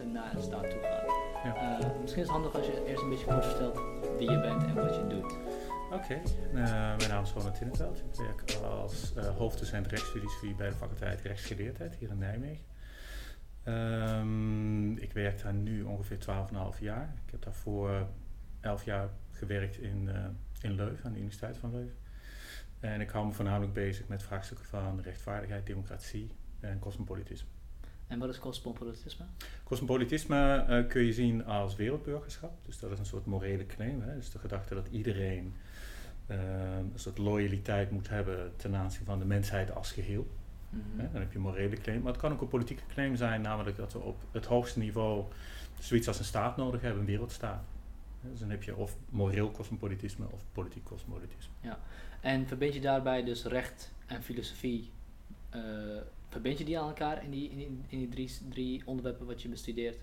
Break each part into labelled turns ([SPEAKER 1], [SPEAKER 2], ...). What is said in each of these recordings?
[SPEAKER 1] mensen naar een staat toe gaan.
[SPEAKER 2] Ja.
[SPEAKER 1] Eh, misschien is het handig als je eerst een beetje kort vertelt wie je bent en wat je doet.
[SPEAKER 2] Oké, eh, mijn naam is Ronald Tinneveld. Ik werk als uh, hoofddocent rechtsfilosofie bij de faculteit rechtsgeleerdheid hier in Nijmegen. Ehm, ik werk daar nu ongeveer 12,5 jaar. Ik heb daarvoor 11 jaar gewerkt in, uh, in Leuven, aan de Universiteit van Leuven. En ik hou me voornamelijk bezig met vraagstukken van rechtvaardigheid, democratie en cosmopolitisme.
[SPEAKER 1] En wat is cosmopolitisme?
[SPEAKER 2] Cosmopolitisme uh, kun je zien als wereldburgerschap. Dus dat is een soort morele claim. Hè? Dus de gedachte dat iedereen uh, een soort loyaliteit moet hebben ten aanzien van de mensheid als geheel. Mm -hmm. Dan heb je een morele claim. Maar het kan ook een politieke claim zijn, namelijk dat we op het hoogste niveau zoiets als een staat nodig hebben, een wereldstaat. Dus dan heb je of moreel cosmopolitisme of politiek cosmopolitisme.
[SPEAKER 1] Ja, en verbind je daarbij dus recht en filosofie, uh, verbind je die aan elkaar in die, in die, in die drie, drie onderwerpen wat je bestudeert?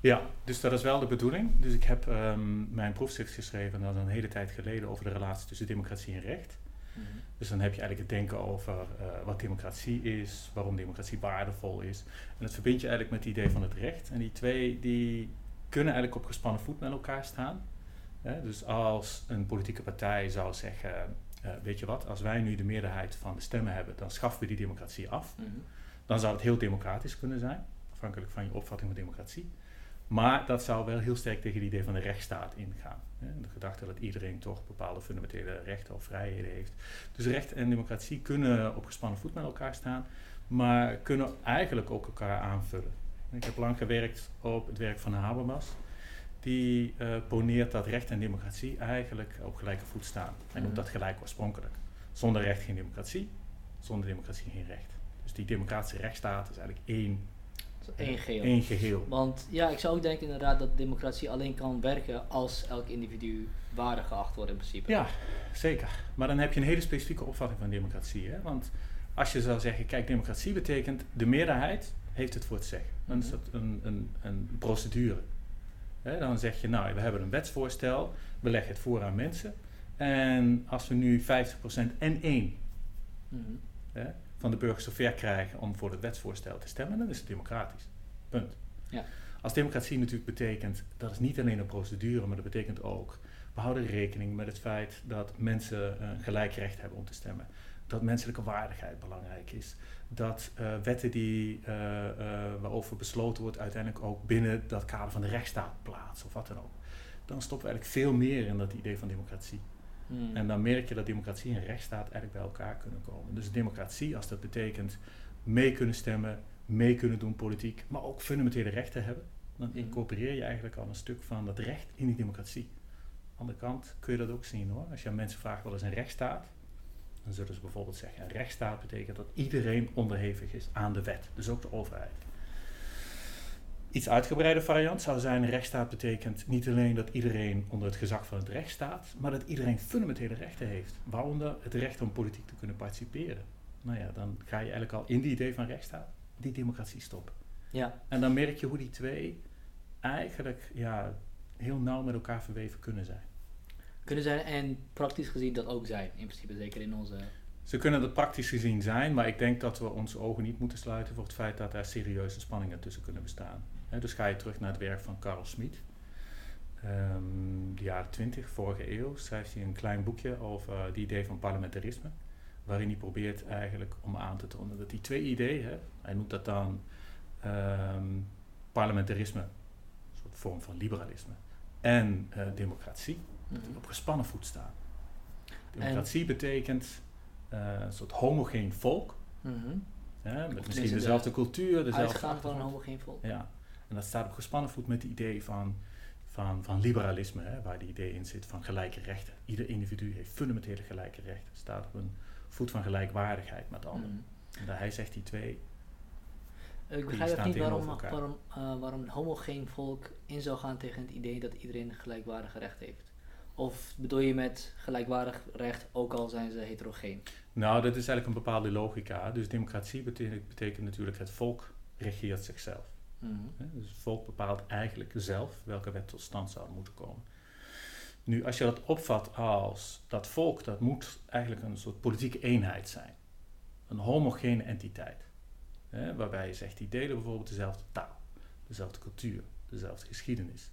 [SPEAKER 2] Ja, dus dat is wel de bedoeling. Dus ik heb um, mijn proefschrift geschreven, dat is een hele tijd geleden, over de relatie tussen democratie en recht. Mm -hmm. Dus dan heb je eigenlijk het denken over uh, wat democratie is, waarom democratie waardevol is. En dat verbind je eigenlijk met het idee van het recht. En die twee die kunnen eigenlijk op gespannen voet met elkaar staan. Dus als een politieke partij zou zeggen, uh, weet je wat, als wij nu de meerderheid van de stemmen hebben, dan schaffen we die democratie af. Mm -hmm. Dan zou het heel democratisch kunnen zijn, afhankelijk van je opvatting van democratie. Maar dat zou wel heel sterk tegen het idee van de rechtsstaat ingaan. Hè? De gedachte dat iedereen toch bepaalde fundamentele rechten of vrijheden heeft. Dus recht en democratie kunnen op gespannen voet met elkaar staan, maar kunnen eigenlijk ook elkaar aanvullen. Ik heb lang gewerkt op het werk van Habermas. Die uh, poneert dat recht en democratie eigenlijk op gelijke voet staan. Hij noemt dat gelijk oorspronkelijk. Zonder recht geen democratie, zonder democratie geen recht. Dus die democratische rechtsstaat is eigenlijk één,
[SPEAKER 1] één, geheel.
[SPEAKER 2] één geheel.
[SPEAKER 1] Want ja, ik zou ook denken inderdaad dat democratie alleen kan werken als elk individu waardig geacht wordt in principe.
[SPEAKER 2] Ja, zeker. Maar dan heb je een hele specifieke opvatting van democratie. Hè? Want als je zou zeggen, kijk, democratie betekent de meerderheid heeft het voor het zeggen. Dan is dat een, een, een procedure. He, dan zeg je, nou, we hebben een wetsvoorstel, we leggen het voor aan mensen. En als we nu 50% en 1 mm-hmm. he, van de burgers zover krijgen om voor het wetsvoorstel te stemmen, dan is het democratisch. Punt.
[SPEAKER 1] Ja.
[SPEAKER 2] Als democratie natuurlijk betekent, dat is niet alleen een procedure, maar dat betekent ook, we houden rekening met het feit dat mensen uh, gelijk recht hebben om te stemmen. Dat menselijke waardigheid belangrijk is dat uh, wetten die, uh, uh, waarover besloten wordt uiteindelijk ook binnen dat kader van de rechtsstaat plaatsen of wat dan ook. Dan stoppen we eigenlijk veel meer in dat idee van democratie.
[SPEAKER 1] Hmm.
[SPEAKER 2] En dan merk je dat democratie en rechtsstaat eigenlijk bij elkaar kunnen komen. Dus democratie, als dat betekent mee kunnen stemmen, mee kunnen doen politiek, maar ook fundamentele rechten hebben, dan
[SPEAKER 1] Hmm.
[SPEAKER 2] incorporeer je eigenlijk al een stuk van dat recht in die democratie. Aan de andere kant kun je dat ook zien hoor. Als je aan mensen vraagt wat is een rechtsstaat, dan zullen ze bijvoorbeeld zeggen, een rechtsstaat betekent dat iedereen onderhevig is aan de wet, dus ook de overheid. Iets uitgebreide variant zou zijn, een rechtsstaat betekent niet alleen dat iedereen onder het gezag van het recht staat, maar dat iedereen fundamentele rechten heeft, waaronder het recht om politiek te kunnen participeren. Nou ja, dan ga je eigenlijk al in die idee van rechtsstaat die democratie stoppen.
[SPEAKER 1] Ja.
[SPEAKER 2] En dan merk je hoe die twee eigenlijk ja, heel nauw met elkaar verweven kunnen zijn.
[SPEAKER 1] Kunnen zijn en praktisch gezien dat ook zijn, in principe zeker in onze...
[SPEAKER 2] Ze kunnen er praktisch gezien zijn, maar ik denk dat we onze ogen niet moeten sluiten voor het feit dat er serieuze spanningen tussen kunnen bestaan. Dus ga je terug naar het werk van Carl Schmid. Um, de jaren 20, vorige eeuw, schrijft hij een klein boekje over uh, het idee van parlementarisme. Waarin hij probeert eigenlijk om aan te tonen dat die twee ideeën, hij noemt dat dan um, parlementarisme, een soort vorm van liberalisme, en uh, democratie, dat die op gespannen voet staan. Democratie en betekent uh, een soort homogeen volk.
[SPEAKER 1] Mm-hmm.
[SPEAKER 2] Ja, met misschien dezelfde de cultuur, dezelfde
[SPEAKER 1] Uitgaan van een homogeen volk.
[SPEAKER 2] Ja, en dat staat op gespannen voet met het idee van, van, van liberalisme, hè, waar die idee in zit van gelijke rechten. Ieder individu heeft fundamentele gelijke rechten. Het staat op een voet van gelijkwaardigheid met anderen.
[SPEAKER 1] Mm.
[SPEAKER 2] En daar hij zegt die twee.
[SPEAKER 1] Ik begrijp ook niet waarom, waarom, uh, waarom een homogeen volk in zou gaan tegen het idee dat iedereen een gelijkwaardige recht heeft. Of bedoel je met gelijkwaardig recht, ook al zijn ze heterogeen?
[SPEAKER 2] Nou, dat is eigenlijk een bepaalde logica. Dus democratie betekent, betekent natuurlijk het volk regeert zichzelf.
[SPEAKER 1] Mm-hmm.
[SPEAKER 2] Dus het volk bepaalt eigenlijk zelf welke wet tot stand zou moeten komen. Nu, als je dat opvat als dat volk, dat moet eigenlijk een soort politieke eenheid zijn. Een homogene entiteit. Hè, waarbij je zegt, die delen bijvoorbeeld dezelfde taal. dezelfde cultuur, dezelfde geschiedenis.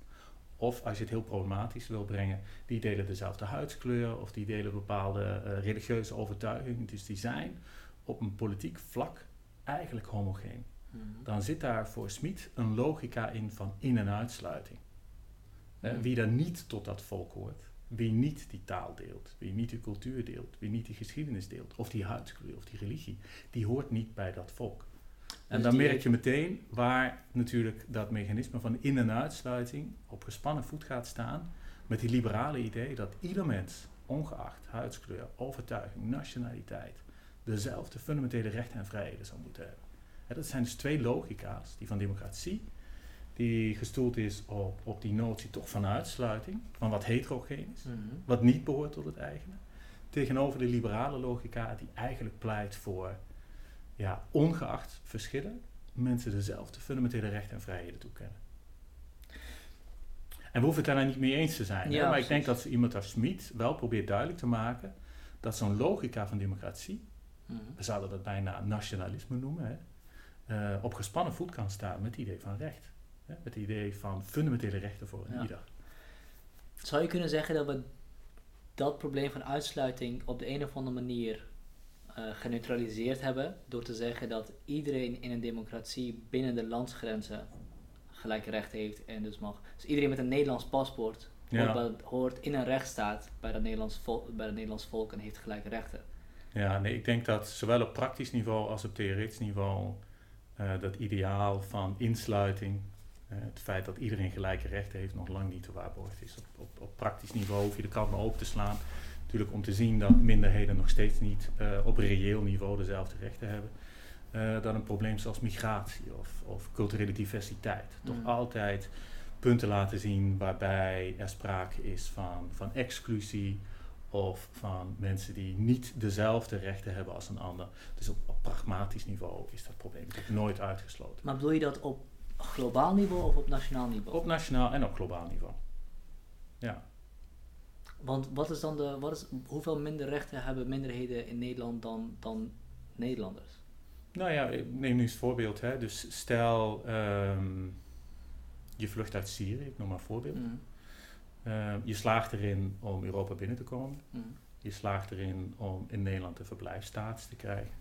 [SPEAKER 2] Of als je het heel problematisch wil brengen, die delen dezelfde huidskleur of die delen bepaalde uh, religieuze overtuigingen. Dus die zijn op een politiek vlak eigenlijk homogeen. Mhm. Dan zit daar voor Smit een logica in van in- en uitsluiting. Mhm. wie dan niet tot dat volk hoort, wie niet die taal deelt, wie niet die cultuur deelt, wie niet die geschiedenis deelt, of die huidskleur of die religie, die hoort niet bij dat volk. En dus dan merk je meteen waar natuurlijk dat mechanisme van in- en uitsluiting op gespannen voet gaat staan met die liberale idee dat ieder mens, ongeacht huidskleur, overtuiging, nationaliteit, dezelfde fundamentele rechten en vrijheden zou moeten hebben. dat zijn dus twee logica's, die van democratie, die gestoeld is op, op die notie toch van uitsluiting, van wat heterogeen is, mhm. wat niet behoort tot het eigene, tegenover de liberale logica die eigenlijk pleit voor ja, ongeacht verschillen, mensen dezelfde fundamentele rechten en vrijheden toekennen. En we hoeven het daar nou niet mee eens te zijn. maar ik denk dat iemand als Smit wel probeert duidelijk te maken dat zo'n logica van democratie, mhm. we zouden dat bijna nationalisme noemen, hè, uh, op gespannen voet kan staan met het idee van recht. Hè, met het idee van fundamentele rechten voor ja. ieder.
[SPEAKER 1] Zou je kunnen zeggen dat we dat probleem van uitsluiting op de een of andere manier uh, geneutraliseerd hebben door te zeggen dat iedereen in een democratie binnen de landsgrenzen gelijke rechten heeft en dus mag. Dus iedereen met een Nederlands paspoort hoort, hoort in een rechtsstaat bij het, Nederlands volk, bij het Nederlands volk en heeft gelijke rechten.
[SPEAKER 2] Ja, nee, ik denk dat zowel op praktisch niveau als op theoretisch niveau uh, dat ideaal van insluiting, uh, het feit dat iedereen gelijke rechten heeft, nog lang niet te waarborgd is. Op, op, op praktisch niveau hoef je de kant maar open te slaan Natuurlijk om te zien dat minderheden nog steeds niet uh, op reëel niveau dezelfde rechten hebben. Uh, dan een probleem zoals migratie of, of culturele diversiteit. Toch mm. altijd punten laten zien waarbij er sprake is van, van exclusie of van mensen die niet dezelfde rechten hebben als een ander. Dus op, op pragmatisch niveau is dat probleem natuurlijk nooit uitgesloten.
[SPEAKER 1] Maar bedoel je dat op globaal niveau of op nationaal niveau?
[SPEAKER 2] Op nationaal en op globaal niveau. Ja.
[SPEAKER 1] Want wat is dan de, wat is, hoeveel minder rechten hebben minderheden in Nederland dan, dan Nederlanders?
[SPEAKER 2] Nou ja, ik neem nu eens voorbeeld. Hè. Dus stel ehm, je vlucht uit Syrië, ik noem maar een voorbeeld. Mm. Ehm, je slaagt erin om Europa binnen te komen. Mm. Je slaagt erin om in Nederland een verblijfstatus te krijgen.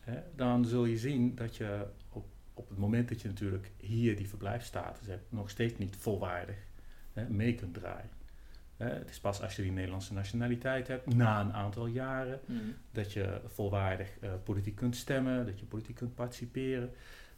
[SPEAKER 2] Hè, dan zul je zien dat je op, op het moment dat je natuurlijk hier die verblijfstatus hebt, nog steeds niet volwaardig hè, mee kunt draaien het is pas als je die Nederlandse nationaliteit hebt, na een aantal jaren, mhm. dat je volwaardig uh, politiek kunt stemmen, dat je politiek kunt participeren.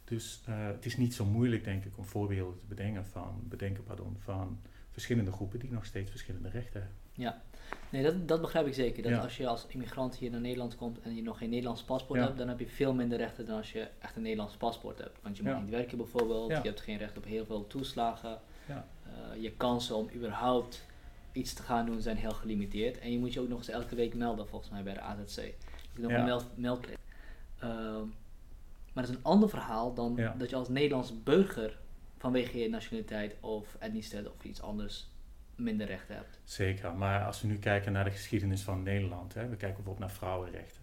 [SPEAKER 2] Dus uh, het is niet zo moeilijk, denk ik, om voorbeelden te bedenken van, bedenken pardon, van verschillende groepen die nog steeds verschillende rechten hebben.
[SPEAKER 1] Ja, nee, dat, dat begrijp ik zeker. Dat als je als immigrant hier naar Nederland komt en je nog geen Nederlands paspoort hebt, dan heb je veel minder rechten dan als je echt een Nederlands paspoort hebt. Want je mag niet werken bijvoorbeeld, je hebt geen recht op heel veel toeslagen. Uh, je kansen om überhaupt iets te gaan doen zijn heel gelimiteerd. En je moet je ook nog eens elke week melden volgens mij bij de AZC. Je moet nog ja. een meld meldplicht. Ehm, maar dat is een ander verhaal dan dat je als Nederlands burger vanwege je nationaliteit of etniciteit of iets anders minder rechten hebt.
[SPEAKER 2] Zeker, maar als we nu kijken naar de geschiedenis van Nederland, hè, we kijken bijvoorbeeld naar vrouwenrechten.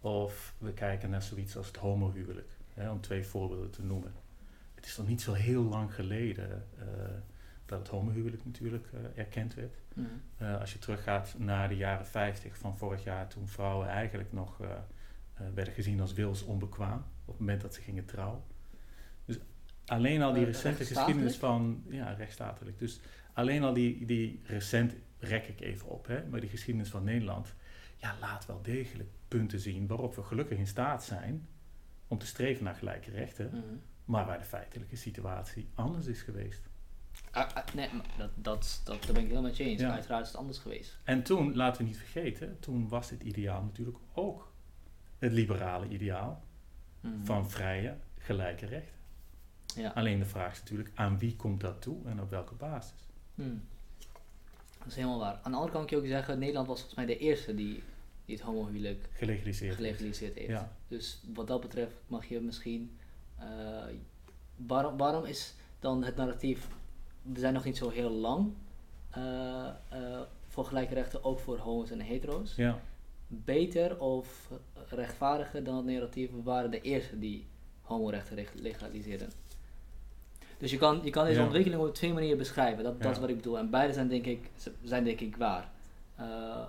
[SPEAKER 2] Of we kijken naar zoiets als het homohuwelijk, hè, om twee voorbeelden te noemen. Het is nog niet zo heel lang geleden uh, dat het homohuwelijk natuurlijk uh, erkend werd. Mhm. Eh, als je teruggaat naar de jaren 50 van vorig jaar, toen vrouwen eigenlijk nog uh, werden gezien als wils onbekwaam op het moment dat ze gingen trouwen. Dus alleen al die recente geschiedenis van, ja, rechtsstatelijk. Dus alleen al die, die recent, rek ik even op, hè, maar die geschiedenis van Nederland, ja, laat wel degelijk punten zien waarop we gelukkig in staat zijn om te streven naar gelijke rechten, mhm. maar waar de feitelijke situatie anders is geweest.
[SPEAKER 1] Ah, ah, nee, dat, dat, dat, daar ben ik helemaal met je eens. Uiteraard is het anders geweest.
[SPEAKER 2] En toen, laten we niet vergeten, toen was dit ideaal natuurlijk ook het liberale ideaal mhm. van vrije, gelijke rechten. Ja. Alleen de vraag is natuurlijk, aan wie komt dat toe en op welke basis? Hmm.
[SPEAKER 1] Dat is helemaal waar. Aan de andere kant kan je ook zeggen, Nederland was volgens mij de eerste die, die het homohuwelijk
[SPEAKER 2] gelegaliseerd,
[SPEAKER 1] gelegaliseerd heeft. Ja. Dus wat dat betreft mag je misschien... Uh, waarom, waarom is dan het narratief we zijn nog niet zo heel lang uh, voor gelijke rechten, ook voor homo's en hetero's. Ja. Beter of rechtvaardiger dan het narratief, we waren de eerste die homorechten legaliseerden. Dus je kan, je kan deze ontwikkeling op twee manieren beschrijven. Dat, dat is wat ik bedoel. En beide zijn denk ik, zijn denk ik waar. Uh,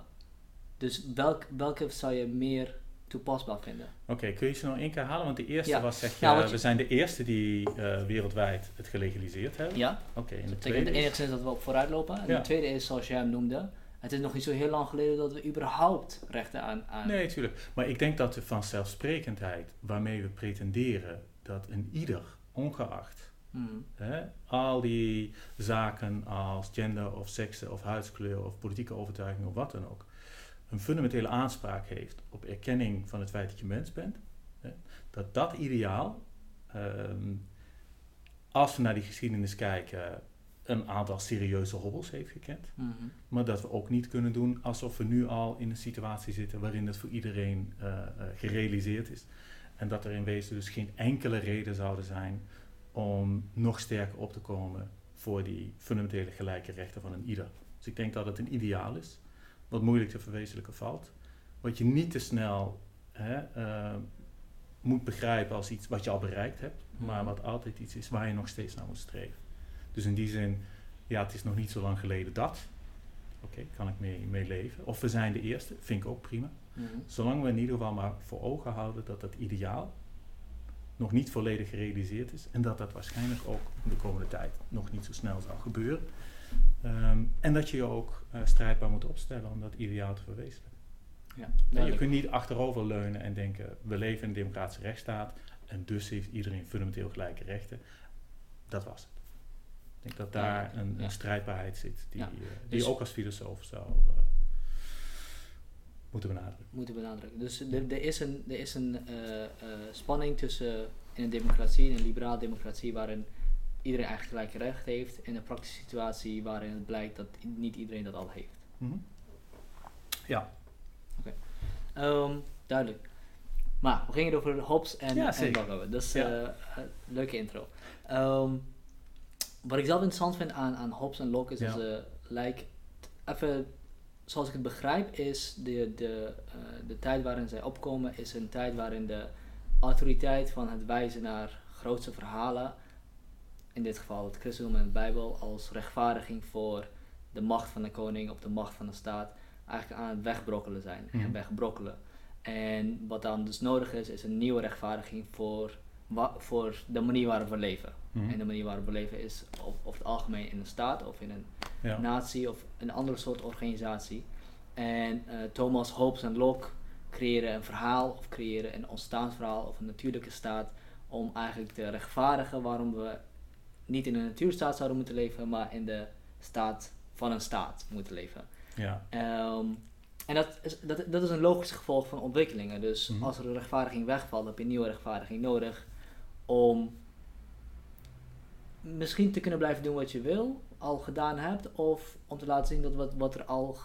[SPEAKER 1] dus welk, welke zou je meer toepasbaar vinden?
[SPEAKER 2] Oké, kun je ze nog één keer halen? Want de eerste was, zeg je, we zijn de eerste die uh, wereldwijd het gelegaliseerd hebben.
[SPEAKER 1] Ja.
[SPEAKER 2] Oké,
[SPEAKER 1] en de tweede is... enigszins dat we op vooruit lopen. En de tweede is, zoals jij hem noemde, het is nog niet zo heel lang geleden dat we überhaupt rechten aan... aan
[SPEAKER 2] nee, natuurlijk. Maar ik denk dat de vanzelfsprekendheid waarmee we pretenderen dat een ieder, ongeacht hmm. hè, al die zaken als gender of seksen of huidskleur of politieke overtuiging of wat dan ook, een fundamentele aanspraak heeft op erkenning van het feit dat je mens bent, hè, dat dat ideaal, ehm, als we naar die geschiedenis kijken, een aantal serieuze hobbels heeft gekend. Mhm. Maar dat we ook niet kunnen doen alsof we nu al in een situatie zitten waarin het voor iedereen uh, uh, gerealiseerd is. En dat er in wezen dus geen enkele reden zouden zijn om nog sterker op te komen voor die fundamentele gelijke rechten van een ieder. Dus ik denk dat het een ideaal is, wat moeilijk te verwezenlijken valt. Wat je niet te snel hè, uh, moet begrijpen als iets wat je al bereikt hebt, maar mhm. wat altijd iets is waar je nog steeds naar moet streven. Dus in die zin, ja, het is nog niet zo lang geleden dat. Oké, kan ik mee, mee leven. Of we zijn de eerste, vind ik ook prima. Mhm. Zolang we in ieder geval maar voor ogen houden dat dat ideaal nog niet volledig gerealiseerd is en dat dat waarschijnlijk ook in de komende tijd nog niet zo snel zal gebeuren. Ehm, en dat je je ook uh, strijdbaar moet opstellen om dat ideaal te verwezenlijken. Ja, je kunt niet achterover leunen en denken, we leven in een democratische rechtsstaat en dus heeft iedereen fundamenteel gelijke rechten. Dat was het. Ik denk dat daar een, een, strijdbaarheid zit die, uh, die dus ook als filosoof zou uh, moeten benadrukken.
[SPEAKER 1] Moeten benadrukken. Dus er, er is een, er is een spanning tussen in een democratie, in een liberaal democratie, waarin iedereen eigenlijk gelijk recht heeft, en een praktische situatie waarin het blijkt dat niet iedereen dat al heeft. Mm -hmm.
[SPEAKER 2] Ja.
[SPEAKER 1] Oké. Okay. Um, ehm, duidelijk. Maar we gingen het over Hobbes en, ja, en Dus ja. leuke intro. Um, wat ik zelf interessant vind aan, aan Hobbes en Locke is dat ze, like, even zoals ik het begrijp, is de, de, uh, de tijd waarin zij opkomen, is een tijd waarin de autoriteit van het wijzen naar grootste verhalen, in dit geval het christendom en de Bijbel, als rechtvaardiging voor de macht van de koning of de macht van de staat, eigenlijk aan het wegbrokkelen zijn en wegbrokkelen. En wat dan dus nodig is, is een nieuwe rechtvaardiging voor voor de manier waarop we leven. Mhm. En de manier waarop we leven is of, het algemeen in een staat of in een ja. natie of een andere soort organisatie. En uh, Thomas Hobbes en Locke creëren een verhaal of creëren een ontstaansverhaal of een natuurlijke staat om eigenlijk te rechtvaardigen waarom we niet in een natuurstaat zouden moeten leven, maar in de staat van een staat moeten leven.
[SPEAKER 2] Ja.
[SPEAKER 1] Ehm, en dat is, dat, dat is een logisch gevolg van ontwikkelingen. Dus mhm. als er een rechtvaardiging wegvalt, heb je een nieuwe rechtvaardiging nodig om misschien te kunnen blijven doen wat je wil, al gedaan hebt, of om te laten zien dat wat, wat er al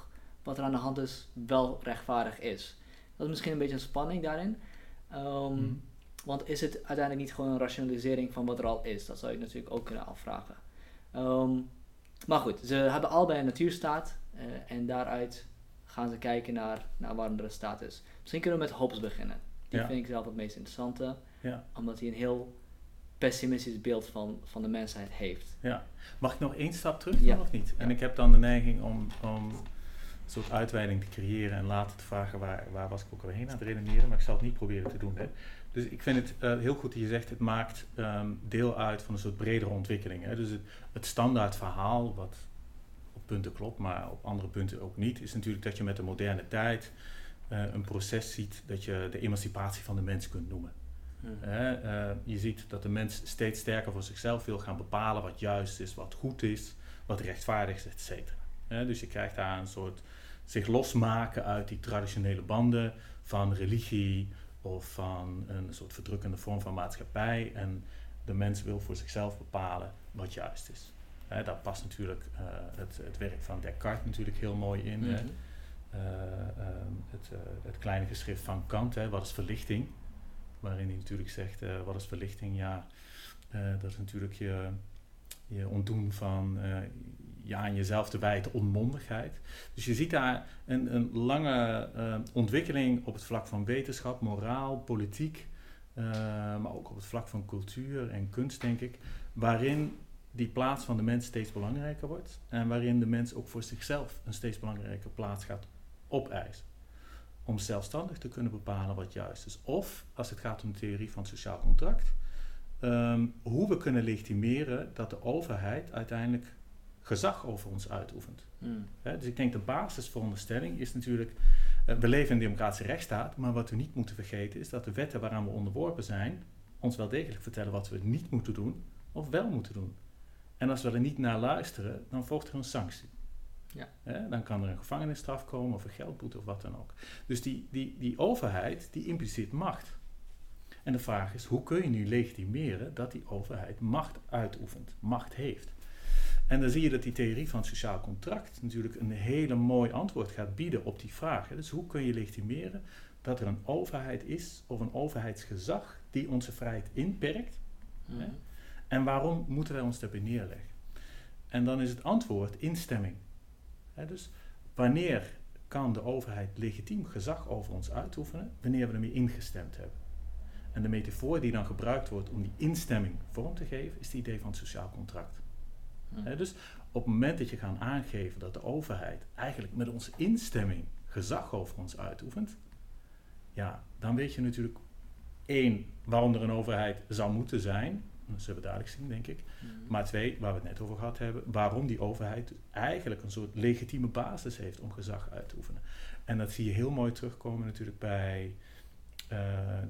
[SPEAKER 1] wat er aan de hand is, wel rechtvaardig is. Dat is misschien een beetje een spanning daarin. Ehm, mhm. Want is het uiteindelijk niet gewoon een rationalisering van wat er al is? Dat zou je natuurlijk ook kunnen afvragen. Ehm, maar goed, ze hebben allebei een natuurstaat uh, en daaruit gaan ze kijken naar, naar waar er een staat is. Misschien kunnen we met Hobbes beginnen. Die vind ik zelf het meest interessante.
[SPEAKER 2] Ja.
[SPEAKER 1] Omdat hij een heel pessimistisch beeld van, van de mensheid heeft.
[SPEAKER 2] Ja. Mag ik nog één stap terug doen of niet? En ik heb dan de neiging om, om een soort uitweiding te creëren en later te vragen waar, waar was ik ook alheen aan het redeneren, maar ik zal het niet proberen te doen. Hè. Dus ik vind het uh, heel goed dat je zegt, het maakt um, deel uit van een soort bredere ontwikkeling. Hè. Dus het, het standaard verhaal, wat op punten klopt, maar op andere punten ook niet, is natuurlijk dat je met de moderne tijd uh, een proces ziet dat je de emancipatie van de mens kunt noemen. Uh, je ziet dat de mens steeds sterker voor zichzelf wil gaan bepalen wat juist is, wat goed is, wat rechtvaardig is, et cetera. dus je krijgt daar een soort zich losmaken uit die traditionele banden van religie of van een soort verdrukkende vorm van maatschappij. En de mens wil voor zichzelf bepalen wat juist is. daar past natuurlijk uh, het, het, werk van Descartes natuurlijk heel mooi in. Mm het, het, kleine geschrift van Kant, hè, wat is verlichting? waarin hij natuurlijk zegt, wat is verlichting? Ja, dat is natuurlijk je, je ontdoen van je aan jezelf te wijten onmondigheid. Dus je ziet daar een, een lange ontwikkeling op het vlak van wetenschap, moraal, politiek, maar ook op het vlak van cultuur en kunst, denk ik, waarin die plaats van de mens steeds belangrijker wordt en waarin de mens ook voor zichzelf een steeds belangrijker plaats gaat opeisen. Om zelfstandig te kunnen bepalen wat juist is. Of, als het gaat om de theorie van het sociaal contract, ehm, hoe we kunnen legitimeren dat de overheid uiteindelijk gezag over ons uitoefent. Hmm. dus ik denk de basisveronderstelling is natuurlijk, uh, we leven in een democratische rechtsstaat, maar wat we niet moeten vergeten is dat de wetten waaraan we onderworpen zijn, ons wel degelijk vertellen wat we niet moeten doen of wel moeten doen. En als we er niet naar luisteren, dan volgt er een sanctie. Ja. dan kan er een gevangenisstraf komen of een geldboete of wat dan ook. Dus die, die, die overheid, die impliceert macht. En de vraag is, hoe kun je nu legitimeren dat die overheid macht uitoefent, macht heeft? En dan zie je dat die theorie van het sociaal contract natuurlijk een hele mooi antwoord gaat bieden op die vraag. Dus hoe kun je legitimeren dat er een overheid is of een overheidsgezag die onze vrijheid inperkt? Mhm. En waarom moeten wij ons daarbij neerleggen? En dan is het antwoord instemming. dus wanneer kan de overheid legitiem gezag over ons uitoefenen? Wanneer we ermee ingestemd hebben. En de metafoor die dan gebruikt wordt om die instemming vorm te geven, is het idee van het sociaal contract. Hm. dus op het moment dat je gaat aangeven dat de overheid eigenlijk met onze instemming gezag over ons uitoefent, ja, dan weet je natuurlijk één, waarom er een overheid zou moeten zijn. Dat zullen we duidelijk zien, denk ik. Hm. Maar twee, waar we het net over gehad hebben, waarom die overheid eigenlijk een soort legitieme basis heeft om gezag uit te oefenen. En dat zie je heel mooi terugkomen natuurlijk bij uh,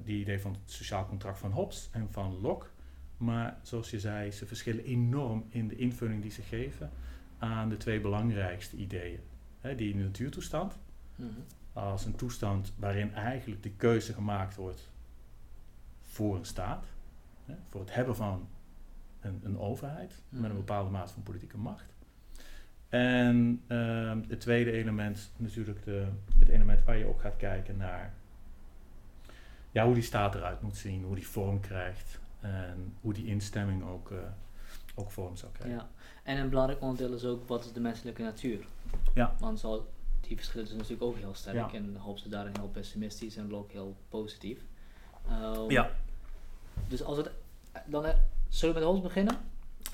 [SPEAKER 2] die idee van het sociaal contract van Hobbes en van Locke. Maar zoals je zei, ze verschillen enorm in de invulling die ze geven aan de twee belangrijkste ideeën. Die natuurtoestand, mhm. als een toestand waarin eigenlijk de keuze gemaakt wordt voor een staat, voor het hebben van een, een overheid met een mhm. bepaalde mate van politieke macht. En uh, het tweede element, natuurlijk de, het element waar je ook gaat kijken naar ja, hoe die staat eruit moet zien, hoe die vorm krijgt. En hoe die instemming ook, uh, ook vorm zou krijgen. Ja.
[SPEAKER 1] En een belangrijk onderdeel is ook wat is de menselijke natuur. Ja. Want zo, die verschillen zijn natuurlijk ook heel sterk. Ja. En Hobbes is daarin heel pessimistisch en ook heel positief. Um, ja. Dus als het dan zullen we met Hobbes beginnen?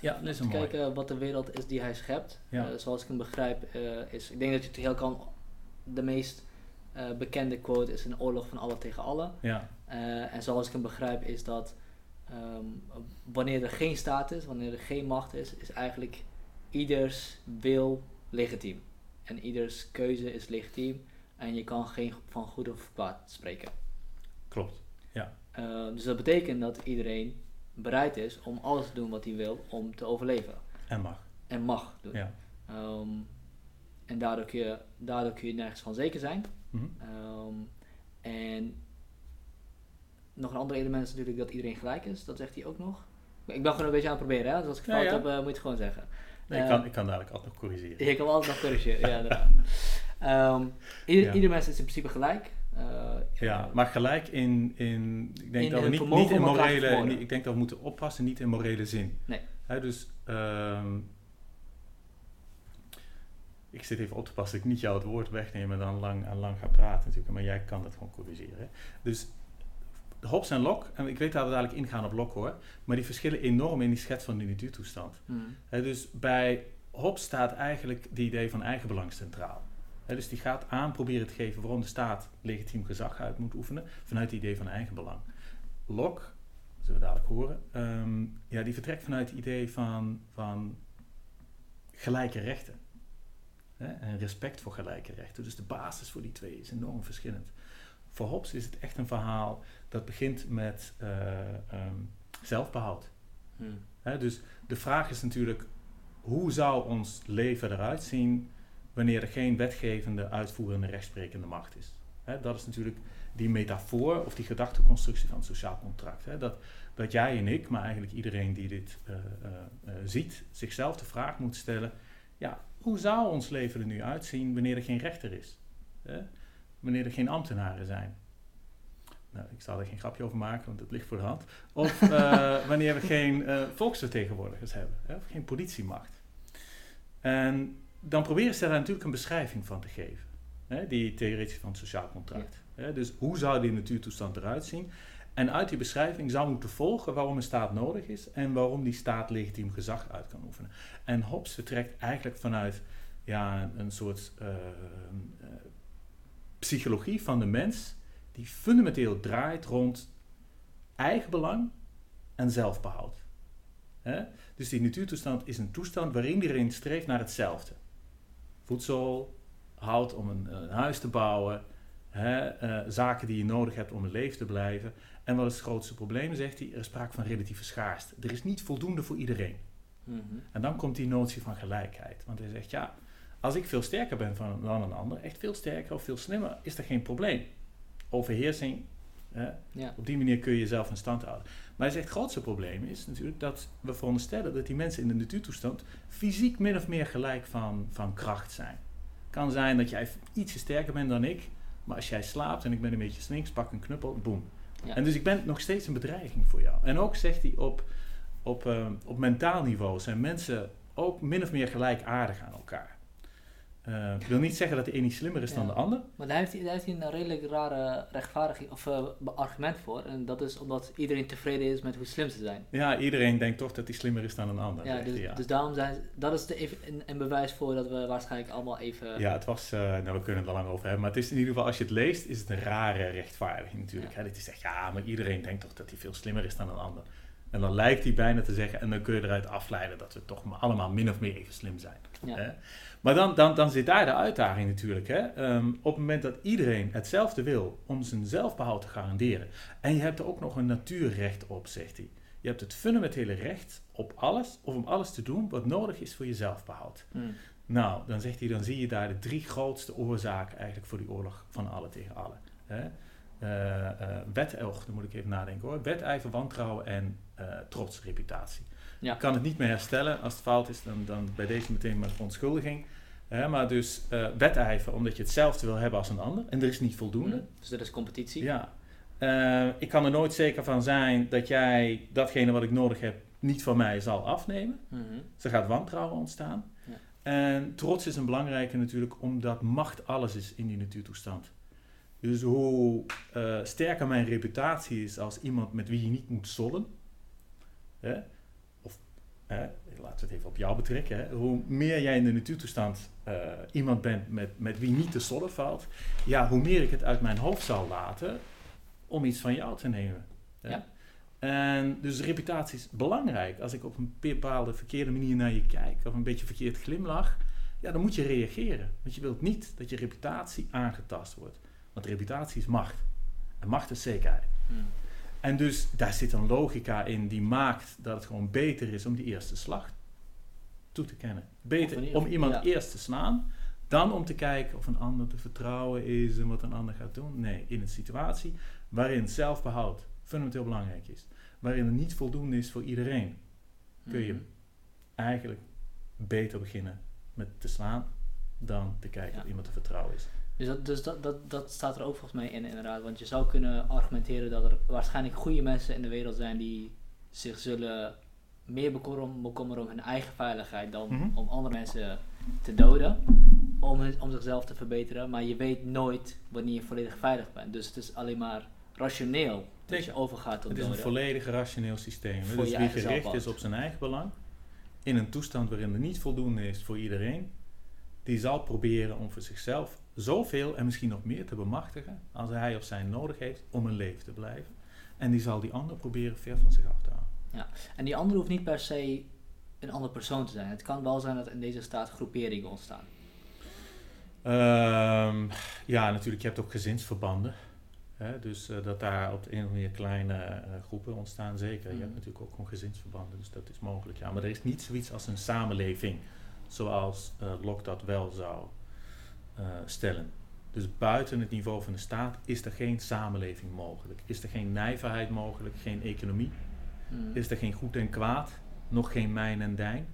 [SPEAKER 2] Ja, dat is een
[SPEAKER 1] kijken wat de wereld is die hij schept. Ja. Uh, zoals ik hem begrijp, uh, is ik denk dat je het heel kan. De meest uh, bekende quote is een oorlog van alle tegen alle. Ja. en zoals ik hem begrijp, is dat Ehm, wanneer er geen staat is, wanneer er geen macht is, is eigenlijk ieders wil legitiem. En ieders keuze is legitiem en je kan geen van goed of kwaad spreken.
[SPEAKER 2] Klopt, ja.
[SPEAKER 1] Ehm, dus dat betekent dat iedereen bereid is om alles te doen wat hij wil om te overleven.
[SPEAKER 2] En mag.
[SPEAKER 1] En mag doen. Ja. Ehm, en daardoor kun, je, daardoor kun je nergens van zeker zijn. Mhm. en nog een ander element is natuurlijk dat iedereen gelijk is. Dat zegt hij ook nog. Ik ben gewoon een beetje aan het proberen, hè? Dus als ik fout heb, uh, moet je het gewoon zeggen.
[SPEAKER 2] Nee, ik, kan, ik kan dadelijk altijd nog corrigeren.
[SPEAKER 1] Je kan altijd nog corrigeren, ja, inderdaad. Um, ieder, ieder mens is in principe gelijk.
[SPEAKER 2] Uh, ja, maar gelijk in, in ik denk dat we niet, niet in morele, ik denk dat we moeten oppassen, niet in morele zin. Nee. He, dus um, ik zit even op te passen dat ik niet jou het woord wegneem en dan lang, aan lang ga praten natuurlijk, maar jij kan dat gewoon corrigeren. Dus Hobbes en Locke, en ik weet dat we dadelijk ingaan op Locke hoor, maar die verschillen enorm in die schets van de natuurtoestand. Mm. dus bij Hobbes staat eigenlijk de idee van eigenbelang centraal. dus die gaat aan proberen te geven waarom de staat legitiem gezag uit moet oefenen vanuit het idee van eigenbelang. Locke, zullen we dadelijk horen, ehm, ja, die vertrekt vanuit het idee van, van gelijke rechten. en respect voor gelijke rechten. Dus de basis voor die twee is enorm verschillend. Voor Hobbes is het echt een verhaal dat begint met uh, um, zelfbehoud. Hmm. dus de vraag is natuurlijk, hoe zou ons leven eruit zien wanneer er geen wetgevende, uitvoerende, rechtsprekende macht is? dat is natuurlijk die metafoor of die gedachteconstructie van het sociaal contract. dat, dat jij en ik, maar eigenlijk iedereen die dit uh, uh, ziet, zichzelf de vraag moet stellen: ja, hoe zou ons leven er nu uitzien wanneer er geen rechter is? Wanneer er geen ambtenaren zijn? nou, ik zal er geen grapje over maken, want het ligt voor de hand. Of uh, wanneer we geen uh, volksvertegenwoordigers hebben, hè, of geen politiemacht. En dan proberen ze daar natuurlijk een beschrijving van te geven. Hè, die theoretie van het sociaal contract. Hè, dus hoe zou die natuurtoestand eruit zien? En uit die beschrijving zou moeten volgen waarom een staat nodig is en waarom die staat legitiem gezag uit kan oefenen. En Hobbes vertrekt eigenlijk vanuit ja, een soort uh, psychologie van de mens die fundamenteel draait rond eigenbelang en zelfbehoud. Dus die natuurtoestand is een toestand waarin iedereen streeft naar hetzelfde. Voedsel, hout om een, een huis te bouwen, uh, zaken die je nodig hebt om in leven te blijven. En wat is het grootste probleem, zegt hij, er is sprake van relatieve schaarste. Er is niet voldoende voor iedereen. Mhm. En dan komt die notie van gelijkheid. Want hij zegt, ja, als ik veel sterker ben van, dan een ander, echt veel sterker of veel slimmer, is er geen probleem. Overheersing, ja. op die manier kun je jezelf in stand houden. Maar het grootste probleem is natuurlijk dat we veronderstellen dat die mensen in de natuurtoestand fysiek min of meer gelijk van, van kracht zijn. Het kan zijn dat jij ietsje sterker bent dan ik, maar als jij slaapt en ik ben een beetje slinks, pak een knuppel, boem. En dus ik ben nog steeds een bedreiging voor jou. En ook zegt hij op, op, uh, op mentaal niveau zijn mensen ook min of meer gelijkaardig aan elkaar. Uh, ik wil niet zeggen dat de een niet slimmer is dan de ander.
[SPEAKER 1] Maar daar heeft, hij, daar heeft hij een redelijk rare rechtvaardiging of uh, argument voor. En dat is omdat iedereen tevreden is met hoe slim ze zijn.
[SPEAKER 2] Ja, iedereen denkt toch dat hij slimmer is dan een ander.
[SPEAKER 1] Ja, dus, dus daarom zijn dat is de even een, een, bewijs voor dat we waarschijnlijk allemaal even.
[SPEAKER 2] Ja, het was, uh, nou we kunnen het er lang over hebben, maar het is in ieder geval als je het leest, is het een rare rechtvaardiging natuurlijk. Ja. Hè? Dat je zegt, ja, maar iedereen denkt toch dat hij veel slimmer is dan een ander. En dan lijkt hij bijna te zeggen, en dan kun je eruit afleiden dat we toch allemaal min of meer even slim zijn. Ja. Hè? Maar dan, dan, dan zit daar de uitdaging natuurlijk. Hè? Ehm, op het moment dat iedereen hetzelfde wil om zijn zelfbehoud te garanderen. En je hebt er ook nog een natuurrecht op, zegt hij. Je hebt het fundamentele recht op alles, of om alles te doen wat nodig is voor je zelfbehoud. Hmm. Nou, dan zegt hij, dan zie je daar de drie grootste oorzaken eigenlijk voor die oorlog van alle tegen alle. Hè? Uh, uh, wet, oh, dan moet ik even nadenken hoor. Wedijver, wantrouwen en uh, trots, reputatie. Ja. Ik kan het niet meer herstellen. Als het fout is, dan, dan bij deze meteen maar verontschuldiging. Uh, maar dus uh, wedijver omdat je hetzelfde wil hebben als een ander. En er is niet voldoende. Mm,
[SPEAKER 1] dus dat is competitie.
[SPEAKER 2] Ja. Uh, ik kan er nooit zeker van zijn dat jij datgene wat ik nodig heb niet van mij zal afnemen. Mm -hmm. Dus er gaat wantrouwen ontstaan. Ja. En trots is een belangrijke natuurlijk omdat macht alles is in die natuurtoestand. Dus hoe uh, sterker mijn reputatie is als iemand met wie je niet moet zollen, hè, of hè, laten we het even op jou betrekken, hè, hoe meer jij in de natuurtoestand uh, iemand bent met, met wie niet te zollen valt, ja, hoe meer ik het uit mijn hoofd zal laten om iets van jou te nemen. Hè. Ja. En dus reputatie is belangrijk. Als ik op een bepaalde verkeerde manier naar je kijk of een beetje verkeerd glimlach, ja, dan moet je reageren. Want je wilt niet dat je reputatie aangetast wordt. Want reputatie is macht. En macht is zekerheid. Hmm. En dus daar zit een logica in die maakt dat het gewoon beter is om die eerste slag toe te kennen. Beter om iemand eerst te slaan, dan om te kijken of een ander te vertrouwen is en wat een ander gaat doen. Nee, in een situatie waarin zelfbehoud fundamenteel belangrijk is, waarin het niet voldoende is voor iedereen, kun je hmm. eigenlijk beter beginnen met te slaan dan te kijken of iemand te vertrouwen is.
[SPEAKER 1] Dus, dat, dus dat, dat, dat staat er ook volgens mij in, inderdaad. Want je zou kunnen argumenteren dat er waarschijnlijk goede mensen in de wereld zijn die zich zullen meer bekommeren om hun eigen veiligheid dan mhm. om andere mensen te doden. Om, om zichzelf te verbeteren. Maar je weet nooit wanneer je volledig veilig bent. Dus het is alleen maar rationeel dat je overgaat tot
[SPEAKER 2] Het is een volledig rationeel systeem. Dus wie gericht is op zijn eigen belang. In een toestand waarin er niet voldoende is voor iedereen. Die zal proberen om voor zichzelf zoveel en misschien nog meer te bemachtigen als hij of zij nodig heeft om in leven te blijven. En die zal die ander proberen ver van zich af te houden.
[SPEAKER 1] Ja, en die ander hoeft niet per se een andere persoon te zijn. Het kan wel zijn dat in deze staat groeperingen ontstaan.
[SPEAKER 2] Um, ja, natuurlijk, je hebt ook gezinsverbanden. Hè? Dus uh, dat daar op de een of andere kleine uh, groepen ontstaan, zeker. Je hebt mhm. natuurlijk ook gewoon gezinsverbanden, dus dat is mogelijk. Ja. Maar er is niet zoiets als een samenleving, zoals uh, Locke dat wel zou stellen. Dus buiten het niveau van de staat is er geen samenleving mogelijk. Is er geen nijverheid mogelijk, geen economie. Hmm. Is er geen goed en kwaad, nog geen mijn en dijn.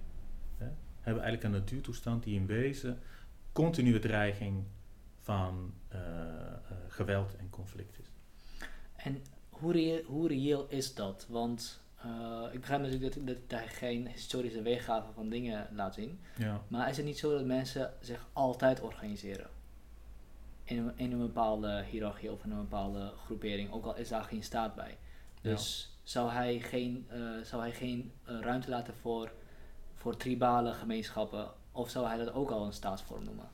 [SPEAKER 2] Hè? Hebben eigenlijk een natuurtoestand die in wezen continue dreiging van uh, uh, geweld en conflict is.
[SPEAKER 1] En hoe reëel, hoe reëel is dat? Want uh, ik begrijp natuurlijk dat, dat hij geen historische weergave van dingen laat zien. Ja. Maar is het niet zo dat mensen zich altijd organiseren? In een, in een bepaalde hiërarchie of in een bepaalde groepering, ook al is daar geen staat bij. Dus zou hij geen, uh, zou hij geen uh, ruimte laten voor, voor tribale gemeenschappen? Of zou hij dat ook al een staatsvorm noemen?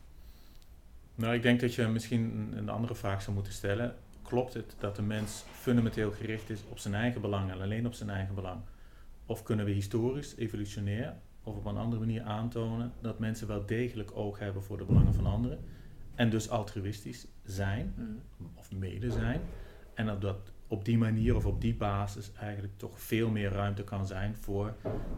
[SPEAKER 2] Nou, ik denk dat je misschien een andere vraag zou moeten stellen. Klopt het dat de mens fundamenteel gericht is op zijn eigen belang en alleen op zijn eigen belang? Of kunnen we historisch, evolutionair of op een andere manier aantonen dat mensen wel degelijk oog hebben voor de belangen van anderen en dus altruïstisch zijn mm. of mede zijn en dat, dat op die manier of op die basis eigenlijk toch veel meer ruimte kan zijn voor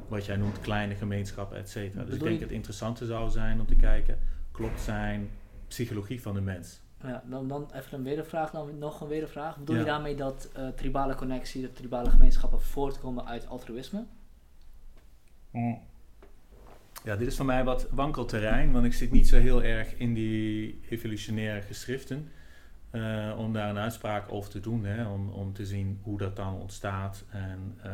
[SPEAKER 2] wat jij noemt kleine gemeenschappen, et cetera. Dus ik denk dat het interessante zou zijn om te kijken, klopt zijn psychologie van de mens?
[SPEAKER 1] Ja, dan, dan even een wedervraag, dan nog een wedervraag. Bedoel je daarmee dat uh, tribale connectie, de tribale gemeenschappen voortkomen uit altruïsme?
[SPEAKER 2] Mm. Ja, dit is voor mij wat wankelterrein, want ik zit niet zo heel erg in die evolutionaire geschriften. Uh, om daar een uitspraak over te doen, hè, om, om te zien hoe dat dan ontstaat en uh,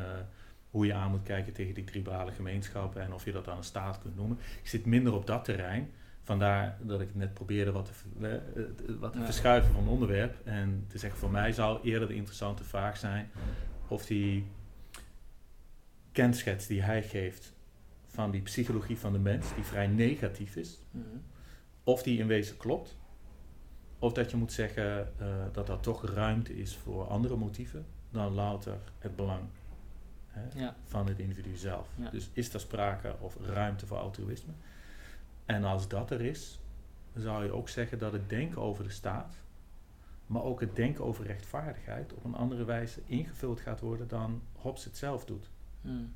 [SPEAKER 2] hoe je aan moet kijken tegen die tribale gemeenschappen en of je dat dan een staat kunt noemen. Ik zit minder op dat terrein. Vandaar dat ik net probeerde wat te, uh, wat te verschuiven van het onderwerp. En te zeggen, voor mij zou eerder de interessante vraag zijn of die kenschets die hij geeft van die psychologie van de mens, die vrij negatief is, mm -hmm. of die in wezen klopt. Of dat je moet zeggen uh, dat er toch ruimte is voor andere motieven dan louter het belang hè, ja. van het individu zelf. Ja. Dus is er sprake of ruimte voor altruïsme? En als dat er is, zou je ook zeggen dat het denken over de staat, maar ook het denken over rechtvaardigheid op een andere wijze ingevuld gaat worden dan Hobbes het zelf doet. Hmm.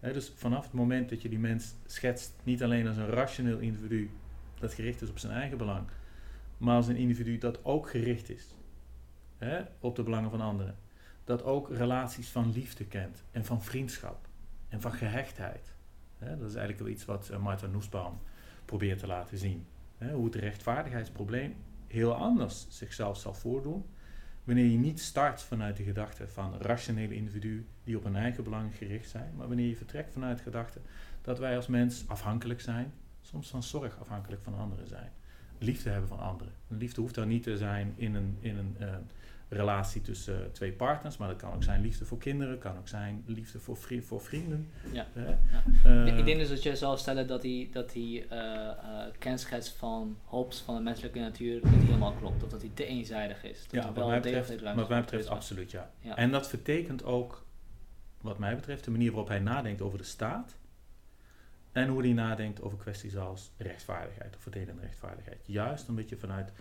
[SPEAKER 2] dus vanaf het moment dat je die mens schetst, niet alleen als een rationeel individu dat gericht is op zijn eigen belang, maar als een individu dat ook gericht is op de belangen van anderen. Dat ook relaties van liefde kent en van vriendschap en van gehechtheid. dat is eigenlijk wel iets wat uh, Martha Nussbaum probeert te laten zien. hoe het rechtvaardigheidsprobleem heel anders zichzelf zal voordoen wanneer je niet start vanuit de gedachte van rationele individuen die op hun eigen belang gericht zijn, maar wanneer je vertrekt vanuit de gedachte dat wij als mens afhankelijk zijn, soms van zorg afhankelijk van anderen zijn. Liefde hebben van anderen. liefde hoeft dan niet te zijn in een, in een uh, relatie tussen uh, twee partners, maar dat kan ook zijn liefde voor kinderen, kan ook zijn liefde voor, vri voor vrienden. Ja. Uh,
[SPEAKER 1] ja. ik denk dus dat je zou stellen dat die, dat die kenschets van Hobbes van de menselijke natuur niet helemaal klopt, of dat die te eenzijdig is. Dat
[SPEAKER 2] ja, wat mij betreft, wat mij betreft absoluut ja. ja. En dat vertekent ook, wat mij betreft, de manier waarop hij nadenkt over de staat. En hoe hij nadenkt over kwesties als rechtvaardigheid of verdelende rechtvaardigheid. Juist omdat je vanuit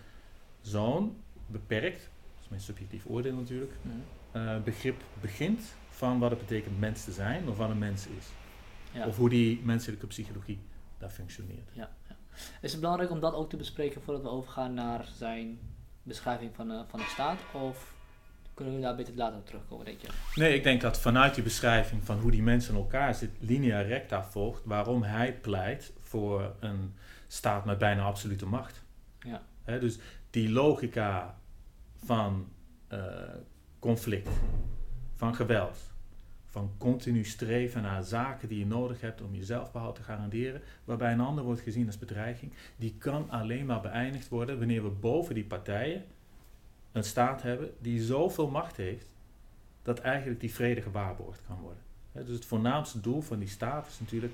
[SPEAKER 2] zo'n beperkt mijn subjectief oordeel natuurlijk, uh, begrip begint van wat het betekent mens te zijn of wat een mens is. Ja. Of hoe die menselijke psychologie daar functioneert.
[SPEAKER 1] Ja, ja, Is het belangrijk om dat ook te bespreken voordat we overgaan naar zijn beschrijving van, uh, van de staat? Of kunnen we daar beter later op terugkomen, denk je?
[SPEAKER 2] Nee, ik denk dat vanuit die beschrijving van hoe die mensen in elkaar zitten, linea recta volgt waarom hij pleit voor een staat met bijna absolute macht. Ja. dus die logica van uh, conflict, van geweld, van continu streven naar zaken die je nodig hebt om je zelfbehoud te garanderen, waarbij een ander wordt gezien als bedreiging, die kan alleen maar beëindigd worden wanneer we boven die partijen een staat hebben die zoveel macht heeft dat eigenlijk die vrede gewaarborgd kan worden. dus het voornaamste doel van die staat is natuurlijk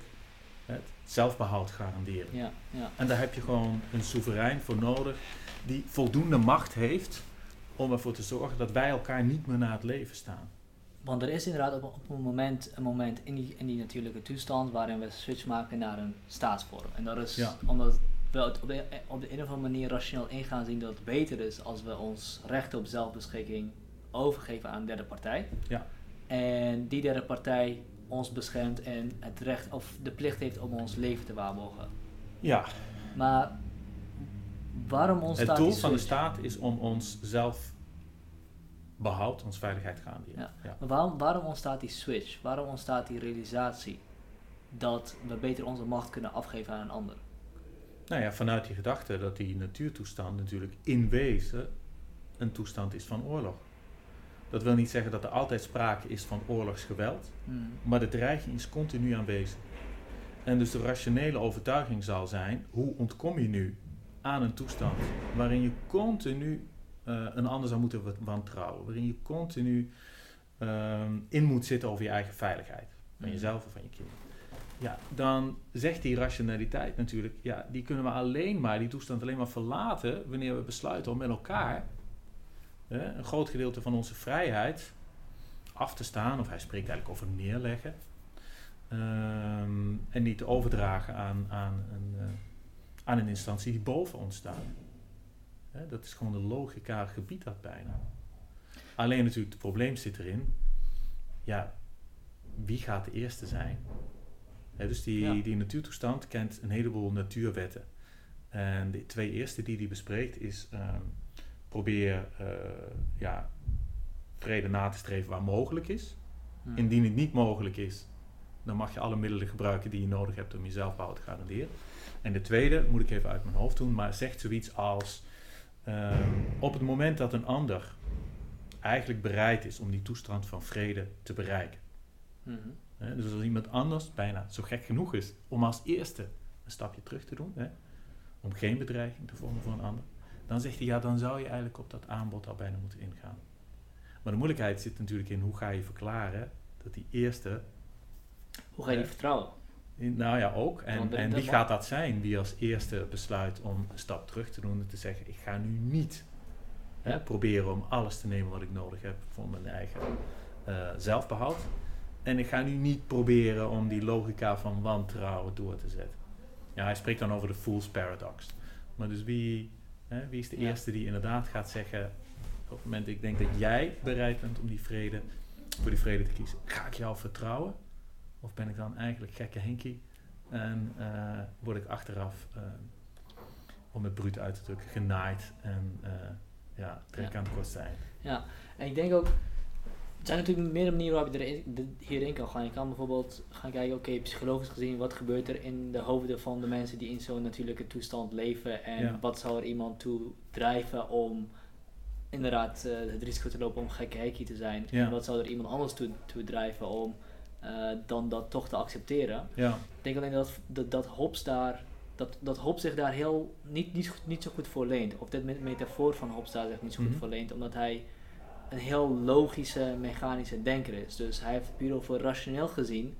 [SPEAKER 2] het zelfbehoud garanderen. Ja, ja. En daar heb je gewoon een soeverein voor nodig die voldoende macht heeft om ervoor te zorgen dat wij elkaar niet meer na het leven staan.
[SPEAKER 1] Want er is inderdaad op, op een moment een moment in die, in die natuurlijke toestand waarin we switch maken naar een staatsvorm. En dat is omdat we het op de, op de een of andere manier rationeel ingaan zien dat het beter is als we ons recht op zelfbeschikking overgeven aan een derde partij. Ja. En die derde partij ons beschermt en het recht of de plicht heeft om ons leven te waarborgen.
[SPEAKER 2] Ja.
[SPEAKER 1] Maar waarom ontstaat
[SPEAKER 2] Het doel van de staat is om ons zelf behoud, ons veiligheid gaan.
[SPEAKER 1] Ja. ja. Maar waarom, waarom ontstaat die switch? Waarom ontstaat die realisatie dat we beter onze macht kunnen afgeven aan een ander?
[SPEAKER 2] Nou ja, vanuit die gedachte dat die natuurtoestand natuurlijk in wezen een toestand is van oorlog. Dat wil niet zeggen dat er altijd sprake is van oorlogsgeweld, hmm. maar de dreiging is continu aanwezig. En dus de rationele overtuiging zal zijn: hoe ontkom je nu aan een toestand waarin je continu uh, een ander zou moeten wantrouwen, waarin je continu ehm, in moet zitten over je eigen veiligheid. Van mm. jezelf of van je kinderen. Ja, dan zegt die rationaliteit natuurlijk, ja, die kunnen we alleen maar, die toestand alleen maar verlaten wanneer we besluiten om met elkaar een groot gedeelte van onze vrijheid af te staan, of hij spreekt eigenlijk over neerleggen, ehm, en niet te overdragen aan, aan, een, uh, aan een instantie die boven ons staat. dat is gewoon de logica gebied dat bijna. Alleen natuurlijk, het probleem zit erin, ja, wie gaat de eerste zijn? dus die, die natuurtoestand kent een heleboel natuurwetten. En de twee eerste die hij bespreekt is ehm, probeer uh, ja, vrede na te streven waar mogelijk is. Hmm. Indien het niet mogelijk is, dan mag je alle middelen gebruiken die je nodig hebt om je zelfbouw te garanderen. En de tweede, moet ik even uit mijn hoofd doen, maar zegt zoiets als ehm, op het moment dat een ander eigenlijk bereid is om die toestand van vrede te bereiken. Hmm. dus als iemand anders bijna zo gek genoeg is om als eerste een stapje terug te doen, om geen bedreiging te vormen voor een ander, dan zegt hij ja, dan zou je eigenlijk op dat aanbod al bijna moeten ingaan. Maar de moeilijkheid zit natuurlijk in hoe ga je verklaren dat die eerste.
[SPEAKER 1] Hoe ga je die vertrouwen?
[SPEAKER 2] Nou ja, ook. En, en wie gaat dat zijn die als eerste besluit om een stap terug te doen en te zeggen: Ik ga nu niet hè, proberen om alles te nemen wat ik nodig heb voor mijn eigen uh, zelfbehoud. En ik ga nu niet proberen om die logica van wantrouwen door te zetten. Ja, hij spreekt dan over de Fool's Paradox. Maar dus wie, hè, wie is de eerste die inderdaad gaat zeggen: op het moment dat ik denk dat jij bereid bent om die vrede, voor die vrede te kiezen, ga ik jou vertrouwen? Of ben ik dan eigenlijk gekke Henkie en uh, word ik achteraf, uh, om het bruut uit te drukken, genaaid en uh, ja, trek ja. aan het zijn?
[SPEAKER 1] Ja, en ik denk ook, er zijn natuurlijk meerdere manieren waarop je erin, hierin kan gaan. Je kan bijvoorbeeld gaan kijken, oké, psychologisch gezien, wat gebeurt er in de hoofden van de mensen die in zo'n natuurlijke toestand leven en wat zou er iemand toe drijven om inderdaad het risico te lopen om gekke hekkie te zijn. En wat zou er iemand anders toe, toe drijven om dan dat toch te accepteren. Ja. Ik denk alleen dat, dat, dat Hobbes daar dat, dat Hobbes zich daar heel niet, niet, niet zo goed voor leent. Of dit metafoor van Hobbes daar zich niet zo goed mm voor leent, omdat hij een heel logische, mechanische denker is. Dus hij heeft puur over rationeel gezien,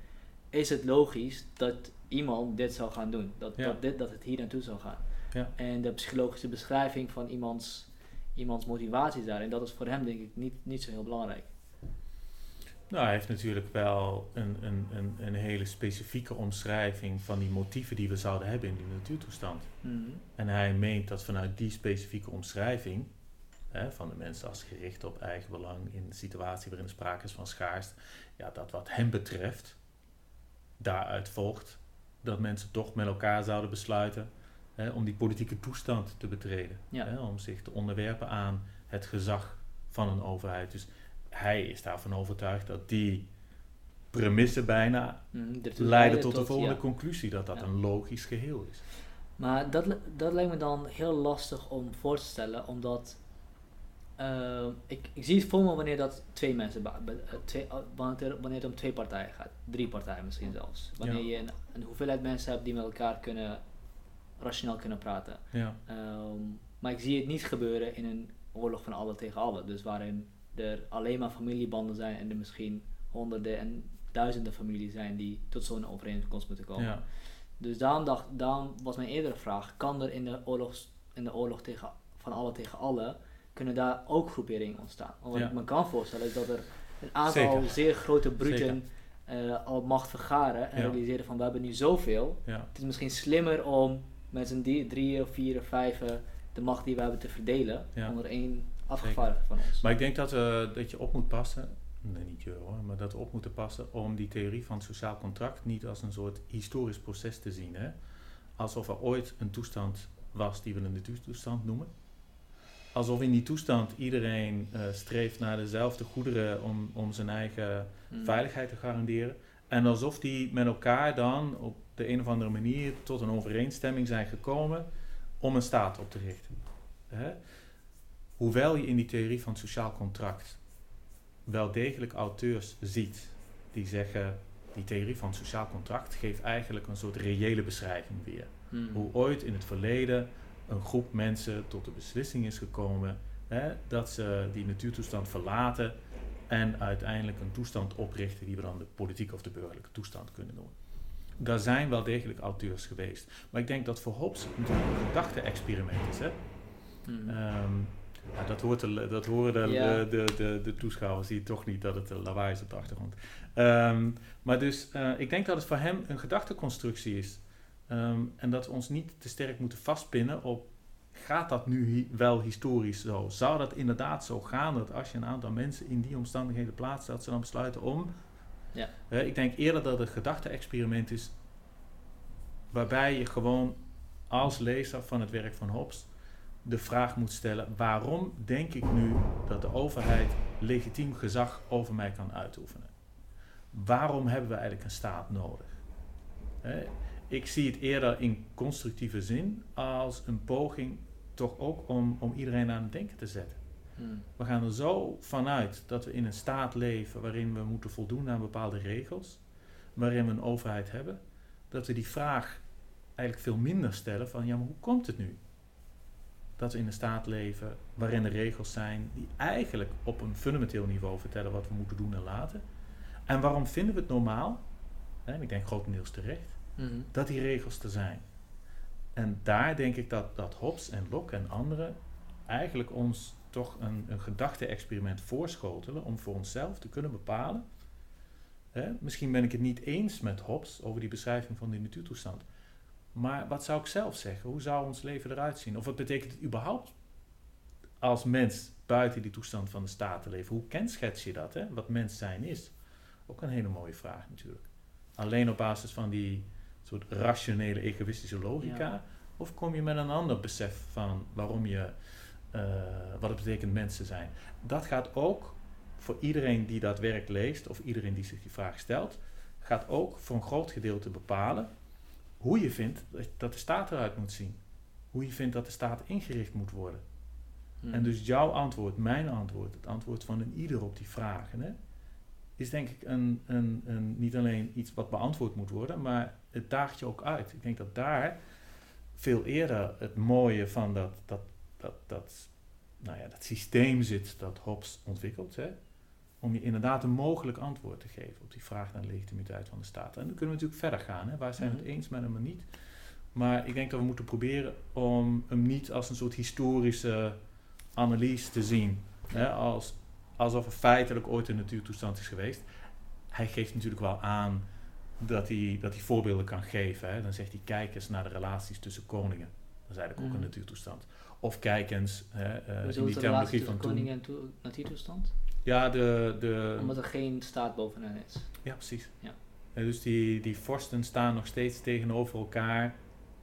[SPEAKER 1] is het logisch dat iemand dit zou gaan doen. Dat, dat, dit, dat het hier naartoe zou gaan. Ja. En de psychologische beschrijving van iemands iemands motivatie daarin, dat is voor hem denk ik niet, niet zo heel belangrijk.
[SPEAKER 2] Nou, hij heeft natuurlijk wel een, een, een, een hele specifieke omschrijving van die motieven die we zouden hebben in die natuurtoestand. Mhm. En hij meent dat vanuit die specifieke omschrijving hè, van de mensen als gericht op eigen belang in de situatie waarin er sprake is van schaarste, ja, dat wat hem betreft daaruit volgt dat mensen toch met elkaar zouden besluiten Hè, om die politieke toestand te betreden. Hè, om zich te onderwerpen aan het gezag van een overheid. Dus hij is daarvan overtuigd dat die premisse bijna mm, leiden tot, de volgende conclusie, dat dat een logisch geheel is.
[SPEAKER 1] Maar dat, dat lijkt me dan heel lastig om voor te stellen, omdat uh, ik, ik zie het voor me wanneer dat twee mensen, eh, twee, uh, wanneer, wanneer het om twee partijen gaat, drie partijen misschien zelfs. Wanneer je een, een, hoeveelheid mensen hebt die met elkaar kunnen rationeel kunnen praten. Ja. Ehm, maar ik zie het niet gebeuren in een oorlog van alle tegen alle. Dus waarin er alleen maar familiebanden zijn en er misschien honderden en duizenden families zijn die tot zo'n overeenkomst moeten komen. Ja. Dus daarom, dacht, daarom was mijn eerdere vraag, kan er in de oorlog, in de oorlog tegen, van alle tegen alle, kunnen daar ook groeperingen ontstaan? Want wat ik me kan voorstellen is dat er een aantal zeer grote bruten uh, al macht vergaren en realiseren van we hebben nu zoveel. Het is misschien slimmer om met z'n drie of vier of vijf de macht die we hebben te verdelen onder één afgevaardigde van ons.
[SPEAKER 2] Maar ik denk dat, uh, dat je op moet passen, nee niet je hoor, maar dat we op moeten passen om die theorie van het sociaal contract niet als een soort historisch proces te zien. Hè? Alsof er ooit een toestand was die we een natuurtoestand noemen. Alsof in die toestand iedereen uh, streeft naar dezelfde goederen om, om zijn eigen hmm. veiligheid te garanderen. En alsof die met elkaar dan op de een of andere manier tot een overeenstemming zijn gekomen om een staat op te richten. Hè? Hoewel je in die theorie van het sociaal contract wel degelijk auteurs ziet die zeggen, die theorie van het sociaal contract geeft eigenlijk een soort reële beschrijving weer. Hmm. Hoe ooit in het verleden een groep mensen tot de beslissing is gekomen hè, dat ze die natuurtoestand verlaten En uiteindelijk een toestand oprichten die we dan de politieke of de burgerlijke toestand kunnen noemen. Daar zijn wel degelijk auteurs geweest. Maar ik denk dat voor Hobbes natuurlijk een gedachte-experiment is. Hè? Hmm. Ehm, ja, dat, hoort de, dat horen de, de, de, de, toeschouwers die toch niet dat het lawaai is op de achtergrond. Ehm, maar dus uh, ik denk dat het voor hem een gedachteconstructie is. Um, en dat we ons niet te sterk moeten vastpinnen op gaat dat nu wel historisch zo? Zou dat inderdaad zo gaan dat als je een aantal mensen in die omstandigheden plaatst, dat ze dan besluiten om? Ja. Uh, ik denk eerder dat het een gedachte-experiment is waarbij je gewoon als lezer van het werk van Hobbes de vraag moet stellen: waarom denk ik nu dat de overheid legitiem gezag over mij kan uitoefenen? Waarom hebben we eigenlijk een staat nodig? ik zie het eerder in constructieve zin als een poging toch ook om, om iedereen aan het denken te zetten. Hmm. We gaan er zo vanuit dat we in een staat leven waarin we moeten voldoen aan bepaalde regels, waarin we een overheid hebben, dat we die vraag eigenlijk veel minder stellen van ja, maar hoe komt het nu? Dat we in een staat leven waarin er regels zijn die eigenlijk op een fundamenteel niveau vertellen wat we moeten doen en laten. En waarom vinden we het normaal, en ik denk grotendeels terecht, Mhm. dat die regels er zijn. En daar denk ik dat, dat Hobbes en Locke en anderen eigenlijk ons toch een, een gedachte-experiment voorschotelen om voor onszelf te kunnen bepalen. Hè, misschien ben ik het niet eens met Hobbes over die beschrijving van die natuurtoestand. Maar wat zou ik zelf zeggen? Hoe zou ons leven eruit zien? Of wat betekent het überhaupt als mens buiten die toestand van de staat te leven? Hoe kenschets je dat? Hè? Wat mens zijn is? Ook een hele mooie vraag natuurlijk. Alleen op basis van die soort rationele, egoïstische logica? Of kom je met een ander besef van waarom je, uh, wat het betekent mensen zijn? Dat gaat ook voor iedereen die dat werk leest, of iedereen die zich die vraag stelt, gaat ook voor een groot gedeelte bepalen hoe je vindt dat de staat eruit moet zien. Hoe je vindt dat de staat ingericht moet worden. Hmm. En dus jouw antwoord, mijn antwoord, het antwoord van een ieder op die vragen, hè, is denk ik een, een, een, niet alleen iets wat beantwoord moet worden, maar het daagt je ook uit. Ik denk dat daar veel eerder het mooie van dat, dat, dat, dat, nou ja, dat systeem zit dat Hobbes ontwikkelt. Hè? Om je inderdaad een mogelijk antwoord te geven op die vraag naar de legitimiteit van de staat. En dan kunnen we natuurlijk verder gaan. Hè? Waar zijn we het mhm. eens met hem en niet? Maar ik denk dat we moeten proberen om hem niet als een soort historische analyse te zien. Hè? Als, alsof er feitelijk ooit een natuurtoestand is geweest. Hij geeft natuurlijk wel aan dat hij, dat hij voorbeelden kan geven. Hè. Dan zegt hij, kijk eens naar de relaties tussen koningen. Dat is eigenlijk ook een mhm. natuurtoestand. Of kijk eens hè, uh, in die terminologie van
[SPEAKER 1] koning en natuurtoestand?
[SPEAKER 2] Ja, de, de...
[SPEAKER 1] Omdat er geen staat boven hen is.
[SPEAKER 2] Ja, precies. Ja. dus die, die vorsten staan nog steeds tegenover elkaar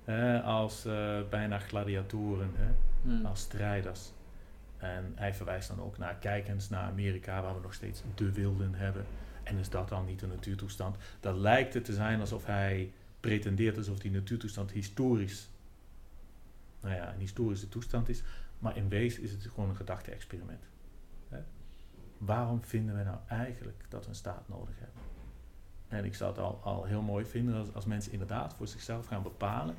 [SPEAKER 2] hè, als uh, bijna gladiatoren, hè, hmm. als strijders. En hij verwijst dan ook naar, kijk eens naar Amerika, waar we nog steeds de wilden hebben. En is dat dan niet een natuurtoestand? Dan lijkt het te zijn alsof hij pretendeert alsof die natuurtoestand historisch, nou ja, een historische toestand is. Maar in wezen is het gewoon een gedachte-experiment. Waarom vinden we nou eigenlijk dat we een staat nodig hebben? En ik zou het al, al heel mooi vinden als, als mensen inderdaad voor zichzelf gaan bepalen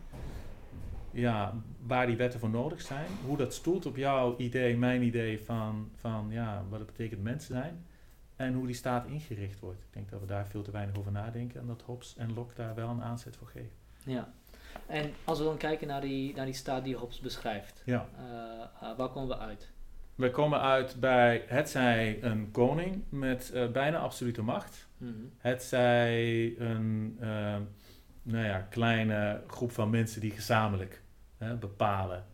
[SPEAKER 2] ja, waar die wetten voor nodig zijn. Hoe dat stoelt op jouw idee, mijn idee van, van ja, wat het betekent mensen zijn. En hoe die staat ingericht wordt. Ik denk dat we daar veel te weinig over nadenken en dat Hobbes en Locke daar wel een aanzet voor geven.
[SPEAKER 1] Ja, en als we dan kijken naar die, naar die staat die Hobbes beschrijft, ja. Uh, waar komen we uit?
[SPEAKER 2] We komen uit bij het zij een koning met uh, bijna absolute macht. Mm Het zij een uh, nou ja, kleine groep van mensen die gezamenlijk bepalen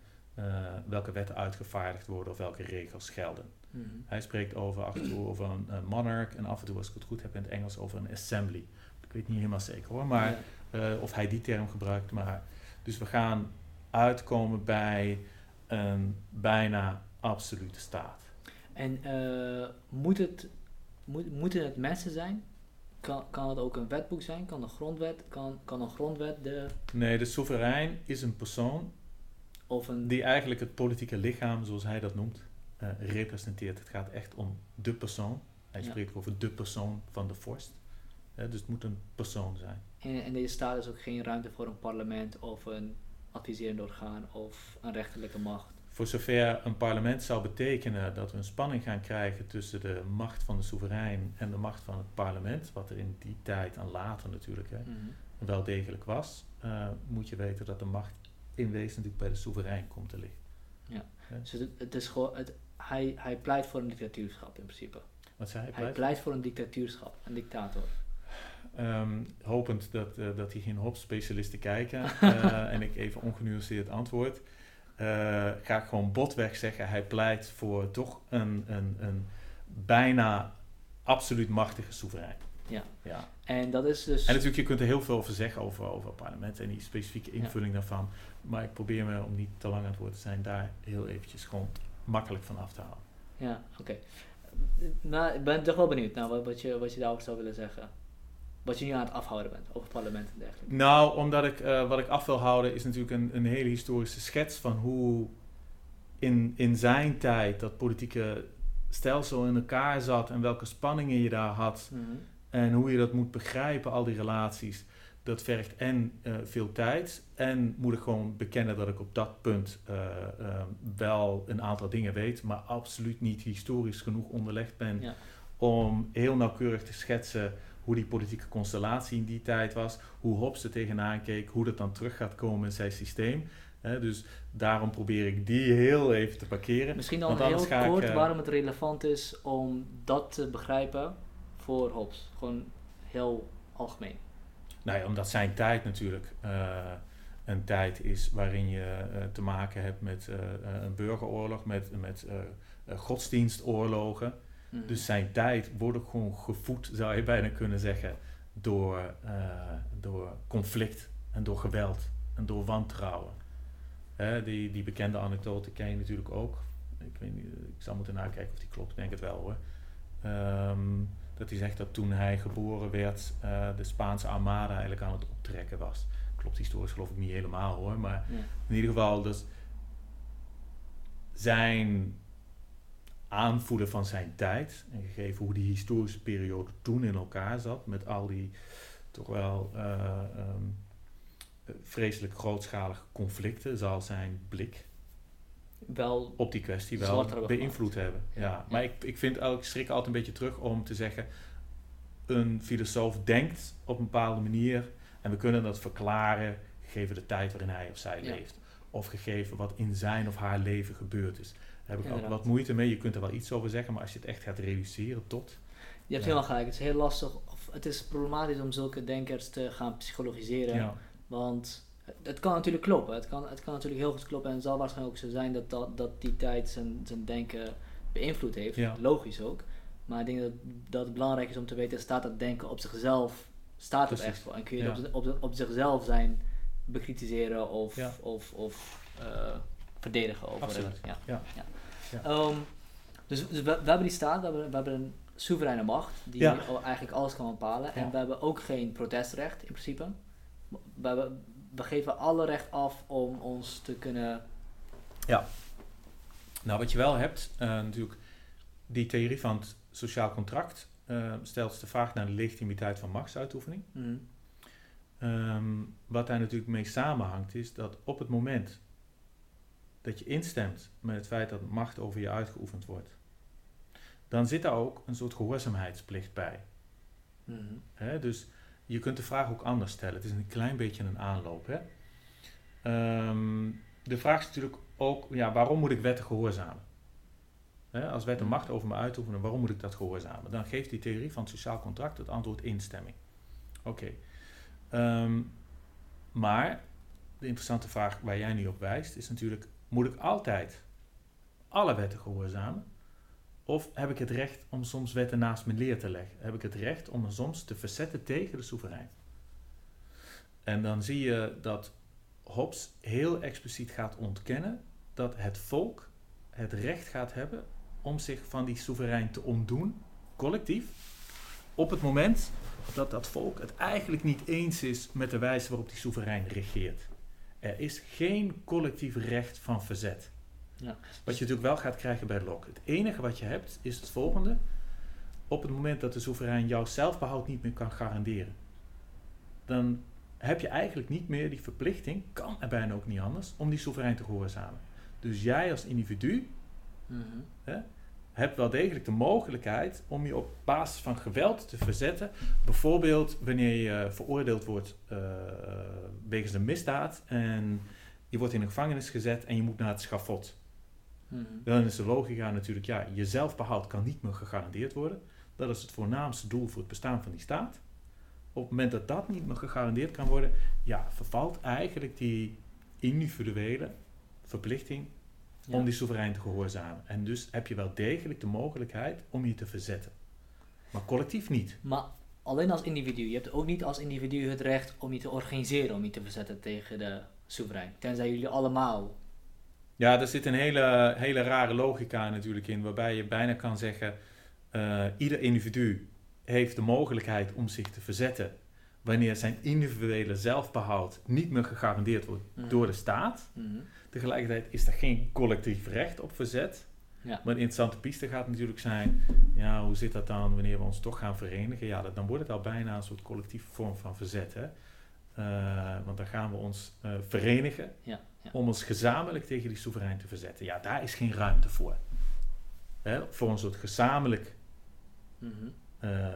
[SPEAKER 2] welke wetten uitgevaardigd worden of welke regels gelden. Mhm. Hij spreekt over, af en toe over een, monarch en af en toe, als ik het goed heb in het Engels, over een assembly. Ik weet niet helemaal zeker hoor, maar of hij die term gebruikt. Maar, dus we gaan uitkomen bij een bijna absolute staat.
[SPEAKER 1] En uh, moet het, moet, moeten het mensen zijn? Kan, kan het ook een wetboek zijn? Kan een grondwet, kan, kan een grondwet de...
[SPEAKER 2] Nee, de soeverein is een persoon of een... die eigenlijk het politieke lichaam, zoals hij dat noemt, uh, representeert. Het gaat echt om de persoon. Hij spreekt over de persoon van de vorst. dus het moet een persoon zijn.
[SPEAKER 1] En in deze staat is ook geen ruimte voor een parlement of een adviserend orgaan of een rechterlijke macht.
[SPEAKER 2] Voor zover een parlement zou betekenen dat we een spanning gaan krijgen tussen de macht van de soeverein en de macht van het parlement, wat er in die tijd en later natuurlijk hè, mhm. wel degelijk was, uh, moet je weten dat de macht in wezen natuurlijk bij de soeverein komt te liggen.
[SPEAKER 1] Ja, dus het, het, is gewoon, het, hij, hij pleit voor een dictatuurschap in principe.
[SPEAKER 2] Wat zei hij?
[SPEAKER 1] Pleit? Hij pleit voor een dictatuurschap, een dictator.
[SPEAKER 2] Um, hopend dat, uh, dat hier geen hop-specialisten kijken uh, en ik even ongenuanceerd antwoord. Uh, ga ik gewoon botweg zeggen, hij pleit voor toch een, een, een bijna absoluut machtige soeverein.
[SPEAKER 1] Ja. ja. En dat is dus.
[SPEAKER 2] En natuurlijk, je kunt er heel veel over zeggen over, over parlement en die specifieke invulling daarvan. Maar ik probeer me, om niet te lang aan het woord te zijn, daar heel eventjes gewoon makkelijk van af te halen.
[SPEAKER 1] Ja, oké. Nou, ik ben toch wel benieuwd naar wat, wat, je, wat je daarover zou willen zeggen. Wat je nu aan het afhouden bent over het parlement en dergelijke.
[SPEAKER 2] Nou, omdat ik, uh, wat ik af wil houden is natuurlijk een, een hele historische schets van hoe in, in zijn tijd dat politieke stelsel in elkaar zat en welke spanningen je daar had. Mhm. En hoe je dat moet begrijpen, al die relaties. Dat vergt en uh, veel tijd. En moet ik gewoon bekennen dat ik op dat punt uh, wel een aantal dingen weet. Maar absoluut niet historisch genoeg onderlegd ben. Ja. Om heel nauwkeurig te schetsen hoe die politieke constellatie in die tijd was. Hoe Hobbes er tegenaan keek. Hoe dat dan terug gaat komen in zijn systeem. dus daarom probeer ik die heel even te parkeren.
[SPEAKER 1] Misschien dan heel kort ik, waarom het relevant is om dat te begrijpen voor Hobbes? Gewoon heel algemeen.
[SPEAKER 2] Nou ja, omdat zijn tijd natuurlijk uh, een tijd is waarin je uh, te maken hebt met een burgeroorlog, met, met godsdienstoorlogen. Mm. Dus zijn tijd wordt ook gewoon gevoed, zou je bijna kunnen zeggen, door, door conflict en door geweld en door wantrouwen. die, die bekende anekdote ken je natuurlijk ook. Ik, weet niet, ik zal moeten nakijken of die klopt, ik denk het wel hoor. Um, dat hij zegt dat toen hij geboren werd, uh, de Spaanse Armada eigenlijk aan het optrekken was. Klopt historisch geloof ik niet helemaal hoor, maar in ieder geval dus zijn aanvoelen van zijn tijd en gegeven hoe die historische periode toen in elkaar zat met al die toch wel uh, um, vreselijk grootschalige conflicten, zal zijn blik
[SPEAKER 1] wel
[SPEAKER 2] op die kwestie wel beïnvloed hebben. Ja. Maar ik, ik vind ik schrik altijd een beetje terug om te zeggen, een filosoof denkt op een bepaalde manier en we kunnen dat verklaren gegeven de tijd waarin hij of zij leeft. Of gegeven wat in zijn of haar leven gebeurd is. Daar heb ik ook wat moeite mee. Je kunt er wel iets over zeggen, maar als je het echt gaat reduceren tot.
[SPEAKER 1] Je hebt helemaal gelijk. Het is heel lastig. Of het is problematisch om zulke denkers te gaan psychologiseren. Want het kan natuurlijk kloppen. Het kan, het kan natuurlijk heel goed kloppen. En het zal waarschijnlijk ook zo zijn dat, dat, dat die tijd zijn, zijn denken beïnvloed heeft. Logisch ook. Maar ik denk dat, dat het belangrijk is om te weten, staat dat denken op zichzelf, staat het echt voor? En kun je het op, op, op zichzelf zijn bekritiseren of, of, of uh, verdedigen over
[SPEAKER 2] Absoluut.
[SPEAKER 1] Ja. Um, dus, dus we, we, hebben die staat, we hebben, we hebben een soevereine macht die eigenlijk alles kan bepalen. En we hebben ook geen protestrecht in principe. We hebben, we geven alle recht af om ons te kunnen.
[SPEAKER 2] Ja. Nou, wat je wel hebt, uh, natuurlijk, die theorie van het sociaal contract uh, stelt de vraag naar de legitimiteit van machtsuitoefening. Mm. Um, wat daar natuurlijk mee samenhangt, is dat op het moment dat je instemt met het feit dat macht over je uitgeoefend wordt, dan zit daar ook een soort gehoorzaamheidsplicht bij. Mm. dus je kunt de vraag ook anders stellen. Het is een klein beetje een aanloop. Hè? Um, de vraag is natuurlijk ook, ja, waarom moet ik wetten gehoorzamen? Hè, als wet een macht over me uitoefenen, waarom moet ik dat gehoorzamen? Dan geeft die theorie van het sociaal contract het antwoord instemming. Oké. Okay. Um, ehm, maar de interessante vraag waar jij nu op wijst is natuurlijk, moet ik altijd alle wetten gehoorzamen? Of heb ik het recht om soms wetten naast mijn leer te leggen? Heb ik het recht om me soms te verzetten tegen de soeverein? En dan zie je dat Hobbes heel expliciet gaat ontkennen dat het volk het recht gaat hebben om zich van die soeverein te ontdoen, collectief, op het moment dat dat volk het eigenlijk niet eens is met de wijze waarop die soeverein regeert. Er is geen collectief recht van verzet. Ja. Wat je natuurlijk wel gaat krijgen bij Locke. Het enige wat je hebt is het volgende. Op het moment dat de soeverein jouw zelfbehoud niet meer kan garanderen, dan heb je eigenlijk niet meer die verplichting, kan er bijna ook niet anders, om die soeverein te gehoorzamen. Dus jij als individu
[SPEAKER 1] Mhm.
[SPEAKER 2] hè, hebt wel degelijk de mogelijkheid om je op basis van geweld te verzetten. Bijvoorbeeld wanneer je veroordeeld wordt eh, wegens een misdaad en je wordt in de gevangenis gezet en je moet naar het schafot.
[SPEAKER 1] Mhm.
[SPEAKER 2] Dan is de logica natuurlijk, ja, je zelfbehoud kan niet meer gegarandeerd worden. Dat is het voornaamste doel voor het bestaan van die staat. Op het moment dat dat niet meer gegarandeerd kan worden, ja, vervalt eigenlijk die individuele verplichting
[SPEAKER 1] Ja.
[SPEAKER 2] om die soeverein te gehoorzamen. En dus heb je wel degelijk de mogelijkheid om je te verzetten. Maar collectief niet.
[SPEAKER 1] Maar alleen als individu. Je hebt ook niet als individu het recht om je te organiseren, om je te verzetten tegen de soeverein. Tenzij jullie allemaal.
[SPEAKER 2] Ja, daar zit een hele, hele rare logica natuurlijk in, waarbij je bijna kan zeggen, eh, ieder individu heeft de mogelijkheid om zich te verzetten wanneer zijn individuele zelfbehoud niet meer gegarandeerd wordt
[SPEAKER 1] Mhm.
[SPEAKER 2] door de staat.
[SPEAKER 1] Mhm.
[SPEAKER 2] Tegelijkertijd is er geen collectief recht op verzet.
[SPEAKER 1] Ja.
[SPEAKER 2] Maar een interessante piste gaat natuurlijk zijn, ja, hoe zit dat dan wanneer we ons toch gaan verenigen? Ja, dat, dan wordt het al bijna een soort collectieve vorm van verzet. Hè? Eh, want dan gaan we ons eh, verenigen
[SPEAKER 1] Ja, ja.
[SPEAKER 2] om ons gezamenlijk tegen die soeverein te verzetten. Ja, daar is geen ruimte voor. Hè? Voor een soort gezamenlijk
[SPEAKER 1] Mhm.
[SPEAKER 2] eh,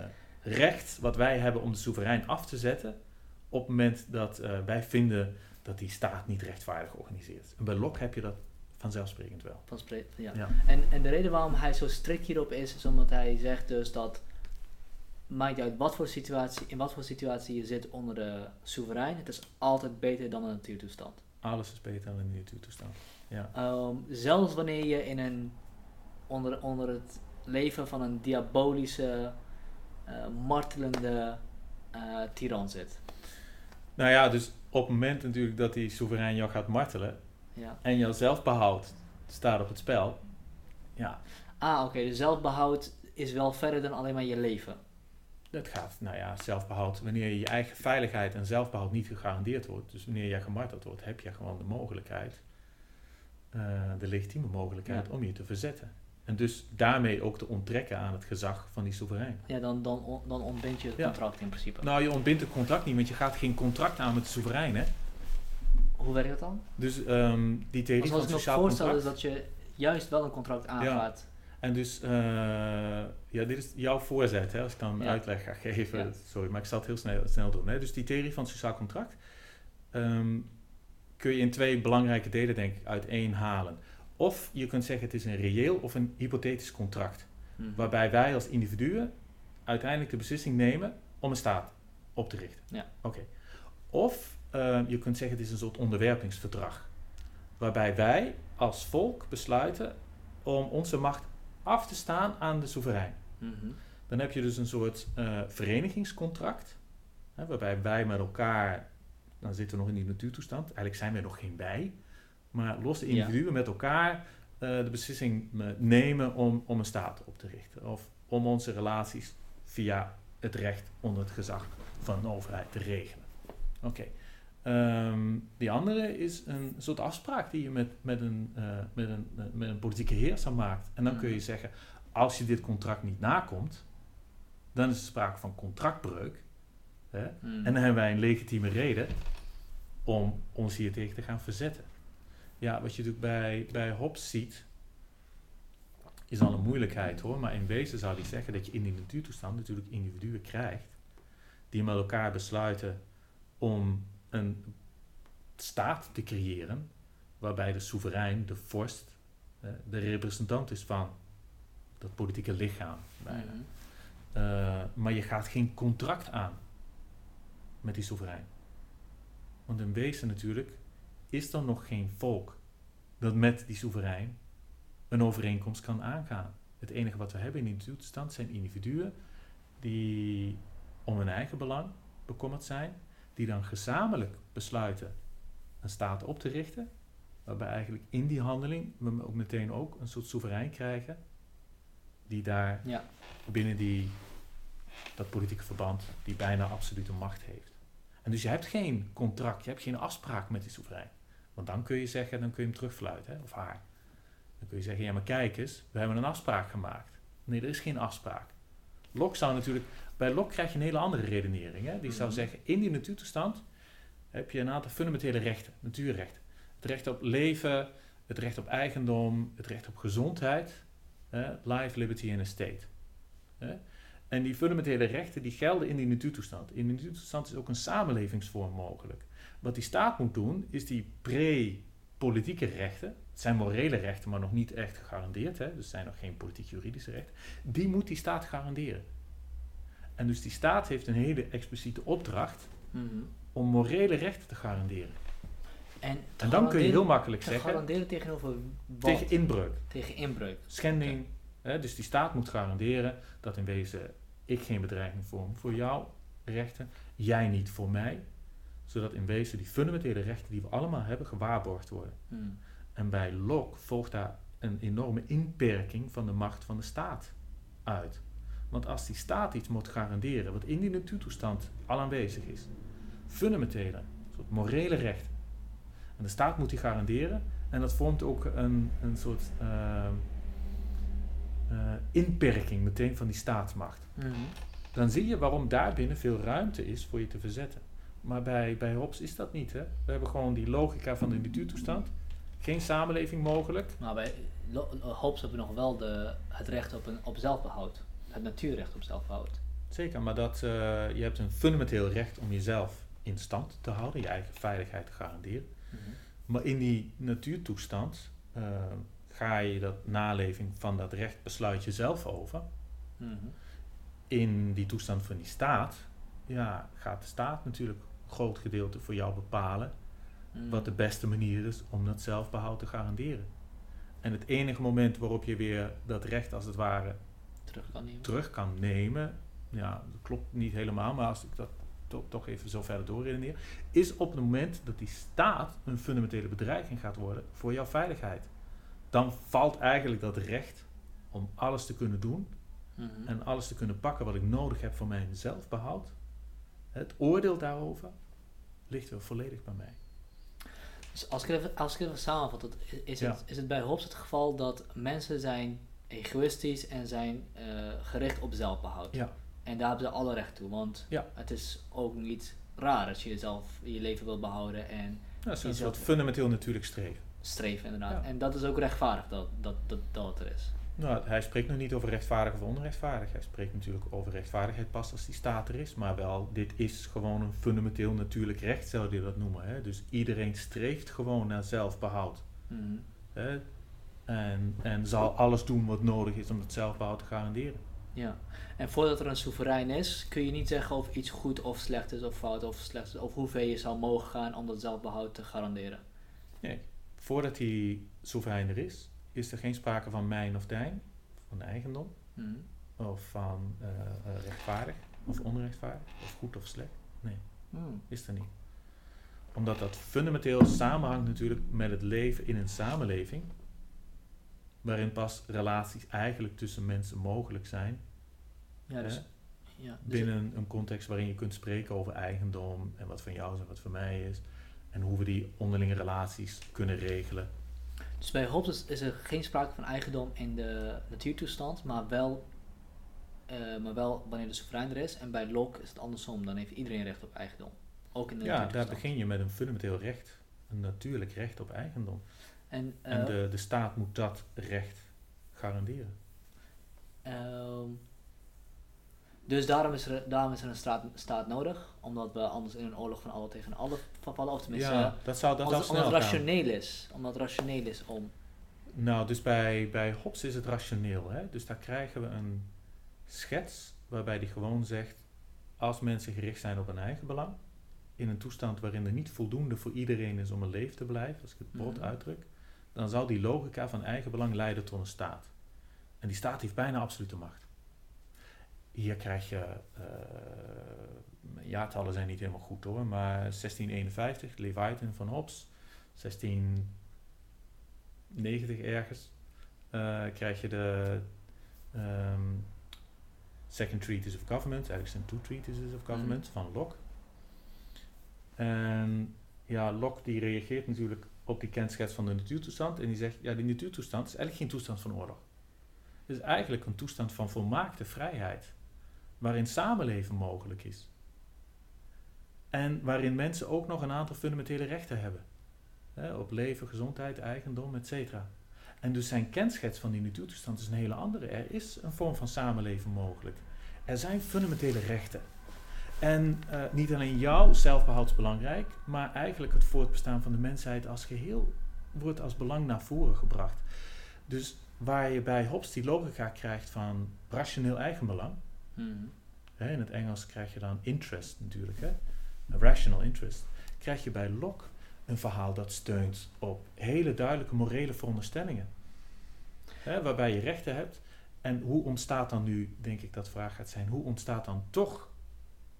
[SPEAKER 2] recht wat wij hebben om de soeverein af te zetten op het moment dat wij vinden dat die staat niet rechtvaardig organiseert. En bij Locke heb je dat vanzelfsprekend wel.
[SPEAKER 1] Van spre- ja.
[SPEAKER 2] Ja.
[SPEAKER 1] En, en de reden waarom hij zo strikt hierop is, is omdat hij zegt dus dat maakt uit wat voor situatie, in wat voor situatie je zit onder de soeverein, het is altijd beter dan een natuurtoestand.
[SPEAKER 2] Alles is beter dan in de natuurtoestand. Ja.
[SPEAKER 1] Ehm, zelfs wanneer je in een, onder, onder het leven van een diabolische, eh, martelende eh tiran zit.
[SPEAKER 2] Nou ja, dus op het moment natuurlijk dat die soeverein jou gaat martelen
[SPEAKER 1] Ja.
[SPEAKER 2] en jouw zelfbehoud staat op het spel, ja,
[SPEAKER 1] Ah, oké, de zelfbehoud is wel verder dan alleen maar je leven.
[SPEAKER 2] dat gaat, nou ja, zelfbehoud, wanneer je eigen veiligheid en zelfbehoud niet gegarandeerd wordt, dus wanneer jij gemarteld wordt, heb je gewoon de mogelijkheid, eh, de legitieme mogelijkheid
[SPEAKER 1] Ja.
[SPEAKER 2] om je te verzetten. En dus daarmee ook te onttrekken aan het gezag van die soeverein.
[SPEAKER 1] Ja, dan, dan, dan ontbind je het
[SPEAKER 2] Ja.
[SPEAKER 1] contract in principe.
[SPEAKER 2] Nou, je ontbindt het contract niet, want je gaat geen contract aan met de soeverein, hè.
[SPEAKER 1] Hoe werkt dat dan?
[SPEAKER 2] Dus ehm, die theorie van
[SPEAKER 1] wat ik me
[SPEAKER 2] sociaal
[SPEAKER 1] voorstel
[SPEAKER 2] contract...
[SPEAKER 1] is dat je juist wel een contract aangaat.
[SPEAKER 2] En dus, eh, ja, dit is jouw voorzet, hè, als ik dan
[SPEAKER 1] Ja.
[SPEAKER 2] uitleg ga geven.
[SPEAKER 1] Ja.
[SPEAKER 2] Sorry, maar ik zal het heel snel, snel doen. Hè. Dus die theorie van het sociaal contract ehm, kun je in twee belangrijke delen, denk ik, uiteenhalen. Of je kunt zeggen het is een reëel of een hypothetisch contract.
[SPEAKER 1] Mhm.
[SPEAKER 2] Waarbij wij als individuen uiteindelijk de beslissing nemen om een staat op te richten.
[SPEAKER 1] Ja.
[SPEAKER 2] Oké. Of eh, je kunt zeggen het is een soort onderwerpingsverdrag. Waarbij wij als volk besluiten om onze macht af te staan aan de soeverein.
[SPEAKER 1] Mhm.
[SPEAKER 2] Dan heb je dus een soort eh, verenigingscontract. Hè, waarbij wij met elkaar, dan zitten we nog in die natuurtoestand, eigenlijk zijn we nog geen wij. Maar losse
[SPEAKER 1] Ja.
[SPEAKER 2] individuen met elkaar eh, de beslissing eh, nemen om, om een staat op te richten. Of om onze relaties via het recht onder het gezag van een overheid te regelen. Oké. Ehm, die andere is een soort afspraak die je met, met, een, eh, met, een, met een politieke heerser maakt. En dan kun je
[SPEAKER 1] Mhm.
[SPEAKER 2] zeggen, als je dit contract niet nakomt, dan is er sprake van contractbreuk. Hè?
[SPEAKER 1] Mhm.
[SPEAKER 2] En dan hebben wij een legitieme reden om ons hier tegen te gaan verzetten. Ja, wat je natuurlijk bij, bij Hobbes ziet, is al een moeilijkheid hoor. Maar in wezen zou hij zeggen dat je in die natuurtoestand natuurlijk individuen krijgt die met elkaar besluiten om een staat te creëren waarbij de soeverein, de vorst, de representant is van dat politieke lichaam. bijna.
[SPEAKER 1] Mhm.
[SPEAKER 2] Eh, maar je gaat geen contract aan met die soeverein. Want in wezen natuurlijk is er nog geen volk dat met die soeverein een overeenkomst kan aangaan. Het enige wat we hebben in die toestand zijn individuen die om hun eigen belang bekommerd zijn, die dan gezamenlijk besluiten een staat op te richten, waarbij eigenlijk in die handeling we ook meteen ook een soort soeverein krijgen, die daar
[SPEAKER 1] Ja.
[SPEAKER 2] binnen die, dat politieke verband die bijna absolute macht heeft. En dus je hebt geen contract, je hebt geen afspraak met die soeverein. Want dan kun je zeggen, dan kun je hem terugfluiten, hè, of haar. Dan kun je zeggen, ja maar kijk eens, we hebben een afspraak gemaakt. Nee, er is geen afspraak. Locke zou natuurlijk, bij Locke krijg je een hele andere redenering. Hè? Die zou
[SPEAKER 1] Mhm.
[SPEAKER 2] zeggen, in die natuurtoestand heb je een aantal fundamentele rechten, natuurrechten. Het recht op leven, het recht op eigendom, het recht op gezondheid, life, liberty en estate. En die fundamentele rechten die gelden in die natuurtoestand. In de natuurtoestand is ook een samenlevingsvorm mogelijk. Wat die staat moet doen, is die pre-politieke rechten, het zijn morele rechten, maar nog niet echt gegarandeerd, hè, dus zijn nog geen politiek-juridische rechten, die moet die staat garanderen. En dus die staat heeft een hele expliciete opdracht mhm. om morele rechten te garanderen. En, en dan kun je heel makkelijk zeggen.
[SPEAKER 1] Garanderen tegenover
[SPEAKER 2] wat? Tegen inbreuk.
[SPEAKER 1] Tegen inbreuk.
[SPEAKER 2] Schending. Hè, dus die staat moet garanderen dat in wezen ik geen bedreiging vorm voor jouw rechten, jij niet voor mij, zodat in wezen die fundamentele rechten die we allemaal hebben gewaarborgd worden. Hmm. En bij Locke volgt daar een enorme inperking van de macht van de staat uit. Want als die staat iets moet garanderen, wat in die natuurtoestand al aanwezig is, fundamentele, soort morele rechten, en de staat moet die garanderen, en dat vormt ook een, een soort uh, uh, inperking meteen van die staatsmacht. Mhm. Dan zie je waarom daarbinnen veel ruimte is voor je te verzetten. Maar bij, bij Hobbes is dat niet. Hè? We hebben gewoon die logica van de natuurtoestand. Geen samenleving mogelijk.
[SPEAKER 1] Maar bij Hobbes hebben we nog wel de, het recht op, een, op zelfbehoud. Het natuurrecht op zelfbehoud.
[SPEAKER 2] Zeker, maar dat, uh, je hebt een fundamenteel recht om jezelf in stand te houden, je eigen veiligheid te garanderen. Mhm. Maar in die natuurtoestand uh, ga je dat naleving van dat recht besluit je zelf over. Mhm. In die toestand van die staat, ja, gaat de staat natuurlijk groot gedeelte voor jou bepalen mhm. wat de beste manier is om dat zelfbehoud te garanderen. En het enige moment waarop je weer dat recht als het ware
[SPEAKER 1] terug kan nemen,
[SPEAKER 2] terug kan nemen ja, dat klopt niet helemaal, maar als ik dat toch even zo verder doorredeneer, is op het moment dat die staat een fundamentele bedreiging gaat worden voor jouw veiligheid dan valt eigenlijk dat recht om alles te kunnen doen mhm. en alles te kunnen pakken wat ik nodig heb voor mijn zelfbehoud. Het oordeel daarover ligt wel volledig bij mij.
[SPEAKER 1] Dus als ik even, als ik even samenvat, is, het, is het bij Hobbes het geval dat mensen zijn egoïstisch en zijn uh, gericht op zelfbehoud. Ja. En daar hebben ze alle recht toe, want ja. het is ook niet raar als je jezelf je leven wil behouden en...
[SPEAKER 2] Ja, dat is een soort fundamenteel natuurlijk streven
[SPEAKER 1] streven, inderdaad. En dat is ook rechtvaardig dat, dat, dat, dat er is.
[SPEAKER 2] Nou, hij spreekt nog niet over rechtvaardig of onrechtvaardig. Hij spreekt natuurlijk over rechtvaardigheid pas als die staat er is. Maar wel, dit is gewoon een fundamenteel natuurlijk recht, zou je dat noemen. Hè? Dus iedereen streeft gewoon naar zelfbehoud. Mhm. hè? En, en zal alles doen wat nodig is om dat zelfbehoud te garanderen.
[SPEAKER 1] Ja, en voordat er een soeverein is, kun je niet zeggen of iets goed of slecht is, of fout of slecht is, of hoeveel je zal mogen gaan om dat zelfbehoud te garanderen.
[SPEAKER 2] Nee, voordat die soeverein er is, is er geen sprake van mijn of dijn, van eigendom, hmm. of van uh, rechtvaardig of onrechtvaardig, of goed of slecht. Nee, hmm. is er niet. Omdat dat fundamenteel samenhangt natuurlijk met het leven in een samenleving, waarin pas relaties eigenlijk tussen mensen mogelijk zijn. Ja, dus, ja, dus binnen een context waarin je kunt spreken over eigendom en wat van jou is en wat van mij is en hoe we die onderlinge relaties kunnen regelen.
[SPEAKER 1] Dus bij Hobbes is er geen sprake van eigendom in de natuurtoestand, maar wel, uh, maar wel wanneer de soeverein er is. En bij Locke is het andersom, dan heeft iedereen recht op eigendom. Ook in de
[SPEAKER 2] ja, daar begin je met een fundamenteel recht, een natuurlijk recht op eigendom. En, en eh, de, de staat moet dat recht garanderen.
[SPEAKER 1] Uh, dus daarom is er, daarom is er een staat, staat nodig, omdat we anders in een oorlog van alle tegen alle vallen. Of tenminste, ja, dat zou, dat omdat, omdat het rationeel is. Omdat het rationeel is om.
[SPEAKER 2] Nou, dus bij, bij Hobbes is het rationeel. Hè? Dus daar krijgen we een schets waarbij die gewoon zegt: als mensen gericht zijn op hun eigen belang, in een toestand waarin er niet voldoende voor iedereen is om een leven te blijven, als ik het brood mm uitdruk, dan zal die logica van eigen belang leiden tot een staat. En die staat heeft bijna absolute macht. Hier krijg je, uh, jaartallen zijn niet helemaal goed hoor, maar 1651, Leviathan van Hobbes, 1690 ergens, uh, krijg je de um, Second Treatise of Government, eigenlijk zijn Two Treatises of Government mm. van Locke. En ja, Locke die reageert natuurlijk op die kenschets van de natuurtoestand en die zegt, ja die natuurtoestand is eigenlijk geen toestand van oorlog. Het is eigenlijk een toestand van volmaakte vrijheid waarin samenleven mogelijk is. En waarin mensen ook nog een aantal fundamentele rechten hebben. Hè, op leven, gezondheid, eigendom, et cetera. En dus zijn kenschets van die natuurtoestand is een hele andere. Er is een vorm van samenleven mogelijk. Er zijn fundamentele rechten. En uh, niet alleen jouw zelfbehoud is belangrijk, maar eigenlijk het voortbestaan van de mensheid als geheel wordt als belang naar voren gebracht. Dus waar je bij Hobbes die logica krijgt van rationeel eigenbelang, hmm. hè, in het Engels krijg je dan interest natuurlijk, hè, rational interest, krijg je bij Locke een verhaal dat steunt op hele duidelijke morele veronderstellingen. Hè, waarbij je rechten hebt. En hoe ontstaat dan nu, denk ik dat de vraag gaat zijn, hoe ontstaat dan toch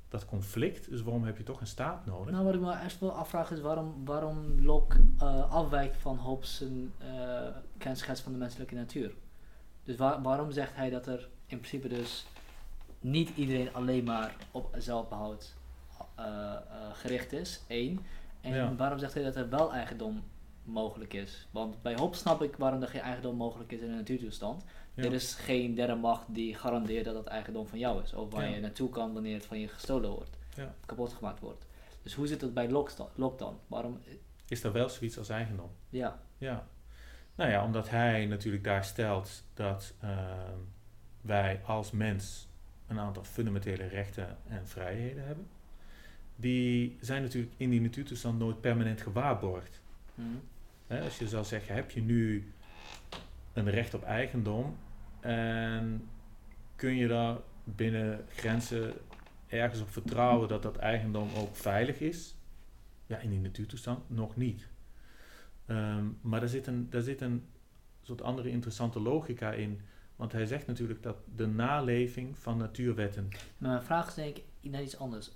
[SPEAKER 2] dat conflict? Dus waarom heb je toch een staat nodig?
[SPEAKER 1] Nou, wat ik me eerst wil afvragen is waarom, waarom Locke uh, afwijkt van Hobbes' uh, kenschets van de menselijke natuur. Dus waarom zegt hij dat er in principe dus niet iedereen alleen maar op zelfbehoud uh, gericht is, één. En waarom zegt hij dat er wel eigendom mogelijk is? Want bij Hobbes snap ik waarom er geen eigendom mogelijk is in een natuurtoestand. Er is geen derde macht die garandeert dat het eigendom van jou is. Of waar je naartoe kan wanneer het van je gestolen wordt. Kapot gemaakt wordt. Dus hoe zit het bij Locke dan? Waarom...
[SPEAKER 2] Is er wel zoiets als eigendom?
[SPEAKER 1] Ja.
[SPEAKER 2] Ja. Nou ja, omdat hij natuurlijk daar stelt dat wij als mens een aantal fundamentele rechten en vrijheden hebben. Die zijn natuurlijk in die natuurtoestand nooit permanent gewaarborgd. Hmm. als je zou zeggen, heb je nu een recht op eigendom en kun je daar binnen grenzen ergens op vertrouwen dat dat eigendom ook veilig is? Ja, in die natuurtoestand nog niet. Ehm, maar daar zit, een, daar zit een soort andere interessante logica in. Want hij zegt natuurlijk dat de naleving van natuurwetten.
[SPEAKER 1] Maar mijn vraag is denk ik naar iets anders.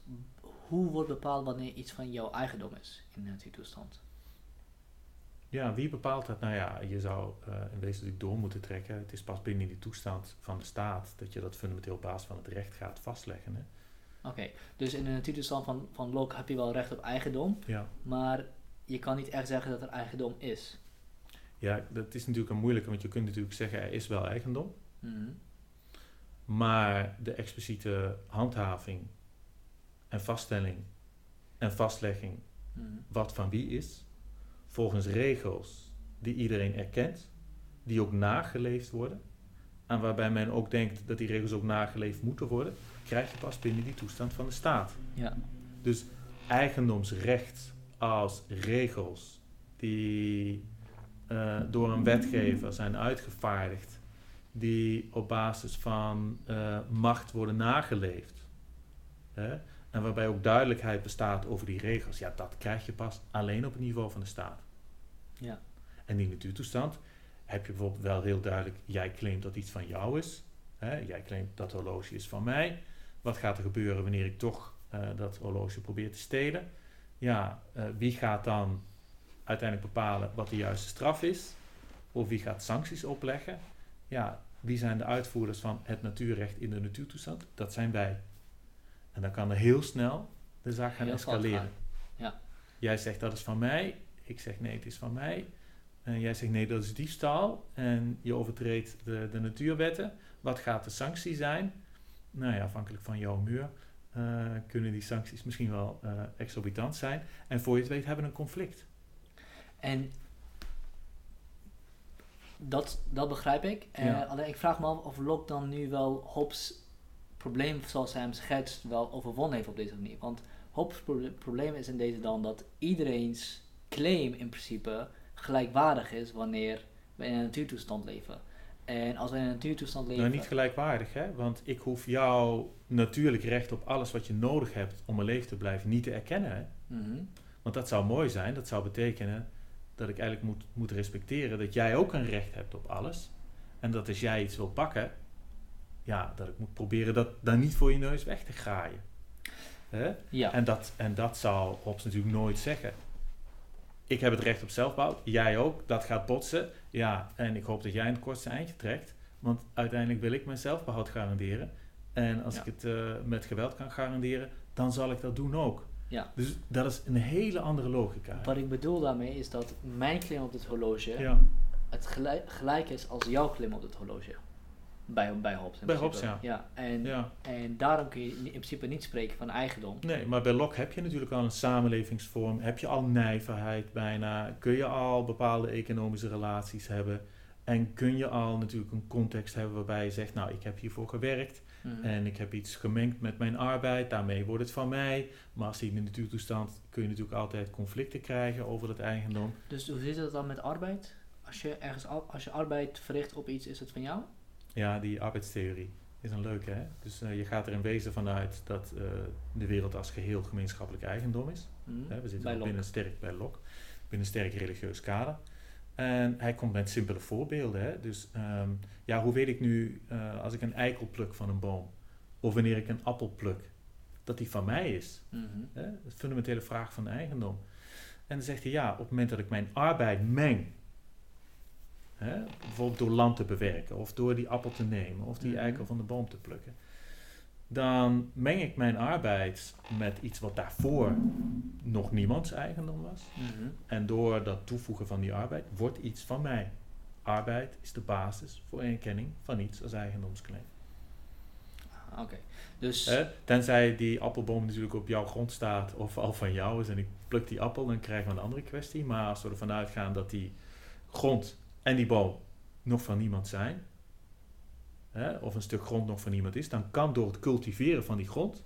[SPEAKER 1] Hoe wordt bepaald wanneer iets van jouw eigendom is in de natuurtoestand?
[SPEAKER 2] Ja, wie bepaalt dat? Nou ja, je zou uh, in wezen door moeten trekken. Het is pas binnen die toestand van de staat dat je dat fundamenteel op basis van het recht gaat vastleggen.
[SPEAKER 1] Oké, dus in de natuurtoestand van, van Locke heb je wel recht op eigendom, ja. maar je kan niet echt zeggen dat er eigendom is.
[SPEAKER 2] Ja, dat is natuurlijk een moeilijke, want je kunt natuurlijk zeggen er is wel eigendom. Mm Maar de expliciete handhaving en vaststelling en vastlegging mhm. wat van wie is, volgens regels die iedereen erkent, die ook nageleefd worden, en waarbij men ook denkt dat die regels ook nageleefd moeten worden, krijg je pas binnen die toestand van de staat.
[SPEAKER 1] Ja.
[SPEAKER 2] Dus eigendomsrecht als regels die uh, door een wetgever zijn uitgevaardigd, die op basis van uh, macht worden nageleefd. Hè? En waarbij ook duidelijkheid bestaat over die regels. Ja, dat krijg je pas alleen op het niveau van de staat.
[SPEAKER 1] Ja.
[SPEAKER 2] En in natuurtoestand heb je bijvoorbeeld wel heel duidelijk, jij claimt dat iets van jou is. Hè? Jij claimt dat horloge is van mij. Wat gaat er gebeuren wanneer ik toch uh, dat horloge probeer te stelen? Ja, wie gaat dan uiteindelijk bepalen wat de juiste straf is? Of wie gaat sancties opleggen? Ja, wie zijn de uitvoerders van het natuurrecht in de natuurtoestand? Dat zijn wij. En dan kan er heel snel de zaak gaan escaleren.
[SPEAKER 1] Ja.
[SPEAKER 2] Jij zegt dat is van mij, ik zeg nee, het is van mij. En jij zegt nee, dat is diefstal. En je overtreedt de, de natuurwetten. Wat gaat de sanctie zijn? Nou ja, afhankelijk van jouw muur uh, kunnen die sancties misschien wel uh, exorbitant zijn. En voor je het weet hebben we een conflict.
[SPEAKER 1] En dat, dat begrijp ik. Uh, alleen ik vraag me af of Locke dan nu wel Hobbes probleem zoals hij hem schetst wel overwonnen heeft op deze manier. Want Hobbes probleem is in deze dan dat iedereen's claim in principe gelijkwaardig is wanneer we in een natuurtoestand leven. En als we in een natuurtoestand leven.
[SPEAKER 2] Nou, niet gelijkwaardig, hè? Want ik hoef jouw natuurlijk recht op alles wat je nodig hebt om een leven te blijven niet te erkennen. Hè? Mhm. Want dat zou mooi zijn. Dat zou betekenen dat ik eigenlijk moet, moet respecteren dat jij ook een recht hebt op alles. En dat als jij iets wil pakken, ja, dat ik moet proberen dat daar niet voor je neus weg te graaien. Hè?
[SPEAKER 1] Ja.
[SPEAKER 2] En, dat, en dat zou Hobbes natuurlijk nooit zeggen. Ik heb het recht op zelfbouw, jij ook, dat gaat botsen. Ja, en ik hoop dat jij een kortste eindje trekt. Want uiteindelijk wil ik mijn zelfbehoud garanderen. En als ik het uh, met geweld kan garanderen, dan zal ik dat doen ook.
[SPEAKER 1] Ja.
[SPEAKER 2] Dus dat is een hele andere logica.
[SPEAKER 1] Wat ik bedoel daarmee is dat mijn claim op het horloge ja. het gelijk, gelijk, is als jouw claim op het horloge. Bij, bij Hobbes.
[SPEAKER 2] Bij Hobbes, ja.
[SPEAKER 1] ja. En, ja. en daarom kun je in principe niet spreken van eigendom.
[SPEAKER 2] Nee, maar bij Locke heb je natuurlijk al een samenlevingsvorm, heb je al nijverheid bijna, kun je al bepaalde economische relaties hebben en kun je al natuurlijk een context hebben waarbij je zegt, nou, ik heb hiervoor gewerkt mhm. en ik heb iets gemengd met mijn arbeid, daarmee wordt het van mij. Maar als je in de natuurtoestand kun je natuurlijk altijd conflicten krijgen over dat eigendom.
[SPEAKER 1] Dus hoe zit het dan met arbeid? Als je ergens als je arbeid verricht op iets, is het van jou?
[SPEAKER 2] Ja, die arbeidstheorie is een leuke. Hè? Dus uh, je gaat er in wezen vanuit dat uh, de wereld als geheel gemeenschappelijk eigendom is. Mm. Hè? We zitten binnen sterk bij Locke, binnen een sterk religieus kader. En hij komt met simpele voorbeelden. Hè? Dus um, ja, hoe weet ik nu uh, als ik een eikel pluk van een boom, of wanneer ik een appel pluk, dat die van mij is? Mm -hmm. hè? Dat is een fundamentele vraag van de eigendom. En dan zegt hij ja, op het moment dat ik mijn arbeid meng Hè? Bijvoorbeeld door land te bewerken, of door die appel te nemen, of die mhm. eikel van de boom te plukken. Dan meng ik mijn arbeid met iets wat daarvoor nog niemands eigendom was. Mhm. En door dat toevoegen van die arbeid wordt iets van mij. Arbeid is de basis voor erkenning van iets als eigendomsclaim.
[SPEAKER 1] Ah, oké. Dus...
[SPEAKER 2] Tenzij die appelboom natuurlijk op jouw grond staat of al van jou is en ik pluk die appel, dan krijgen we een andere kwestie. Maar als we ervan uitgaan dat die grond en die boom nog van niemand zijn, hè, of een stuk grond nog van niemand is, dan kan door het cultiveren van die grond,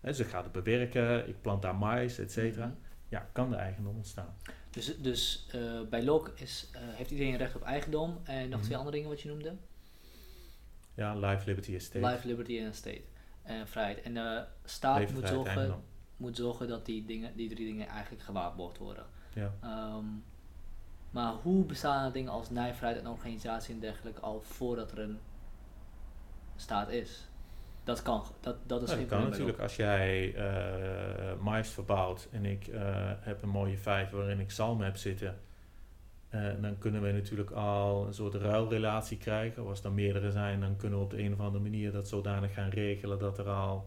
[SPEAKER 2] hè, dus ik ga het bewerken, ik plant daar mais, et cetera, mhm. ja, kan de eigendom ontstaan.
[SPEAKER 1] Dus, dus uh, bij Locke is, uh, heeft iedereen recht op eigendom en nog mm twee andere dingen wat je noemde?
[SPEAKER 2] Ja, life, liberty en state.
[SPEAKER 1] Life, liberty en state. En vrijheid. En de staat moet zorgen, moet zorgen dat die, dingen, die drie dingen eigenlijk gewaarborgd worden. Ja. Um, maar hoe bestaan dingen als nijverheid en organisatie en dergelijke al voordat er een staat is? Dat kan, dat, dat is
[SPEAKER 2] ja, Dat kan natuurlijk als jij uh, mais verbouwt en ik uh, heb een mooie vijver waarin ik zalm heb zitten. Uh, dan kunnen we natuurlijk al een soort ruilrelatie krijgen. Of als er meerdere zijn, dan kunnen we op de een of andere manier dat zodanig gaan regelen dat er al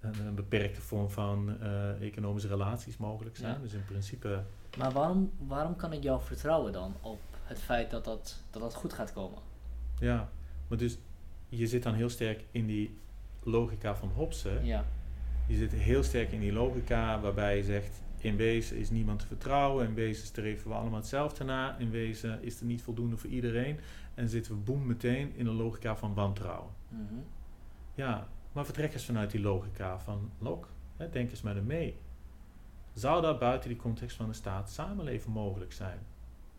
[SPEAKER 2] een, een beperkte vorm van economische relaties mogelijk zijn. Dus in principe
[SPEAKER 1] maar waarom, waarom kan ik jou vertrouwen dan op het feit dat dat, dat dat goed gaat komen?
[SPEAKER 2] Ja, maar dus je zit dan heel sterk in die logica van Hobbes. Ja. Je zit heel sterk in die logica waarbij je zegt: in wezen is niemand te vertrouwen, in wezen streven we allemaal hetzelfde na, in wezen is er niet voldoende voor iedereen. En zitten we boem meteen in de logica van wantrouwen. Mm Ja, maar vertrek eens vanuit die logica van Locke. Hè, denk eens met hem mee. Zou dat buiten die context van de staat samenleven mogelijk zijn?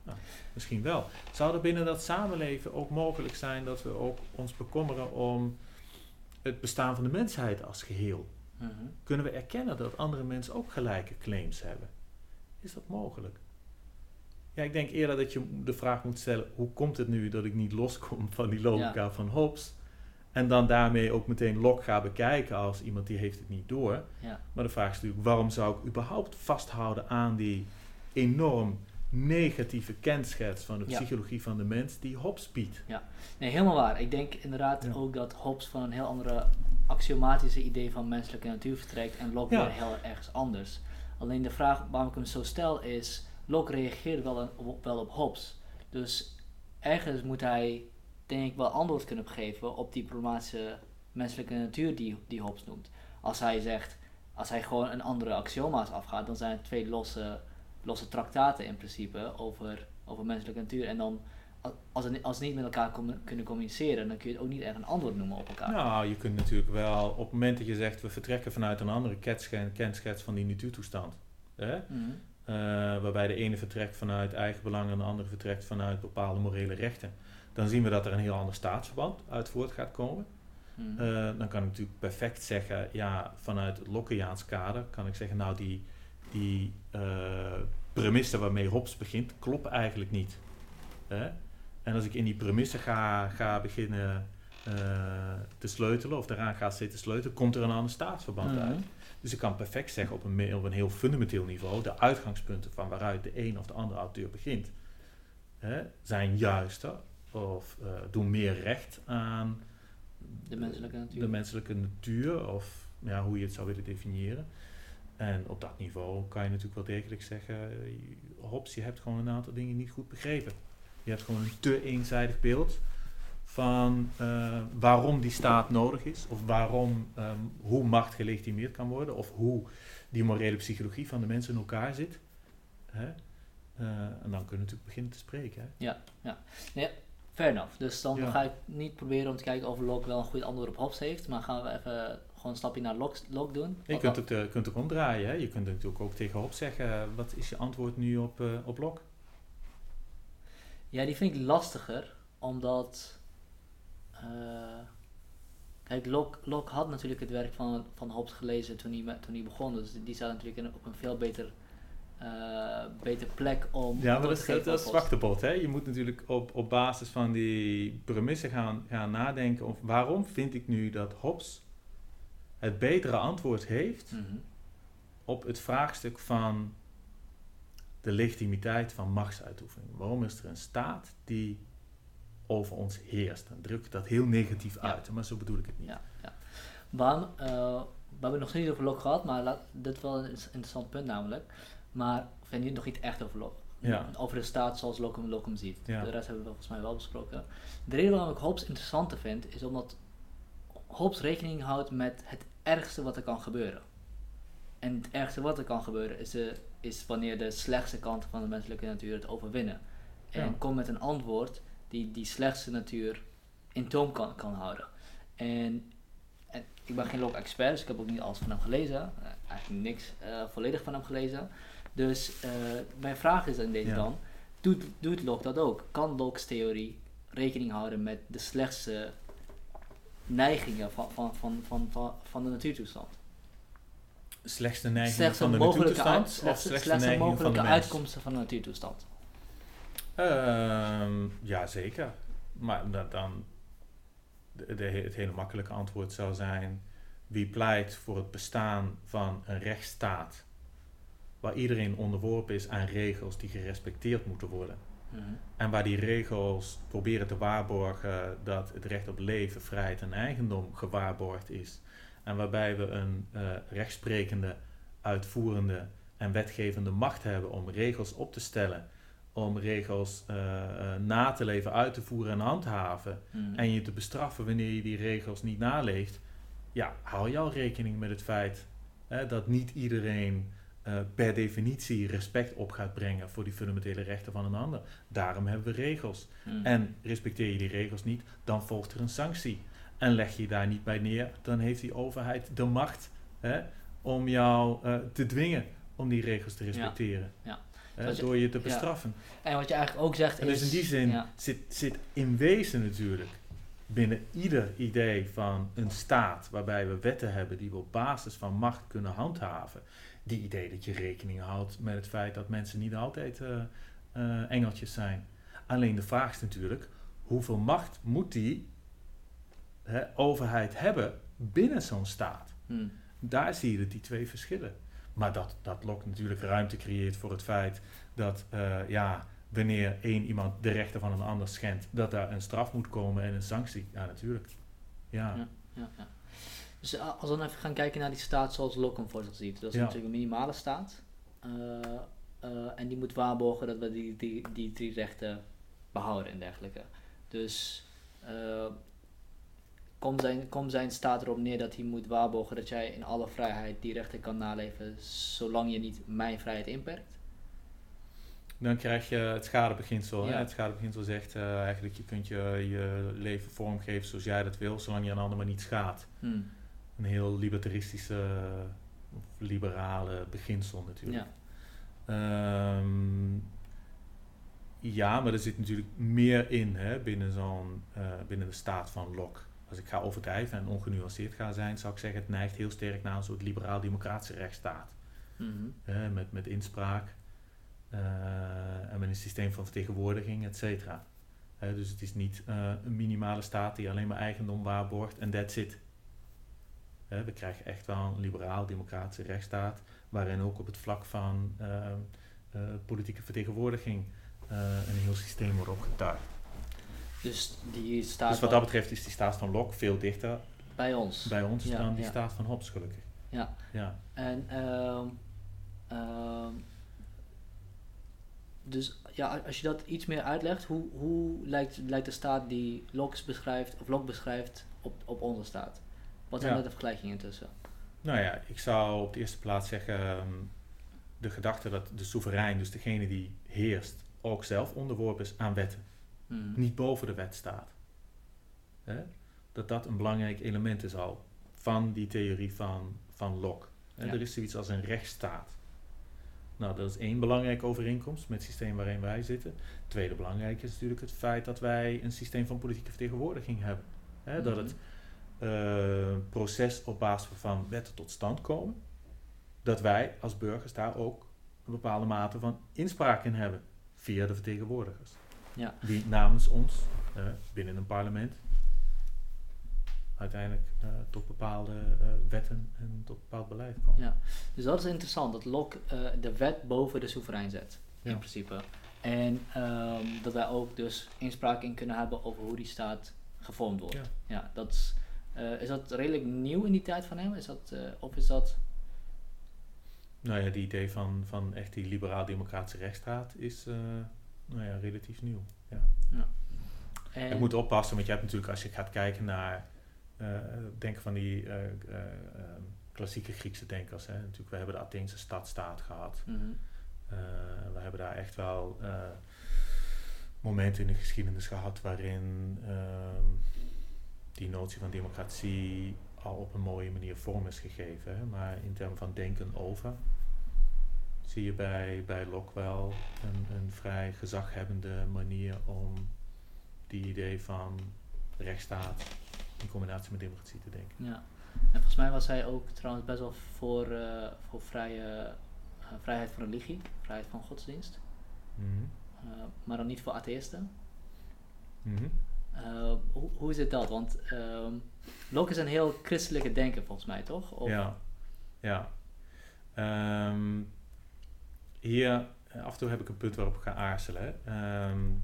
[SPEAKER 2] Nou, misschien wel. Zou er binnen dat samenleven ook mogelijk zijn dat we ook ons bekommeren om het bestaan van de mensheid als geheel? Mhm. Kunnen we erkennen dat andere mensen ook gelijke claims hebben? Is dat mogelijk? Ja, ik denk eerder dat je de vraag moet stellen: hoe komt het nu dat ik niet loskom van die logica van Hobbes? En dan daarmee ook meteen Lok ga bekijken als iemand die heeft het niet door. Ja. Maar de vraag is natuurlijk, waarom zou ik überhaupt vasthouden aan die enorm negatieve kenschets van de psychologie van de mens die Hobbes biedt?
[SPEAKER 1] Ja, nee, helemaal waar. Ik denk inderdaad ook dat Hobbes van een heel andere axiomatische idee van menselijke natuur vertrekt en Locke weer heel ergens anders. Alleen de vraag waarom ik hem zo stel is, Locke reageert wel, op, wel op Hobbes. Dus ergens moet hij denk ik wel antwoord kunnen geven op die problematische menselijke natuur die, die Hobbes noemt. Als hij zegt, als hij gewoon een andere axioma's afgaat, dan zijn het twee losse, losse traktaten in principe over, over menselijke natuur. En dan, als ze, als niet met elkaar kunnen communiceren, dan kun je het ook niet echt een antwoord noemen op elkaar.
[SPEAKER 2] Nou, je kunt natuurlijk wel, op het moment dat je zegt, we vertrekken vanuit een andere kenschets van die natuurtoestand. Hè? Mhm. Eh, waarbij de ene vertrekt vanuit eigen belang en de andere vertrekt vanuit bepaalde morele rechten dan zien we dat er een heel ander staatsverband uit voort gaat komen. Hmm. Eh, dan kan ik natuurlijk perfect zeggen, ja, vanuit het Lockeaans kader kan ik zeggen, nou die, die uh, premissen waarmee Hobbes begint, kloppen eigenlijk niet. En als ik in die premissen ga, ga beginnen uh, te sleutelen of eraan ga zitten sleutelen, komt er een ander staatsverband hmm. uit. Dus ik kan perfect zeggen op een, op een heel fundamenteel niveau, de uitgangspunten van waaruit de een of de andere auteur begint, hè, zijn juister of uh, doen meer recht aan
[SPEAKER 1] de menselijke natuur.
[SPEAKER 2] De menselijke natuur, of ja, hoe je het zou willen definiëren. En op dat niveau kan je natuurlijk wel degelijk zeggen, Hobbes, je hebt gewoon een aantal dingen niet goed begrepen. Je hebt gewoon een te eenzijdig beeld van uh, waarom die staat nodig is, of waarom, um, hoe macht gelegitimeerd kan worden, of hoe die morele psychologie van de mensen in elkaar zit. Hè? Uh, en dan kunnen we natuurlijk beginnen te spreken. Hè?
[SPEAKER 1] Ja, ja. Nee, fair enough. Dus dan ja. ga ik niet proberen om te kijken of Locke wel een goed antwoord op Hobbes heeft, maar gaan we even gewoon een stapje naar Locke, Locke doen.
[SPEAKER 2] Je kunt het, uh, kunt ook omdraaien. Hè? Je kunt natuurlijk ook tegen Hobbes zeggen, wat is je antwoord nu op, uh, op Locke?
[SPEAKER 1] Ja, die vind ik lastiger, omdat... Uh, kijk, Locke, Locke had natuurlijk het werk van, van Hobbes gelezen toen hij, toen hij begon. Dus die staat natuurlijk in, op een veel beter, uh, beter plek om...
[SPEAKER 2] Ja, maar dat is, dat is zwaktebod. Hè? Je moet natuurlijk op, op basis van die premissen gaan, gaan nadenken. Of waarom vind ik nu dat Hobbes het betere antwoord heeft mm -hmm. op het vraagstuk van de legitimiteit van machtsuitoefening. Waarom is er een staat die over ons heerst? Dan druk ik dat heel negatief uit, maar zo bedoel ik het niet.
[SPEAKER 1] Ja, ja. Waarom, uh, we hebben het nog niet over Locke gehad, maar laat, dit is wel een interessant punt namelijk. Maar we hebben nu nog niet echt over. Ja. Over de staat zoals Locke hem ziet. Ja. De rest hebben we volgens mij wel besproken. De reden waarom ik Hobbes interessanter vind, is omdat Hobbes rekening houdt met het ergste wat er kan gebeuren. En het ergste wat er kan gebeuren is, de, is wanneer de slechtste kanten van de menselijke natuur het overwinnen. En ja. kom met een antwoord die die slechtste natuur in toom kan, kan houden. En, en ik ben geen Locke-expert, dus ik heb ook niet alles van hem gelezen. Uh, eigenlijk niks uh, volledig van hem gelezen. Dus mijn vraag is in deze ja. dan, doet, doet Locke dat ook? Kan Locke's theorie rekening houden met de slechtste neigingen van, van, van, van, van, de natuurtoestand?
[SPEAKER 2] Slechtste neigingen slechtste van de natuurtoestand? Uit,
[SPEAKER 1] slechtste, slechtste, slechtste mogelijke van uitkomsten van de natuurtoestand?
[SPEAKER 2] Um, ja, zeker. Maar dan, de, de, het hele makkelijke antwoord zou zijn: wie pleit voor het bestaan van een rechtsstaat waar iedereen onderworpen is aan regels die gerespecteerd moeten worden? Mm-hmm. En waar die regels proberen te waarborgen dat het recht op leven, vrijheid en eigendom gewaarborgd is. En waarbij we een uh, rechtsprekende, uitvoerende en wetgevende macht hebben om regels op te stellen, om regels uh, uh, na te leven, uit te voeren en handhaven. Mm. En je te bestraffen wanneer je die regels niet naleeft. Ja, hou je al rekening met het feit hè, dat niet iedereen uh, per definitie respect op gaat brengen voor die fundamentele rechten van een ander. Daarom hebben we regels. Mm. En respecteer je die regels niet, dan volgt er een sanctie. En leg je daar niet bij neer, dan heeft die overheid de macht hè, om jou uh, te dwingen om die regels te respecteren. Ja. ja. Hè, door je te bestraffen.
[SPEAKER 1] Ja. En wat je eigenlijk ook zegt
[SPEAKER 2] en dus is... dus in die zin ja. zit, zit in wezen natuurlijk binnen ieder idee van een staat waarbij we wetten hebben die we op basis van macht kunnen handhaven, die idee dat je rekening houdt met het feit dat mensen niet altijd uh, uh, engeltjes zijn. Alleen de vraag is natuurlijk, hoeveel macht moet die hè, overheid hebben binnen zo'n staat? Hmm. Daar zie je die twee verschillen. Maar dat, dat lokt natuurlijk ruimte creëert voor het feit dat uh, ja, wanneer één iemand de rechten van een ander schendt, dat daar een straf moet komen en een sanctie. Ja, natuurlijk. Ja. ja, ja, ja.
[SPEAKER 1] Dus als we dan even gaan kijken naar die staat zoals Locke hem voor zich ziet. Dat is natuurlijk een minimale staat. Uh, uh, en die moet waarborgen dat we die, die, die drie rechten behouden en dergelijke. Dus uh, komt zijn, kom zijn staat erop neer dat hij moet waarborgen dat jij in alle vrijheid die rechten kan naleven, zolang je niet mijn vrijheid inperkt?
[SPEAKER 2] Dan krijg je het schadebeginsel. Ja. Het schadebeginsel zegt eigenlijk je kunt je, je leven vormgeven zoals jij dat wil, zolang je een ander maar niet schaadt. Hmm. Een heel libertaristische, of liberale beginsel natuurlijk. Ja. Um, ja, maar er zit natuurlijk meer in hè, binnen, zo'n, uh, binnen de staat van Locke als ik ga overdrijven en ongenuanceerd ga zijn, zou ik zeggen, het neigt heel sterk naar een soort liberaal-democratische rechtsstaat. Mm -hmm. met, met inspraak uh, en met een systeem van vertegenwoordiging, et cetera. dus het is niet uh, een minimale staat die alleen maar eigendom waarborgt en that's it. We krijgen echt wel een liberaal-democratische rechtsstaat, waarin ook op het vlak van uh, politieke vertegenwoordiging een heel systeem wordt opgetuigd.
[SPEAKER 1] Dus, die staat
[SPEAKER 2] dus wat dat betreft is die staat van Locke veel dichter
[SPEAKER 1] bij ons,
[SPEAKER 2] bij ons ja, dan die staat van Hobbes gelukkig.
[SPEAKER 1] Ja. ja. En um, um, dus ja, als je dat iets meer uitlegt, hoe, hoe lijkt, lijkt de staat die Locke beschrijft, of Locke beschrijft, op, op onze staat? Wat zijn ja. de vergelijkingen tussen?
[SPEAKER 2] Nou ja, ik zou op de eerste plaats zeggen ehm, de gedachte dat de soeverein, dus degene die heerst, ook zelf onderworpen is aan wetten. Hmm. Niet boven de wet staat. Hè? Dat dat een belangrijk element is al van die theorie van, van Locke. Er is zoiets als een rechtsstaat. Nou, dat is één belangrijke overeenkomst met het systeem waarin wij zitten. Tweede belangrijke is natuurlijk het feit dat wij een systeem van politieke vertegenwoordiging hebben. Hè, Dat mhm. het proces op basis van wetten tot stand komen, dat wij als burgers daar ook een bepaalde mate van inspraak in hebben via de vertegenwoordigers. Ja. Die namens ons uh, binnen een parlement uiteindelijk uh, tot bepaalde uh, wetten en tot bepaald beleid komen.
[SPEAKER 1] Ja, dus dat is interessant, dat Locke de wet boven de soeverein zet, in principe. En um, dat wij ook dus inspraak in kunnen hebben over hoe die staat gevormd wordt. Ja, ja dat is uh, is dat redelijk nieuw in die tijd van hem? Is dat, uh, of is dat...
[SPEAKER 2] Nou ja, die idee van, van echt die liberaal-democratische rechtsstaat is uh, nou ja, relatief nieuw. Ja. ja. En ik moet oppassen, want je hebt natuurlijk als je gaat kijken naar denken van die klassieke Griekse denkers. Hè. Natuurlijk, we hebben de Atheense stadstaat gehad. Mm -hmm. we hebben daar echt wel momenten in de geschiedenis gehad waarin ehm, die notie van democratie al op een mooie manier vorm is gegeven. Hè? Maar in termen van denken over zie je bij, bij Locke wel een, een vrij gezaghebbende manier om die idee van rechtsstaat in combinatie met democratie te denken.
[SPEAKER 1] Ja, en volgens mij was hij ook trouwens best wel voor, uh, voor vrije, uh, vrijheid van religie, vrijheid van godsdienst. Mm -hmm. uh, maar dan niet voor atheïsten. Mm -hmm. Uh, hoe, hoe is het dat? Want um, Locke is een heel christelijke denker volgens mij, toch?
[SPEAKER 2] Of? Ja, ja. Um, hier, af en toe heb ik een punt waarop ik ga aarzelen. Um,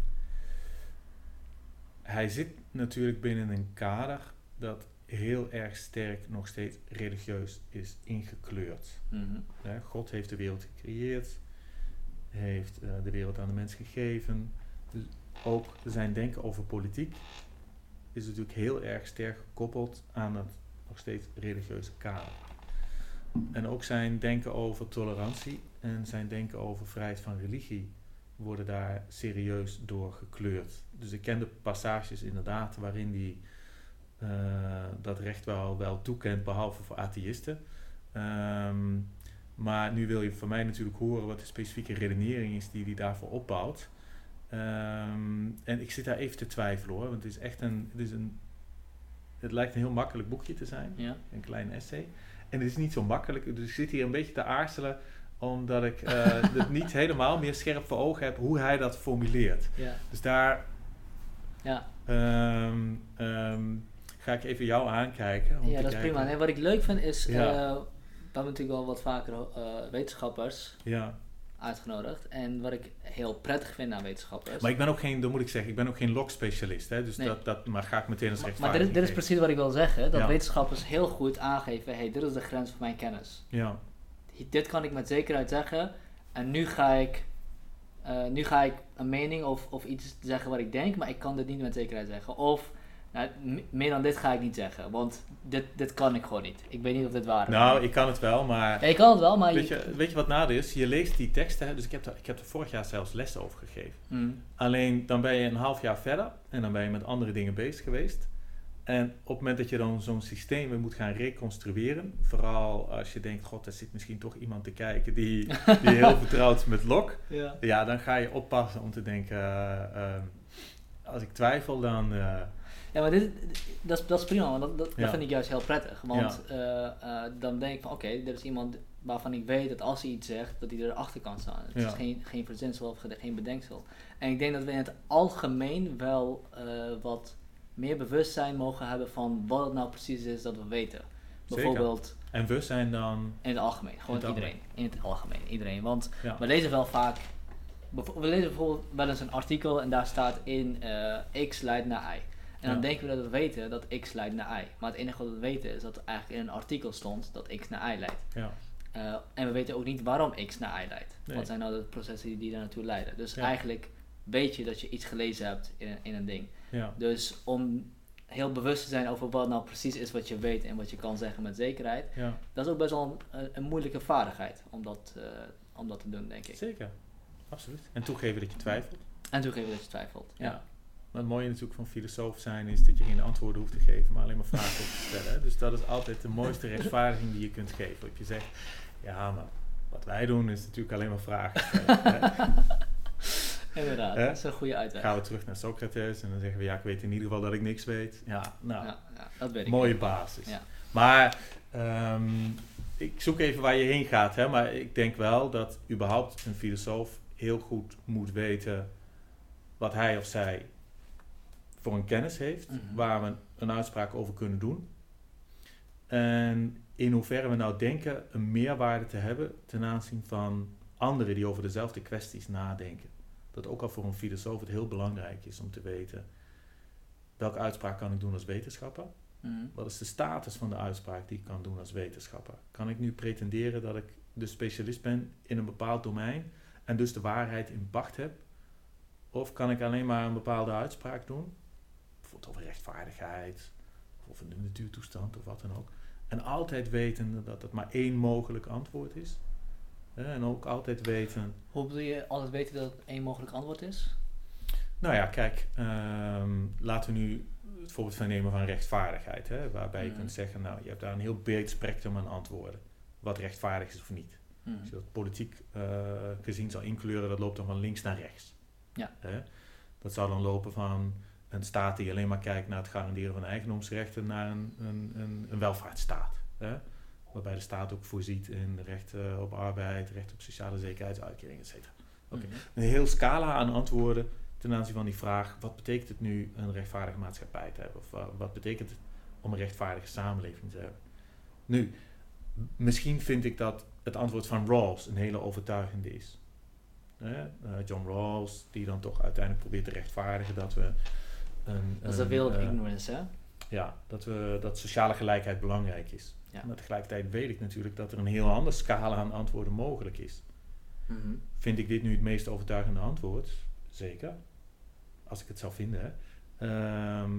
[SPEAKER 2] hij zit natuurlijk binnen een kader dat heel erg sterk nog steeds religieus is ingekleurd. Mm -hmm. God heeft de wereld gecreëerd, heeft uh, de wereld aan de mens gegeven. Ook zijn denken over politiek is natuurlijk heel erg sterk gekoppeld aan het nog steeds religieuze kader. En ook zijn denken over tolerantie en zijn denken over vrijheid van religie worden daar serieus door gekleurd. Dus ik ken de passages inderdaad waarin die uh, dat recht wel, wel toekent, behalve voor atheïsten. Um, maar nu wil je van mij natuurlijk horen wat de specifieke redenering is die hij daarvoor opbouwt. Um, en ik zit daar even te twijfelen hoor, want het is echt een, het is een, het lijkt een heel makkelijk boekje te zijn, ja. een klein essay. En het is niet zo makkelijk, dus ik zit hier een beetje te aarzelen, omdat ik uh, het niet helemaal meer scherp voor ogen heb hoe hij dat formuleert. Ja. Dus daar ja. Um, um, ga ik even jou aankijken.
[SPEAKER 1] ja, dat is prima. Nee, wat ik leuk vind is, uh, we hebben natuurlijk wel wat vaker uh, wetenschappers. Ja uitgenodigd. En wat ik heel prettig vind aan wetenschappers.
[SPEAKER 2] Maar ik ben ook geen, dan moet ik zeggen, ik ben ook geen log-specialist. Dus dat, dat, maar ga ik meteen als
[SPEAKER 1] rechtvaardig Maar dit, dit is precies wat ik wil zeggen. Dat wetenschappers heel goed aangeven, hey, dit is de grens van mijn kennis. Ja. Dit kan ik met zekerheid zeggen. En nu ga ik, uh, nu ga ik een mening of, of iets zeggen wat ik denk, maar ik kan dit niet met zekerheid zeggen. Of nou, meer dan dit ga ik niet zeggen, want dit, dit kan ik gewoon niet. Ik weet niet of dit waar is.
[SPEAKER 2] Nou, ik kan het wel, maar...
[SPEAKER 1] Ja, ik kan het wel, maar...
[SPEAKER 2] Weet je, weet je wat nadeel is? Je leest die teksten, dus ik heb, er, ik heb er vorig jaar zelfs lessen over gegeven. Hmm. Alleen, dan ben je een half jaar verder en dan ben je met andere dingen bezig geweest. En op het moment dat je dan zo'n systeem weer moet gaan reconstrueren, vooral als je denkt, god, er zit misschien toch iemand te kijken die, die heel vertrouwd is met lok, ja. ja. dan ga je oppassen om te denken, uh, uh, als ik twijfel, dan... Uh,
[SPEAKER 1] ja, maar dit, dat, is, dat is prima, want dat, dat, dat vind ik juist heel prettig. Want uh, uh, dan denk ik van, oké, okay, er is iemand waarvan ik weet dat als hij iets zegt, dat hij erachter kan staan. Het is geen, geen verzinsel of geen bedenksel. En ik denk dat we in het algemeen wel uh, wat meer bewustzijn mogen hebben van wat het nou precies is dat we weten. Bijvoorbeeld...
[SPEAKER 2] En we zijn dan...
[SPEAKER 1] In het algemeen, gewoon in het iedereen. In het algemeen, iedereen. Want we lezen wel vaak... We lezen bijvoorbeeld wel eens een artikel en daar staat in X leidt naar Y. En dan denken we dat we weten dat x leidt naar y. Maar het enige wat we weten is dat er eigenlijk in een artikel stond dat x naar y leidt. Ja. Uh, en we weten ook niet waarom X naar Y leidt. Wat zijn nou de processen die, die daar naartoe leiden? Dus eigenlijk weet je dat je iets gelezen hebt in, in een ding.
[SPEAKER 2] Ja.
[SPEAKER 1] Dus om heel bewust te zijn over wat nou precies is wat je weet en wat je kan zeggen met zekerheid,
[SPEAKER 2] ja.
[SPEAKER 1] dat is ook best wel een, een moeilijke vaardigheid om dat, uh, om dat te doen, denk ik.
[SPEAKER 2] Zeker, absoluut. En toegeven dat je twijfelt.
[SPEAKER 1] En toegeven dat je twijfelt, ja.
[SPEAKER 2] Maar het mooie natuurlijk van filosoof zijn is dat je geen antwoorden hoeft te geven, maar alleen maar vragen hoeft te stellen. Dus dat is altijd de mooiste rechtvaardiging die je kunt geven. Dat je zegt, ja, maar wat wij doen is natuurlijk alleen maar vragen stellen.
[SPEAKER 1] Inderdaad, dat is een goede uitweg.
[SPEAKER 2] Gaan we terug naar Socrates en dan zeggen we, ja, ik weet in ieder geval dat ik niks weet. Ja, nou,
[SPEAKER 1] ja, ja, dat weet ik
[SPEAKER 2] mooie basis. Maar um, ik zoek even waar je heen gaat, hè, maar ik denk wel dat überhaupt een filosoof heel goed moet weten wat hij of zij voor een kennis heeft, mhm. waar we een uitspraak over kunnen doen. En in hoeverre we nou denken een meerwaarde te hebben ten aanzien van anderen die over dezelfde kwesties nadenken. Dat ook al voor een filosoof het heel belangrijk is om te weten welke uitspraak kan ik doen als wetenschapper.
[SPEAKER 1] Mhm.
[SPEAKER 2] Wat is de status van de uitspraak die ik kan doen als wetenschapper? Kan ik nu pretenderen dat ik de specialist ben in een bepaald domein en dus de waarheid in pacht heb? Of kan ik alleen maar een bepaalde uitspraak doen? Bijvoorbeeld over rechtvaardigheid, of de natuurtoestand of wat dan ook. En altijd weten dat het maar één mogelijk antwoord is. En ook altijd weten.
[SPEAKER 1] Hoe bedoel je altijd weten dat het één mogelijk antwoord is?
[SPEAKER 2] Nou ja, kijk, ehm, laten we nu het voorbeeld van nemen van rechtvaardigheid. Hè, waarbij je kunt zeggen, nou, je hebt daar een heel breed spectrum aan antwoorden. Wat rechtvaardig is of niet.
[SPEAKER 1] Mm.
[SPEAKER 2] Als je dat politiek uh, gezien zal inkleuren, dat loopt dan van links naar rechts.
[SPEAKER 1] Ja.
[SPEAKER 2] Hè? Dat zou dan lopen van een staat die alleen maar kijkt naar het garanderen van eigendomsrechten naar een, een, een, een welvaartsstaat. Hè? Waarbij de staat ook voorziet in recht op arbeid, recht op sociale zekerheidsuitkering, etc. Okay. Mhm. Een heel scala aan antwoorden ten aanzien van die vraag: wat betekent het nu een rechtvaardige maatschappij te hebben? Of uh, wat betekent het om een rechtvaardige samenleving te hebben? Nu, misschien vind ik dat het antwoord van Rawls een hele overtuigende is. Uh, John Rawls, die dan toch uiteindelijk probeert te rechtvaardigen dat we. Een,
[SPEAKER 1] dat is de wereld uh, ignorance, hè?
[SPEAKER 2] Ja, dat, we, dat sociale gelijkheid belangrijk is.
[SPEAKER 1] Ja.
[SPEAKER 2] Maar tegelijkertijd weet ik natuurlijk dat er een heel andere scala aan antwoorden mogelijk is.
[SPEAKER 1] Mhm.
[SPEAKER 2] Vind ik dit nu het meest overtuigende antwoord? Zeker. Als ik het zou vinden. Hè. Ehm,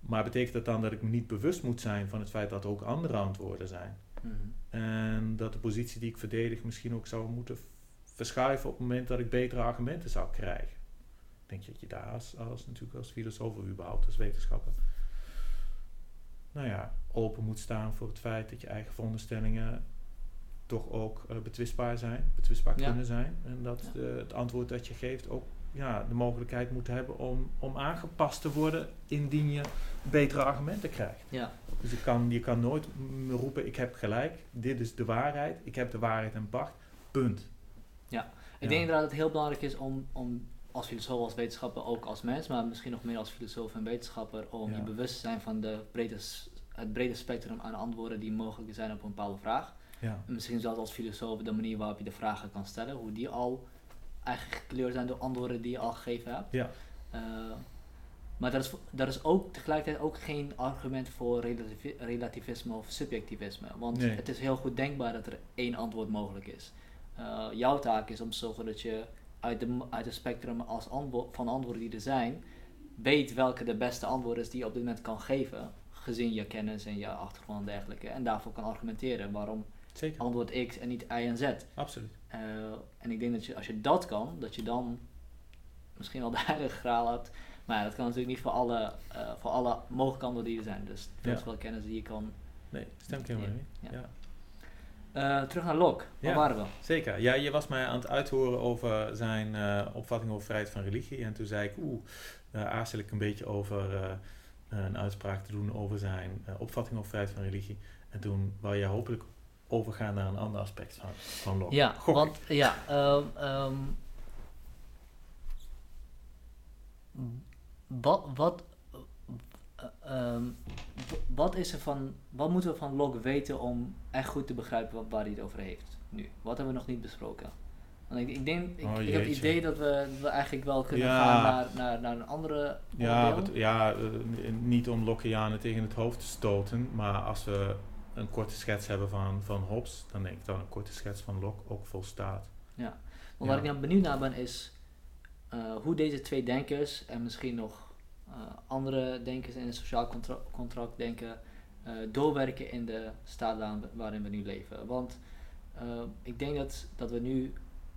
[SPEAKER 2] maar betekent dat dan dat ik me niet bewust moet zijn van het feit dat er ook andere antwoorden zijn?
[SPEAKER 1] Mhm.
[SPEAKER 2] En dat de positie die ik verdedig misschien ook zou moeten verschuiven op het moment dat ik betere argumenten zou krijgen. Denk dat je daar als, als natuurlijk als filosoof of überhaupt als wetenschapper nou ja, open moet staan voor het feit dat je eigen veronderstellingen toch ook uh, betwistbaar zijn, betwistbaar kunnen zijn. En dat de, het antwoord dat je geeft ook ja, de mogelijkheid moet hebben om, om aangepast te worden indien je betere argumenten krijgt.
[SPEAKER 1] Ja.
[SPEAKER 2] Dus je kan, je kan nooit roepen, ik heb gelijk, dit is de waarheid, ik heb de waarheid en pacht, punt.
[SPEAKER 1] Ja, ik denk inderdaad dat het heel belangrijk is om, om als filosoof, als wetenschapper, ook als mens, maar misschien nog meer als filosoof en wetenschapper, om je bewust te zijn van de brede, het brede spectrum aan antwoorden die mogelijk zijn op een bepaalde vraag.
[SPEAKER 2] Ja.
[SPEAKER 1] misschien zelfs als filosoof de manier waarop je de vragen kan stellen, hoe die al eigenlijk gekleurd zijn door antwoorden die je al gegeven hebt.
[SPEAKER 2] Ja.
[SPEAKER 1] Uh, maar dat is, dat is ook tegelijkertijd ook geen argument voor relativisme of subjectivisme. Want
[SPEAKER 2] nee.
[SPEAKER 1] het is heel goed denkbaar dat er één antwoord mogelijk is. Uh, jouw taak is om te zorgen dat je uit de, uit het spectrum als antwoord, van antwoorden die er zijn, weet welke de beste antwoord is die je op dit moment kan geven, gezien je kennis en je achtergrond en dergelijke. En daarvoor kan argumenteren waarom
[SPEAKER 2] Zeker.
[SPEAKER 1] antwoord X en niet Y en Z.
[SPEAKER 2] Absoluut.
[SPEAKER 1] Uh, en ik denk dat je, als je dat kan, dat je dan misschien al de heilige graal hebt. Maar ja, dat kan natuurlijk niet voor alle, uh, voor alle mogelijke antwoorden die er zijn. Dus dat is wel kennis die je kan...
[SPEAKER 2] Nee, stem ik helemaal mee. Ja. ja.
[SPEAKER 1] Uh, terug naar Locke, waar
[SPEAKER 2] ja,
[SPEAKER 1] waren we?
[SPEAKER 2] Zeker. Ja, je was mij aan het uithoren over zijn uh, opvatting over vrijheid van religie. En toen zei ik, oeh, uh, aarzel ik een beetje over een uitspraak te doen over zijn opvatting over vrijheid van religie. En toen wou je hopelijk overgaan naar een ander aspect van, van Locke.
[SPEAKER 1] Ja, want ja, um, um, wat, wat, um, wat is er van, wat moeten we van Locke weten om echt goed te begrijpen wat, waar hij het over heeft nu? Wat hebben we nog niet besproken? Want ik, ik denk, ik,
[SPEAKER 2] oh,
[SPEAKER 1] ik heb het idee dat we, we eigenlijk wel kunnen
[SPEAKER 2] ja.
[SPEAKER 1] gaan naar, naar, naar een andere
[SPEAKER 2] Ja, wat, ja uh, niet om Lockeanen tegen het hoofd te stoten, maar als we een korte schets hebben van, van Hobbes, dan denk ik dat een korte schets van Locke ook volstaat.
[SPEAKER 1] Ja, want waar ik nou benieuwd naar ben is uh, hoe deze twee denkers en misschien nog andere denkers in het sociaal contra contract denken, uh, doorwerken in de staat waarin we nu leven. Want ik denk dat, dat we nu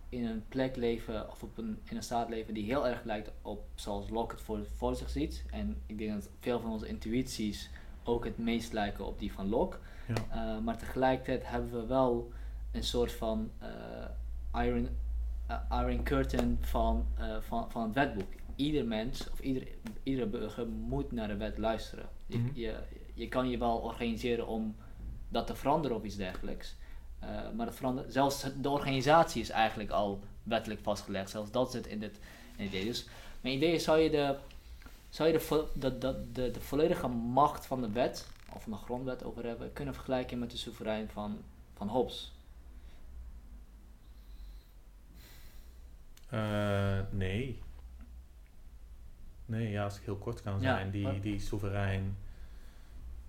[SPEAKER 1] in een plek leven of op een, in een staat leven die heel erg lijkt op zoals Locke het voor, voor zich ziet. En ik denk dat veel van onze intuïties ook het meest lijken op die van Locke. Ja. Uh, maar tegelijkertijd hebben we wel een soort van uh, iron, uh, iron curtain van, van, van het wetboek. Ieder mens of ieder, iedere burger moet naar de wet luisteren. je, mhm. je, je kan je wel organiseren om dat te veranderen of iets dergelijks. maar het verandert, zelfs de organisatie is eigenlijk al wettelijk vastgelegd. Zelfs dat zit in dit in idee. Dus mijn idee is, zou je de zou je de, de, de, de, de volledige macht van de wet, of van de grondwet over hebben, kunnen vergelijken met de soeverein van, van Hobbes?
[SPEAKER 2] Uh, nee. Nee, ja, als ik heel kort kan zijn. die, die soeverein,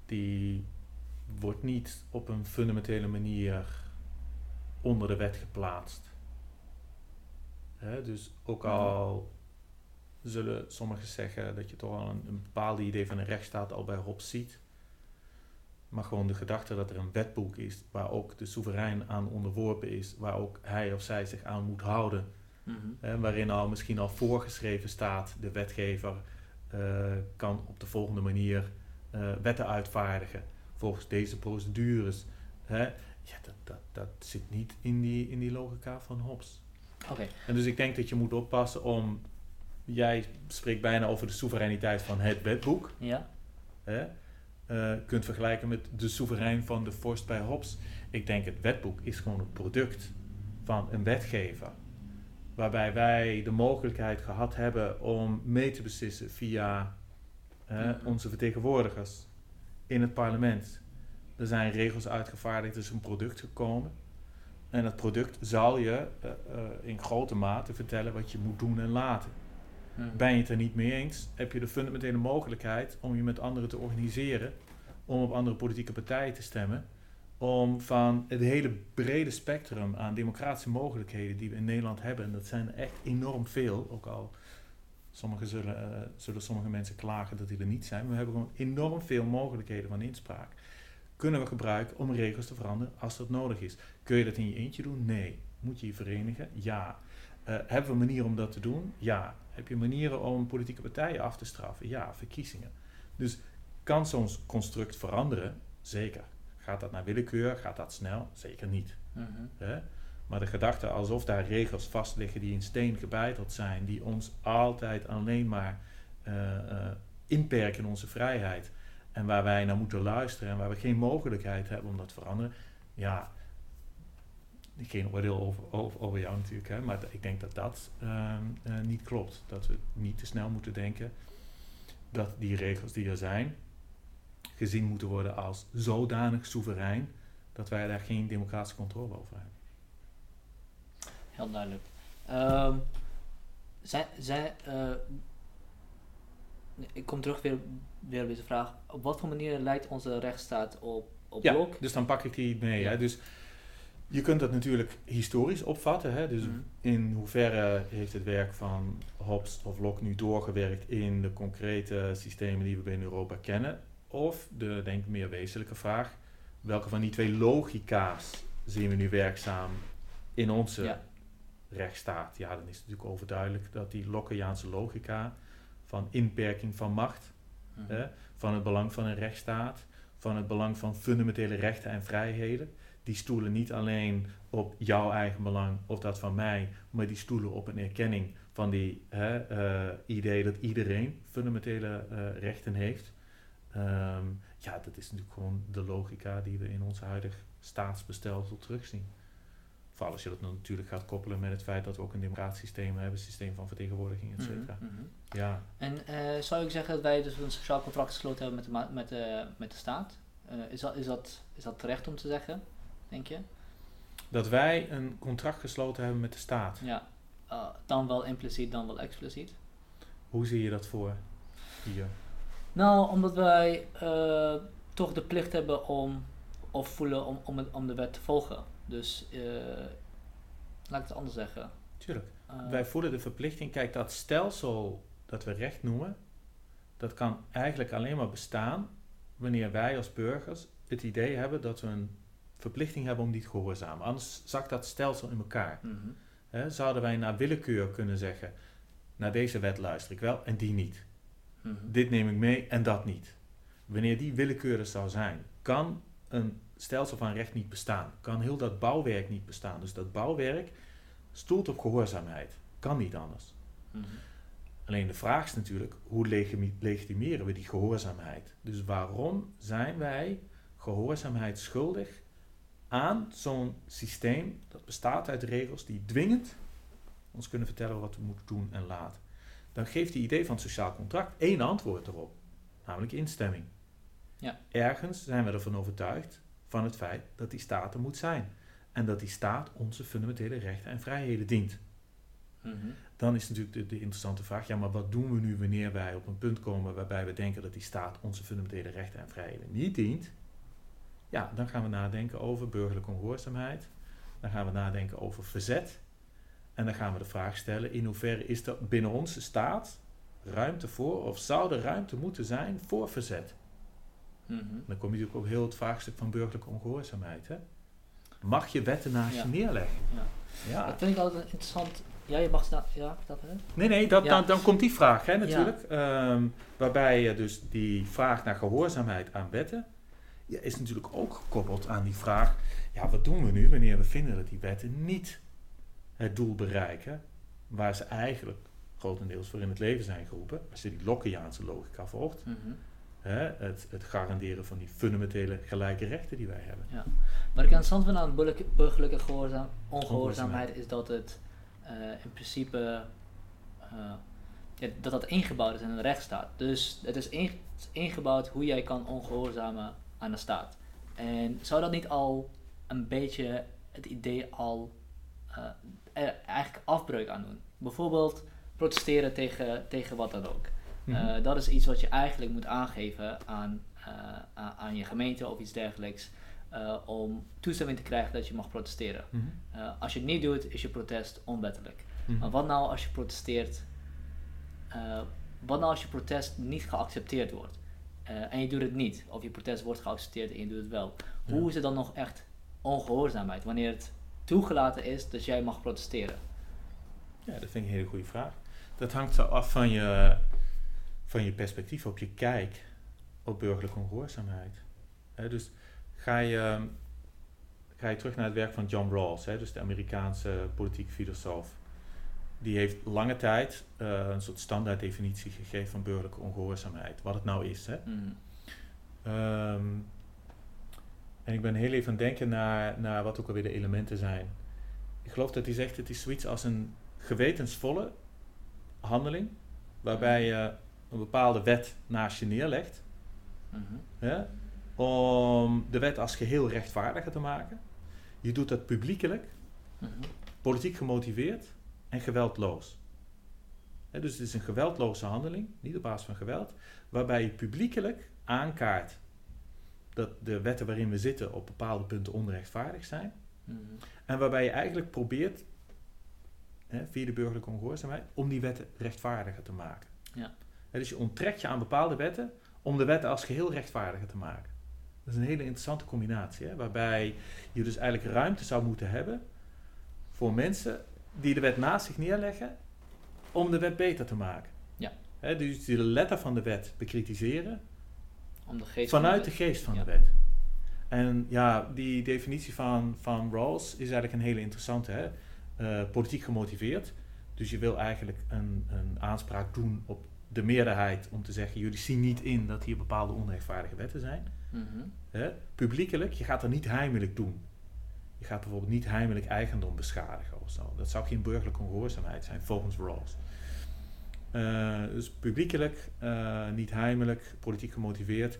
[SPEAKER 2] die wordt niet op een fundamentele manier onder de wet geplaatst. Hè, dus ook al zullen sommigen zeggen dat je toch al een, een bepaald idee van een rechtsstaat al bij Hobbes ziet. Maar gewoon de gedachte dat er een wetboek is waar ook de soeverein aan onderworpen is, waar ook hij of zij zich aan moet houden. Mm waarin al misschien al voorgeschreven staat, de wetgever uh, kan op de volgende manier uh, wetten uitvaardigen volgens deze procedures. Hè? Ja, dat, dat, dat zit niet in die, in die logica van Hobbes.
[SPEAKER 1] Oké.
[SPEAKER 2] En dus ik denk dat je moet oppassen om jij spreekt bijna over de soevereiniteit van het wetboek.
[SPEAKER 1] Ja.
[SPEAKER 2] Hè? Uh, kunt vergelijken met de soeverein van de vorst bij Hobbes. Ik denk het wetboek is gewoon het product van een wetgever. Waarbij wij de mogelijkheid gehad hebben om mee te beslissen via uh, onze vertegenwoordigers in het parlement. Er zijn regels uitgevaardigd, er is een product gekomen. En dat product zal je uh, in grote mate vertellen wat je moet doen en laten. Ben je het er niet mee eens, heb je de fundamentele mogelijkheid om je met anderen te organiseren, om op andere politieke partijen te stemmen, om van het hele brede spectrum aan democratische mogelijkheden die we in Nederland hebben, en dat zijn echt enorm veel, ook al sommige zullen, uh, zullen sommige mensen klagen dat die er niet zijn, maar we hebben gewoon enorm veel mogelijkheden van inspraak. Kunnen we gebruiken om regels te veranderen als dat nodig is. Kun je dat in je eentje doen? Nee. Moet je je verenigen? Ja. Uh, hebben we een manier om dat te doen? Ja. Heb je manieren om politieke partijen af te straffen? Ja, verkiezingen. Dus kan zo'n construct veranderen? Zeker. Gaat dat naar willekeur? Gaat dat snel? Zeker niet. Mhm. Maar de gedachte alsof daar regels vast liggen die in steen gebeiteld zijn, die ons altijd alleen maar uh, uh, inperken in onze vrijheid en waar wij naar moeten luisteren en waar we geen mogelijkheid hebben om dat te veranderen, ja, geen oordeel over, over, over jou natuurlijk, hè, maar ik denk dat dat ehm, eh, niet klopt. Dat we niet te snel moeten denken dat die regels die er zijn, gezien moeten worden als zodanig soeverein dat wij daar geen democratische controle over hebben.
[SPEAKER 1] Heel duidelijk. Um, zij, zij, uh, ik kom terug weer, weer op deze vraag. Op wat voor manier leidt onze rechtsstaat op, op
[SPEAKER 2] ja, Dus dan pak ik die mee. Hè? Dus je kunt dat natuurlijk historisch opvatten. Hè? Dus mhm. in hoeverre heeft het werk van Hobbes of Locke nu doorgewerkt in de concrete systemen die we binnen Europa kennen? Of de, denk ik, meer wezenlijke vraag: welke van die twee logica's zien we nu werkzaam in onze rechtsstaat? Ja, dan is het natuurlijk overduidelijk dat die Lockeaanse logica van inperking van macht, mhm. van het belang van een rechtsstaat, van het belang van fundamentele rechten en vrijheden die stoelen niet alleen op jouw eigen belang of dat van mij, maar die stoelen op een erkenning van die hè, uh, idee dat iedereen fundamentele uh, rechten heeft. Um, ja, dat is natuurlijk gewoon de logica die we in ons huidig staatsbestelsel terugzien. Vooral als je dat natuurlijk gaat koppelen met het feit dat we ook een democratisch systeem hebben, een systeem van vertegenwoordiging, et cetera. Mm -hmm. Ja.
[SPEAKER 1] En uh, zou ik zeggen dat wij dus een sociaal contract gesloten hebben met de, met de, met de staat? is, dat, is, dat, is dat terecht om te zeggen? denk je?
[SPEAKER 2] Dat wij een contract gesloten hebben met de staat.
[SPEAKER 1] Ja, uh, dan wel impliciet, dan wel expliciet.
[SPEAKER 2] Hoe zie je dat voor hier?
[SPEAKER 1] Nou, omdat wij uh, toch de plicht hebben om of voelen om, om, het, om de wet te volgen. Dus uh, laat ik het anders zeggen.
[SPEAKER 2] Tuurlijk. Uh, Wij voelen de verplichting. Kijk, dat stelsel dat we recht noemen, dat kan eigenlijk alleen maar bestaan wanneer wij als burgers het idee hebben dat we een verplichting hebben om die te gehoorzamen. Anders zakt dat stelsel in elkaar. Mhm. zouden wij naar willekeur kunnen zeggen, naar deze wet luister ik wel en die niet. Mhm. Dit neem ik mee en dat niet. Wanneer die willekeurig zou zijn, kan een stelsel van recht niet bestaan. Kan heel dat bouwwerk niet bestaan. Dus dat bouwwerk stoelt op gehoorzaamheid. Kan niet anders. Mhm. Alleen de vraag is natuurlijk, hoe legitimeren we die gehoorzaamheid? Dus waarom zijn wij gehoorzaamheid schuldig aan zo'n systeem dat bestaat uit regels die dwingend ons kunnen vertellen wat we moeten doen en laten? Dan geeft die idee van het sociaal contract één antwoord erop, namelijk instemming. Ja. Ergens zijn we ervan overtuigd van het feit dat die staat er moet zijn. En dat die staat onze fundamentele rechten en vrijheden dient. Mhm. Dan is natuurlijk de, de, interessante vraag, ja, maar wat doen we nu wanneer wij op een punt komen waarbij we denken dat die staat onze fundamentele rechten en vrijheden niet dient? Ja, dan gaan we nadenken over burgerlijke ongehoorzaamheid. Dan gaan we nadenken over verzet. En dan gaan we de vraag stellen, in hoeverre is er binnen onze staat ruimte voor, of zou er ruimte moeten zijn voor verzet? Mhm. Dan kom je natuurlijk ook heel het vraagstuk van burgerlijke ongehoorzaamheid. Hè? Mag je wetten naast je neerleggen? Ja.
[SPEAKER 1] ja. Dat vind ik altijd interessant. Ja, je mag ja, dat hè?
[SPEAKER 2] Nee, nee, dat, dan, dan komt die vraag hè, natuurlijk. Ehm, waarbij je dus die vraag naar gehoorzaamheid aan wetten ja, is natuurlijk ook gekoppeld aan die vraag: ja, wat doen we nu wanneer we vinden dat die wetten niet het doel bereiken waar ze eigenlijk grotendeels voor in het leven zijn geroepen, als je die Lockeaanse logica volgt. Mhm hè, het, het, garanderen van die fundamentele gelijke rechten die wij hebben. Ja.
[SPEAKER 1] Wat ik interessant vind aan burgerlijke gehoorzaam, ongehoorzaamheid is dat het uh, in principe uh, ja, dat dat ingebouwd is in een rechtsstaat. Dus het is, ingebouwd hoe jij kan ongehoorzamen aan de staat. En zou dat niet al een beetje het idee al uh, er eigenlijk afbreuk aan doen? Bijvoorbeeld protesteren tegen, tegen wat dan ook. Mhm. Eh, dat is iets wat je eigenlijk moet aangeven aan, uh, aan je gemeente of iets dergelijks. Uh, om toestemming te krijgen dat je mag protesteren. Mhm. als je het niet doet, is je protest onwettelijk. Mhm. Maar wat nou als je protesteert, wat nou als je protest niet geaccepteerd wordt? en je doet het niet, of je protest wordt geaccepteerd en je doet het wel. Hoe is het dan nog echt ongehoorzaamheid wanneer het toegelaten is dat jij mag protesteren?
[SPEAKER 2] Ja, dat vind ik een hele goede vraag. Dat hangt zo af van je, van je perspectief op je kijk op burgerlijke ongehoorzaamheid. dus ga je, ga je terug naar het werk van John Rawls, dus de Amerikaanse politiek filosoof. Die heeft lange tijd uh, een soort standaarddefinitie gegeven van burgerlijke ongehoorzaamheid. Wat het nou is. Hè. Mm. Ehm, en ik ben heel even aan het denken naar, naar wat ook alweer de elementen zijn. Ik geloof dat hij zegt, het is zoiets als een gewetensvolle handeling, waarbij je een bepaalde wet naast je neerlegt. Mhm. om de wet als geheel rechtvaardiger te maken. Je doet dat publiekelijk, mhm. politiek gemotiveerd en geweldloos. dus het is een geweldloze handeling, niet op basis van geweld, waarbij je publiekelijk aankaart dat de wetten waarin we zitten op bepaalde punten onrechtvaardig zijn. Mhm. En waarbij je eigenlijk probeert, via de burgerlijke ongehoorzaamheid, om die wetten rechtvaardiger te maken. Ja dus je onttrekt je aan bepaalde wetten om de wetten als geheel rechtvaardiger te maken. Dat is een hele interessante combinatie, hè, waarbij je dus eigenlijk ruimte zou moeten hebben voor mensen die de wet naast zich neerleggen om de wet beter te maken. Ja. dus die de letter van de wet bekritiseren om de geest vanuit de, geest van de wet. En ja, die definitie van, van Rawls is eigenlijk een hele interessante. Hè? Uh, politiek gemotiveerd. Dus je wil eigenlijk een, een aanspraak doen op de meerderheid om te zeggen: jullie zien niet in dat hier bepaalde onrechtvaardige wetten zijn. Mm Publiekelijk, je gaat er niet heimelijk doen. Je gaat bijvoorbeeld niet heimelijk eigendom beschadigen of zo. Dat zou geen burgerlijke ongehoorzaamheid zijn, volgens Rawls. Uh, dus publiekelijk, uh, niet heimelijk, politiek gemotiveerd,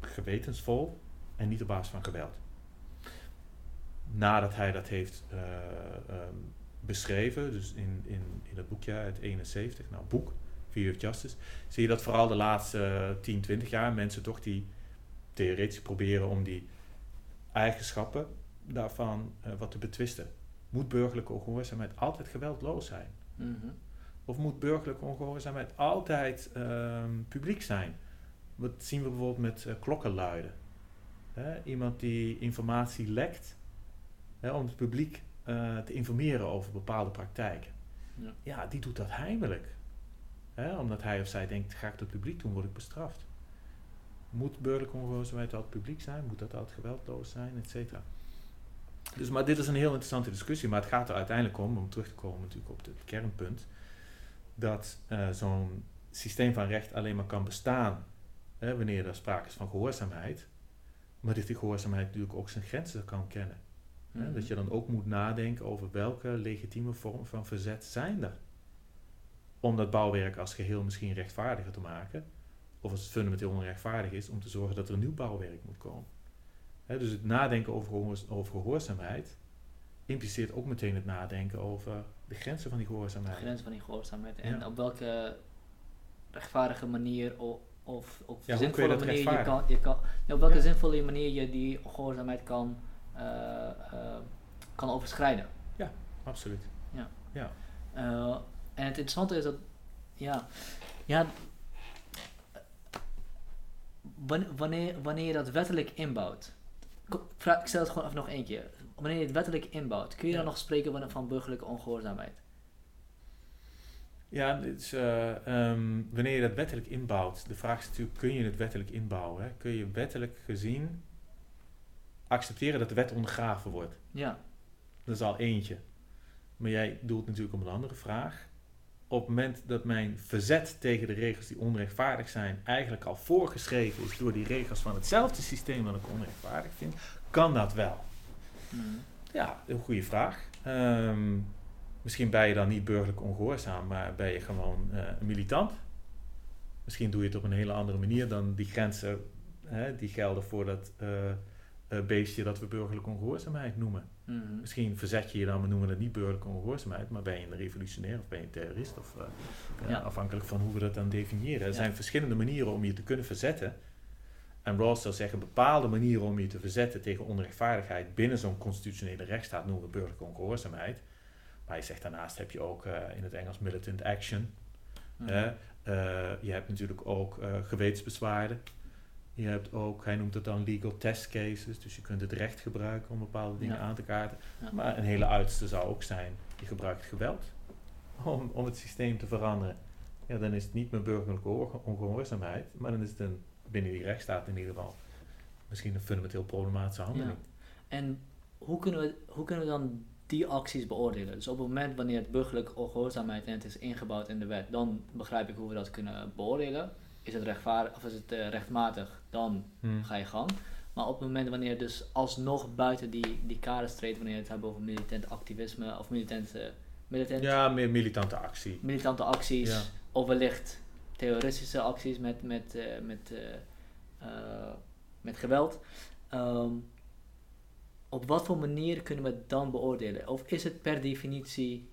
[SPEAKER 2] gewetensvol en niet op basis van geweld. Nadat hij dat heeft uh, um, beschreven, dus in, in, in dat boekje uit 71, nou boek, Fear of Justice, zie je dat vooral de laatste 10, 20 jaar mensen toch die theoretisch proberen om die eigenschappen daarvan wat te betwisten. Moet burgerlijke ongehoorzaamheid altijd geweldloos zijn? Mhm. Of moet burgerlijke ongehoorzaamheid altijd ehm, publiek zijn? Wat zien we bijvoorbeeld met uh, klokkenluiden? Iemand die informatie lekt om het publiek uh, te informeren over bepaalde praktijken. Ja. ja, die doet dat heimelijk. Omdat hij of zij denkt, ga ik het publiek doen, word ik bestraft. Moet burgerlijke ongehoorzaamheid altijd publiek zijn? Moet dat altijd geweldloos zijn? Et cetera. Dus, maar dit is een heel interessante discussie. Maar het gaat er uiteindelijk om, om terug te komen natuurlijk op het kernpunt, dat uh, zo'n systeem van recht alleen maar kan bestaan hè, wanneer er sprake is van gehoorzaamheid. Maar dat die gehoorzaamheid natuurlijk ook zijn grenzen kan kennen. Mm Dat je dan ook moet nadenken over welke legitieme vormen van verzet zijn er. Om dat bouwwerk als geheel misschien rechtvaardiger te maken. Of als het fundamenteel onrechtvaardig is, om te zorgen dat er een nieuw bouwwerk moet komen. dus het nadenken over, over gehoorzaamheid impliceert ook meteen het nadenken over de grenzen van die gehoorzaamheid.
[SPEAKER 1] De grenzen van die gehoorzaamheid. En op welke rechtvaardige manier of, of, of zinvolle je manier je kan, je kan op welke zinvolle manier je die gehoorzaamheid kan, uh, uh, kan overschrijden.
[SPEAKER 2] Ja, absoluut.
[SPEAKER 1] Ja. ja. Uh, en het interessante is dat, ja, ja wanneer, wanneer je dat wettelijk inbouwt, ik stel het gewoon even nog één keer. Wanneer je het wettelijk inbouwt, kun je dan nog spreken van burgerlijke ongehoorzaamheid?
[SPEAKER 2] Ja, uh, um, wanneer je dat wettelijk inbouwt, de vraag is natuurlijk, kun je het wettelijk inbouwen? Hè? Kun je wettelijk gezien accepteren dat de wet ondergraven wordt?
[SPEAKER 1] Ja.
[SPEAKER 2] Dat is al eentje. Maar jij doelt natuurlijk om een andere vraag. Op het moment dat mijn verzet tegen de regels die onrechtvaardig zijn, eigenlijk al voorgeschreven is door die regels van hetzelfde systeem dat ik onrechtvaardig vind, kan dat wel? Mm. Ja, een goede vraag. Um, Misschien ben je dan niet burgerlijk ongehoorzaam, maar ben je gewoon uh, militant. Misschien doe je het op een hele andere manier dan die grenzen hè, die gelden voor dat uh, beestje dat we burgerlijke ongehoorzaamheid noemen. Mhm. Misschien verzet je je dan, we noemen het niet burgerlijke ongehoorzaamheid, maar ben je een revolutionair of ben je een terrorist? Of, ja. Afhankelijk van hoe we dat dan definiëren. Er zijn verschillende manieren om je te kunnen verzetten. En Rawls zou zeggen, bepaalde manieren om je te verzetten tegen onrechtvaardigheid binnen zo'n constitutionele rechtsstaat noemen we burgerlijke ongehoorzaamheid. Maar je zegt daarnaast heb je ook uh, in het Engels militant action. Mm. Uh, je hebt natuurlijk ook uh, gewetensbezwaarden. Je hebt ook, hij noemt het dan legal test cases, dus je kunt het recht gebruiken om bepaalde dingen aan te kaarten. Ja. Maar een hele uiterste zou ook zijn, je gebruikt geweld om, om het systeem te veranderen. Ja, dan is het niet meer burgerlijke ongehoorzaamheid, maar dan is het een, binnen die rechtsstaat in ieder geval misschien een fundamenteel problematische handeling.
[SPEAKER 1] En hoe kunnen, we, hoe kunnen we dan die acties beoordelen. Dus op het moment wanneer het burgerlijk ongehoorzaamheid en het is ingebouwd in de wet, dan begrijp ik hoe we dat kunnen beoordelen. Is het rechtvaardig of is het uh, rechtmatig, dan hmm. ga je gang. Maar op het moment wanneer het dus alsnog buiten die, die kaders treedt, wanneer we het hebben over militant activisme of militante...
[SPEAKER 2] Militant, ja, meer militante actie.
[SPEAKER 1] Militante acties, ja. of wellicht terroristische acties met, met, uh, met, uh, met geweld. Um, op wat voor manier kunnen we het dan beoordelen? Of is het per definitie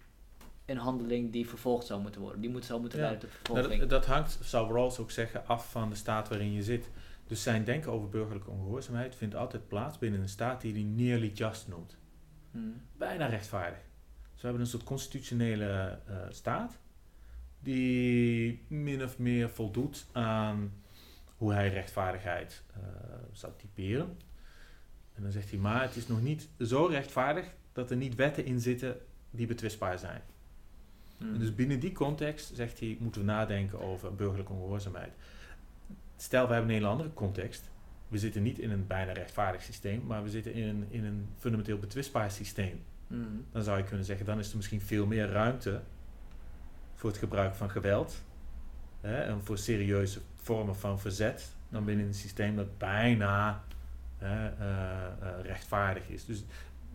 [SPEAKER 1] een handeling die vervolgd zou moeten worden? Die moet, zou moeten leiden tot vervolging?
[SPEAKER 2] Dat, dat hangt, zou Rawls ook zeggen, af van de staat waarin je zit. Dus zijn denken over burgerlijke ongehoorzaamheid vindt altijd plaats binnen een staat die hij nearly just noemt. Hmm. Bijna rechtvaardig. Dus we hebben een soort constitutionele uh, staat die min of meer voldoet aan hoe hij rechtvaardigheid uh, zou typeren. En dan zegt hij, maar het is nog niet zo rechtvaardig dat er niet wetten in zitten die betwistbaar zijn. Hmm. Dus binnen die context, zegt hij, moeten we nadenken over burgerlijke ongehoorzaamheid. Stel, we hebben een hele andere context. We zitten niet in een bijna rechtvaardig systeem, maar we zitten in een, in een fundamenteel betwistbaar systeem. Hmm. Dan zou je kunnen zeggen, dan is er misschien veel meer ruimte voor het gebruik van geweld. Hè, en voor serieuze vormen van verzet dan binnen een systeem dat bijna uh, rechtvaardig is. Dus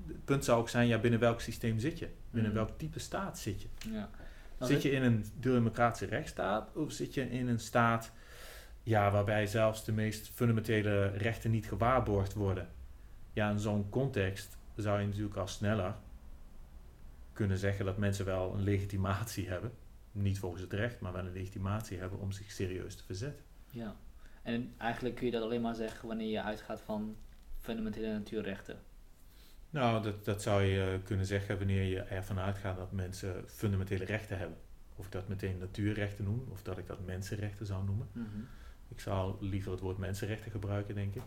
[SPEAKER 2] het punt zou ook zijn, ja, binnen welk systeem zit je? Binnen mm. welk type staat zit je? Ja. Zit je in een democratische rechtsstaat of zit je in een staat ja, waarbij zelfs de meest fundamentele rechten niet gewaarborgd worden? Ja, in zo'n context zou je natuurlijk al sneller kunnen zeggen dat mensen wel een legitimatie hebben. Niet volgens het recht, maar wel een legitimatie hebben om zich serieus te verzetten.
[SPEAKER 1] Ja. En eigenlijk kun je dat alleen maar zeggen wanneer je uitgaat van fundamentele natuurrechten?
[SPEAKER 2] Nou, dat, dat zou je kunnen zeggen wanneer je ervan uitgaat dat mensen fundamentele rechten hebben. Of ik dat meteen natuurrechten noem, of dat ik dat mensenrechten zou noemen. Mhm. Ik zou liever het woord mensenrechten gebruiken, denk ik,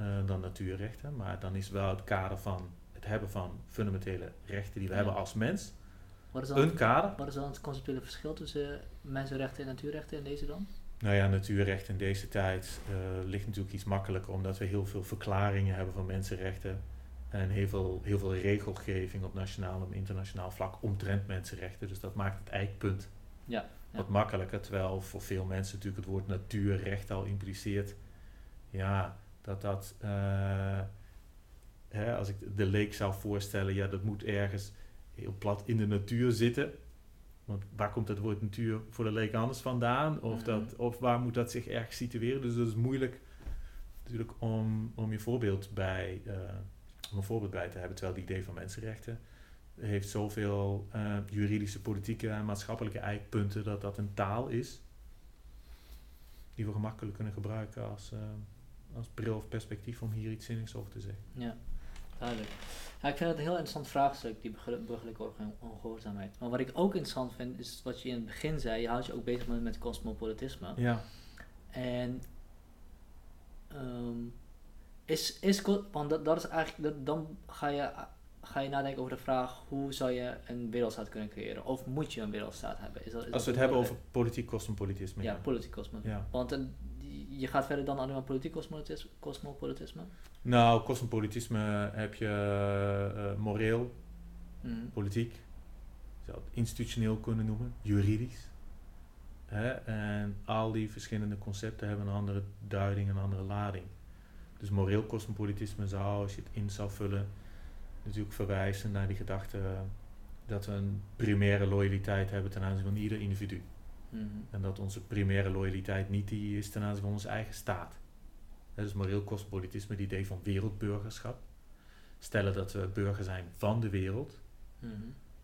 [SPEAKER 2] uh, dan natuurrechten. Maar dan is wel het kader van het hebben van fundamentele rechten die we hebben als mens.
[SPEAKER 1] Wat is dan, een kader. Wat is dan het conceptuele verschil tussen mensenrechten en natuurrechten in deze dan?
[SPEAKER 2] Nou ja, natuurrecht in deze tijd uh, ligt natuurlijk iets makkelijker omdat we heel veel verklaringen hebben van mensenrechten en heel veel, heel veel regelgeving op nationaal en internationaal vlak omtrent mensenrechten. Dus dat maakt het eikpunt ja, wat makkelijker. Terwijl voor veel mensen natuurlijk het woord natuurrecht al impliceert. Ja, dat dat, uh, hè, als ik de leek zou voorstellen, ja, dat moet ergens heel plat in de natuur zitten. Want waar komt het woord natuur voor de leek anders vandaan? Of, mhm. dat, of waar moet dat zich ergens situeren? Dus dat is moeilijk natuurlijk om, om je voorbeeld bij, uh, om een voorbeeld bij te hebben. Terwijl het idee van mensenrechten heeft zoveel uh, juridische, politieke en maatschappelijke eikpunten dat dat een taal is die we gemakkelijk kunnen gebruiken als, uh, als bril of perspectief om hier iets zinnigs over te zeggen.
[SPEAKER 1] Ja, duidelijk. Ja, ik vind het een heel interessant vraagstuk, die burgerlijke ongehoorzaamheid. Maar wat ik ook interessant vind, is wat je in het begin zei, je houdt je ook bezig met, met cosmopolitisme. Ja. En um, is, is, want dat, dat is eigenlijk, dat, dan ga je, ga je nadenken over de vraag, hoe zou je een wereldstaat kunnen creëren? Of moet je een wereldstaat hebben?
[SPEAKER 2] Is dat, is Als we het hebben over politiek cosmopolitisme.
[SPEAKER 1] Ja, ja. politiek cosmopolitisme. Ja. Want je gaat verder dan alleen maar politiek cosmopolitisme?
[SPEAKER 2] Nou, cosmopolitisme heb je uh, moreel, mm. politiek, je zou het institutioneel kunnen noemen, juridisch. Hè? En al die verschillende concepten hebben een andere duiding, een andere lading. Dus moreel cosmopolitisme zou, als je het in zou vullen, natuurlijk verwijzen naar die gedachte dat we een primaire loyaliteit hebben ten aanzien van ieder individu. Mhm. En dat onze primaire loyaliteit niet die is ten aanzien van onze eigen staat. Dat is moreel cosmopolitisme, het idee van wereldburgerschap. Stellen dat we burger zijn van de wereld. Mhm.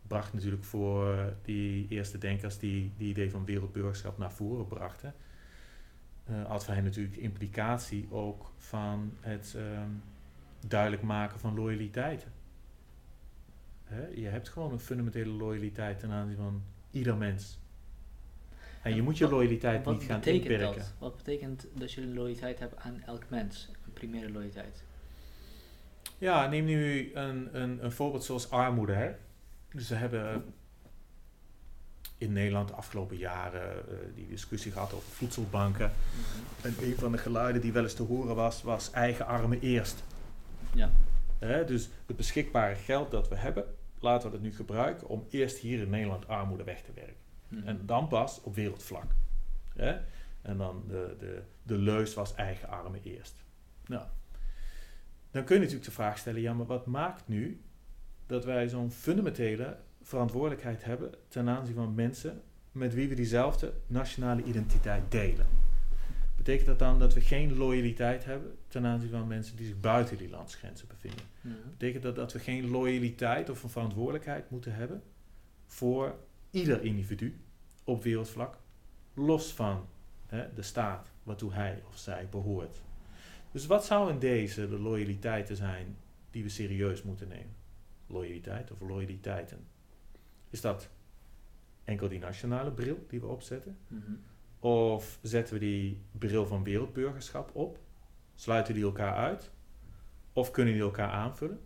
[SPEAKER 2] Bracht natuurlijk voor die eerste denkers die die idee van wereldburgerschap naar voren brachten. Uh, had hij natuurlijk de implicatie ook van het ehm, duidelijk maken van loyaliteiten. Je hebt gewoon een fundamentele loyaliteit ten aanzien van ieder mens. En je moet je loyaliteit niet gaan inperken.
[SPEAKER 1] Dat? Wat betekent dat je loyaliteit hebt aan elk mens? Een primaire loyaliteit?
[SPEAKER 2] Ja, neem nu een, een, een voorbeeld zoals armoede. Hè? Dus we hebben in Nederland de afgelopen jaren uh, die discussie gehad over voedselbanken. Mhm. En een van de geluiden die wel eens te horen was, was eigen armen eerst. Ja. dus het beschikbare geld dat we hebben, laten we dat nu gebruiken om eerst hier in Nederland armoede weg te werken. Mhm. En dan pas op wereldvlak. Hè? En dan de, de, de leus was eigen armen eerst. Nou, dan kun je natuurlijk de vraag stellen, ja, maar wat maakt nu dat wij zo'n fundamentele verantwoordelijkheid hebben ten aanzien van mensen met wie we diezelfde nationale identiteit delen? Betekent dat dan dat we geen loyaliteit hebben ten aanzien van mensen die zich buiten die landsgrenzen bevinden? Mhm. Betekent dat dat we geen loyaliteit of een verantwoordelijkheid moeten hebben voor ieder individu op wereldvlak, los van hè, de staat waartoe hij of zij behoort. Dus wat zou in deze de loyaliteiten zijn die we serieus moeten nemen? Loyaliteit of loyaliteiten? Is dat enkel die nationale bril die we opzetten? Mhm. Of zetten we die bril van wereldburgerschap op? Sluiten die elkaar uit? Of kunnen die elkaar aanvullen?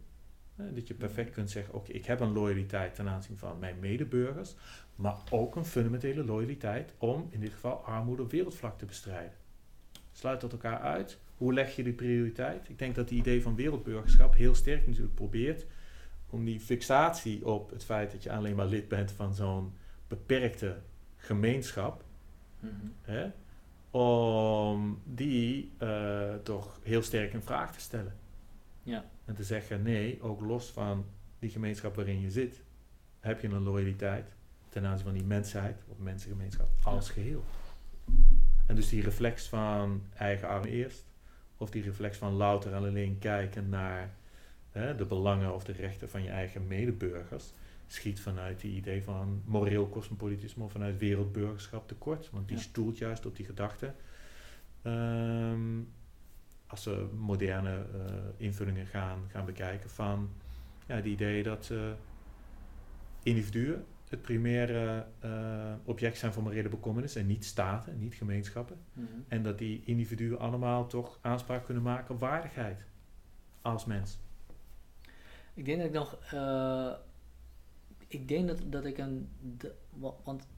[SPEAKER 2] Dat je perfect kunt zeggen, oké, ik heb een loyaliteit ten aanzien van mijn medeburgers, maar ook een fundamentele loyaliteit om in dit geval armoede op wereldvlak te bestrijden. Sluit dat elkaar uit. Hoe leg je die prioriteit? Ik denk dat die idee van wereldburgerschap heel sterk natuurlijk probeert om die fixatie op het feit dat je alleen maar lid bent van zo'n beperkte gemeenschap, mhm. hè, om die uh, toch heel sterk in vraag te stellen. Ja. En te zeggen, nee, ook los van die gemeenschap waarin je zit, heb je een loyaliteit ten aanzien van die mensheid of mensengemeenschap als geheel. En dus die reflex van eigen arm eerst, of die reflex van louter en alleen kijken naar hè, de belangen of de rechten van je eigen medeburgers, schiet vanuit die idee van moreel cosmopolitisme of vanuit wereldburgerschap tekort. Want die stoelt juist op die gedachte. Um, als we moderne uh, invullingen gaan, gaan bekijken van ja, het idee dat uh, individuen het primaire uh, object zijn van morele bekommernis en niet staten, niet gemeenschappen. Mhm. En dat die individuen allemaal toch aanspraak kunnen maken op waardigheid als mens.
[SPEAKER 1] Ik denk dat ik nog. Ik denk dat, dat ik een. De, want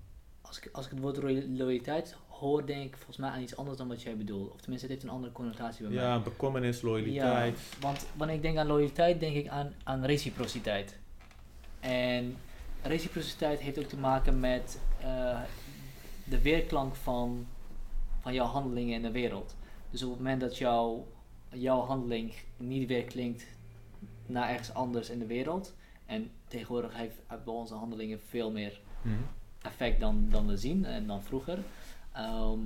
[SPEAKER 1] als ik, als ik het woord loyaliteit hoor, denk ik volgens mij aan iets anders dan wat jij bedoelt. Of tenminste, het heeft een andere connotatie bij
[SPEAKER 2] ja, mij. Ja, bekommernis, loyaliteit.
[SPEAKER 1] Ja, want wanneer ik denk aan loyaliteit, denk ik aan, aan reciprociteit. En reciprociteit heeft ook te maken met uh, de weerklank van, van jouw handelingen in de wereld. Dus op het moment dat jouw, jouw handeling niet weer klinkt naar ergens anders in de wereld. En tegenwoordig heeft bij onze handelingen veel meer mhm. effect dan, dan we zien en dan vroeger. Ehm,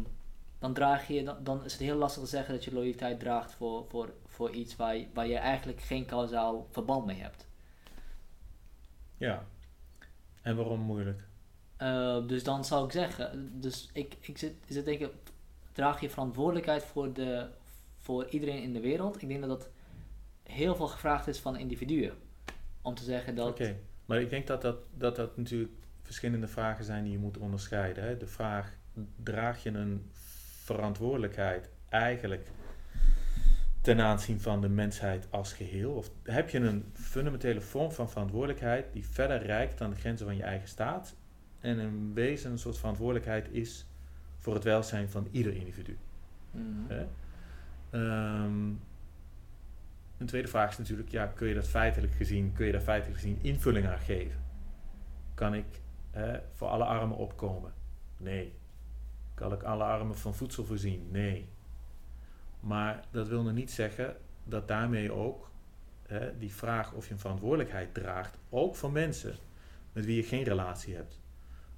[SPEAKER 1] dan, draag je, dan, dan, is het heel lastig te zeggen dat je loyaliteit draagt voor, voor, voor iets waar je, waar je eigenlijk geen kausaal verband mee hebt.
[SPEAKER 2] Ja, en waarom moeilijk?
[SPEAKER 1] Uh, dus dan zou ik zeggen, dus ik, ik zit, zit denken, draag je verantwoordelijkheid voor, de, voor iedereen in de wereld. Ik denk dat dat heel veel gevraagd is van individuen. Om te zeggen dat...
[SPEAKER 2] Oké, maar ik denk dat dat, dat dat natuurlijk verschillende vragen zijn die je moet onderscheiden. Hè? De vraag, draag je een verantwoordelijkheid eigenlijk ten aanzien van de mensheid als geheel? Of heb je een fundamentele vorm van verantwoordelijkheid die verder reikt dan de grenzen van je eigen staat en in wezen een soort verantwoordelijkheid is voor het welzijn van ieder individu? Mm een tweede vraag is natuurlijk, ja, kun je dat feitelijk gezien, kun je daar feitelijk gezien invulling aan geven? Kan ik voor alle armen opkomen? Nee. Kan ik alle armen van voedsel voorzien? Nee. Maar dat wil nog niet zeggen dat daarmee ook hè, die vraag of je een verantwoordelijkheid draagt, ook voor mensen met wie je geen relatie hebt.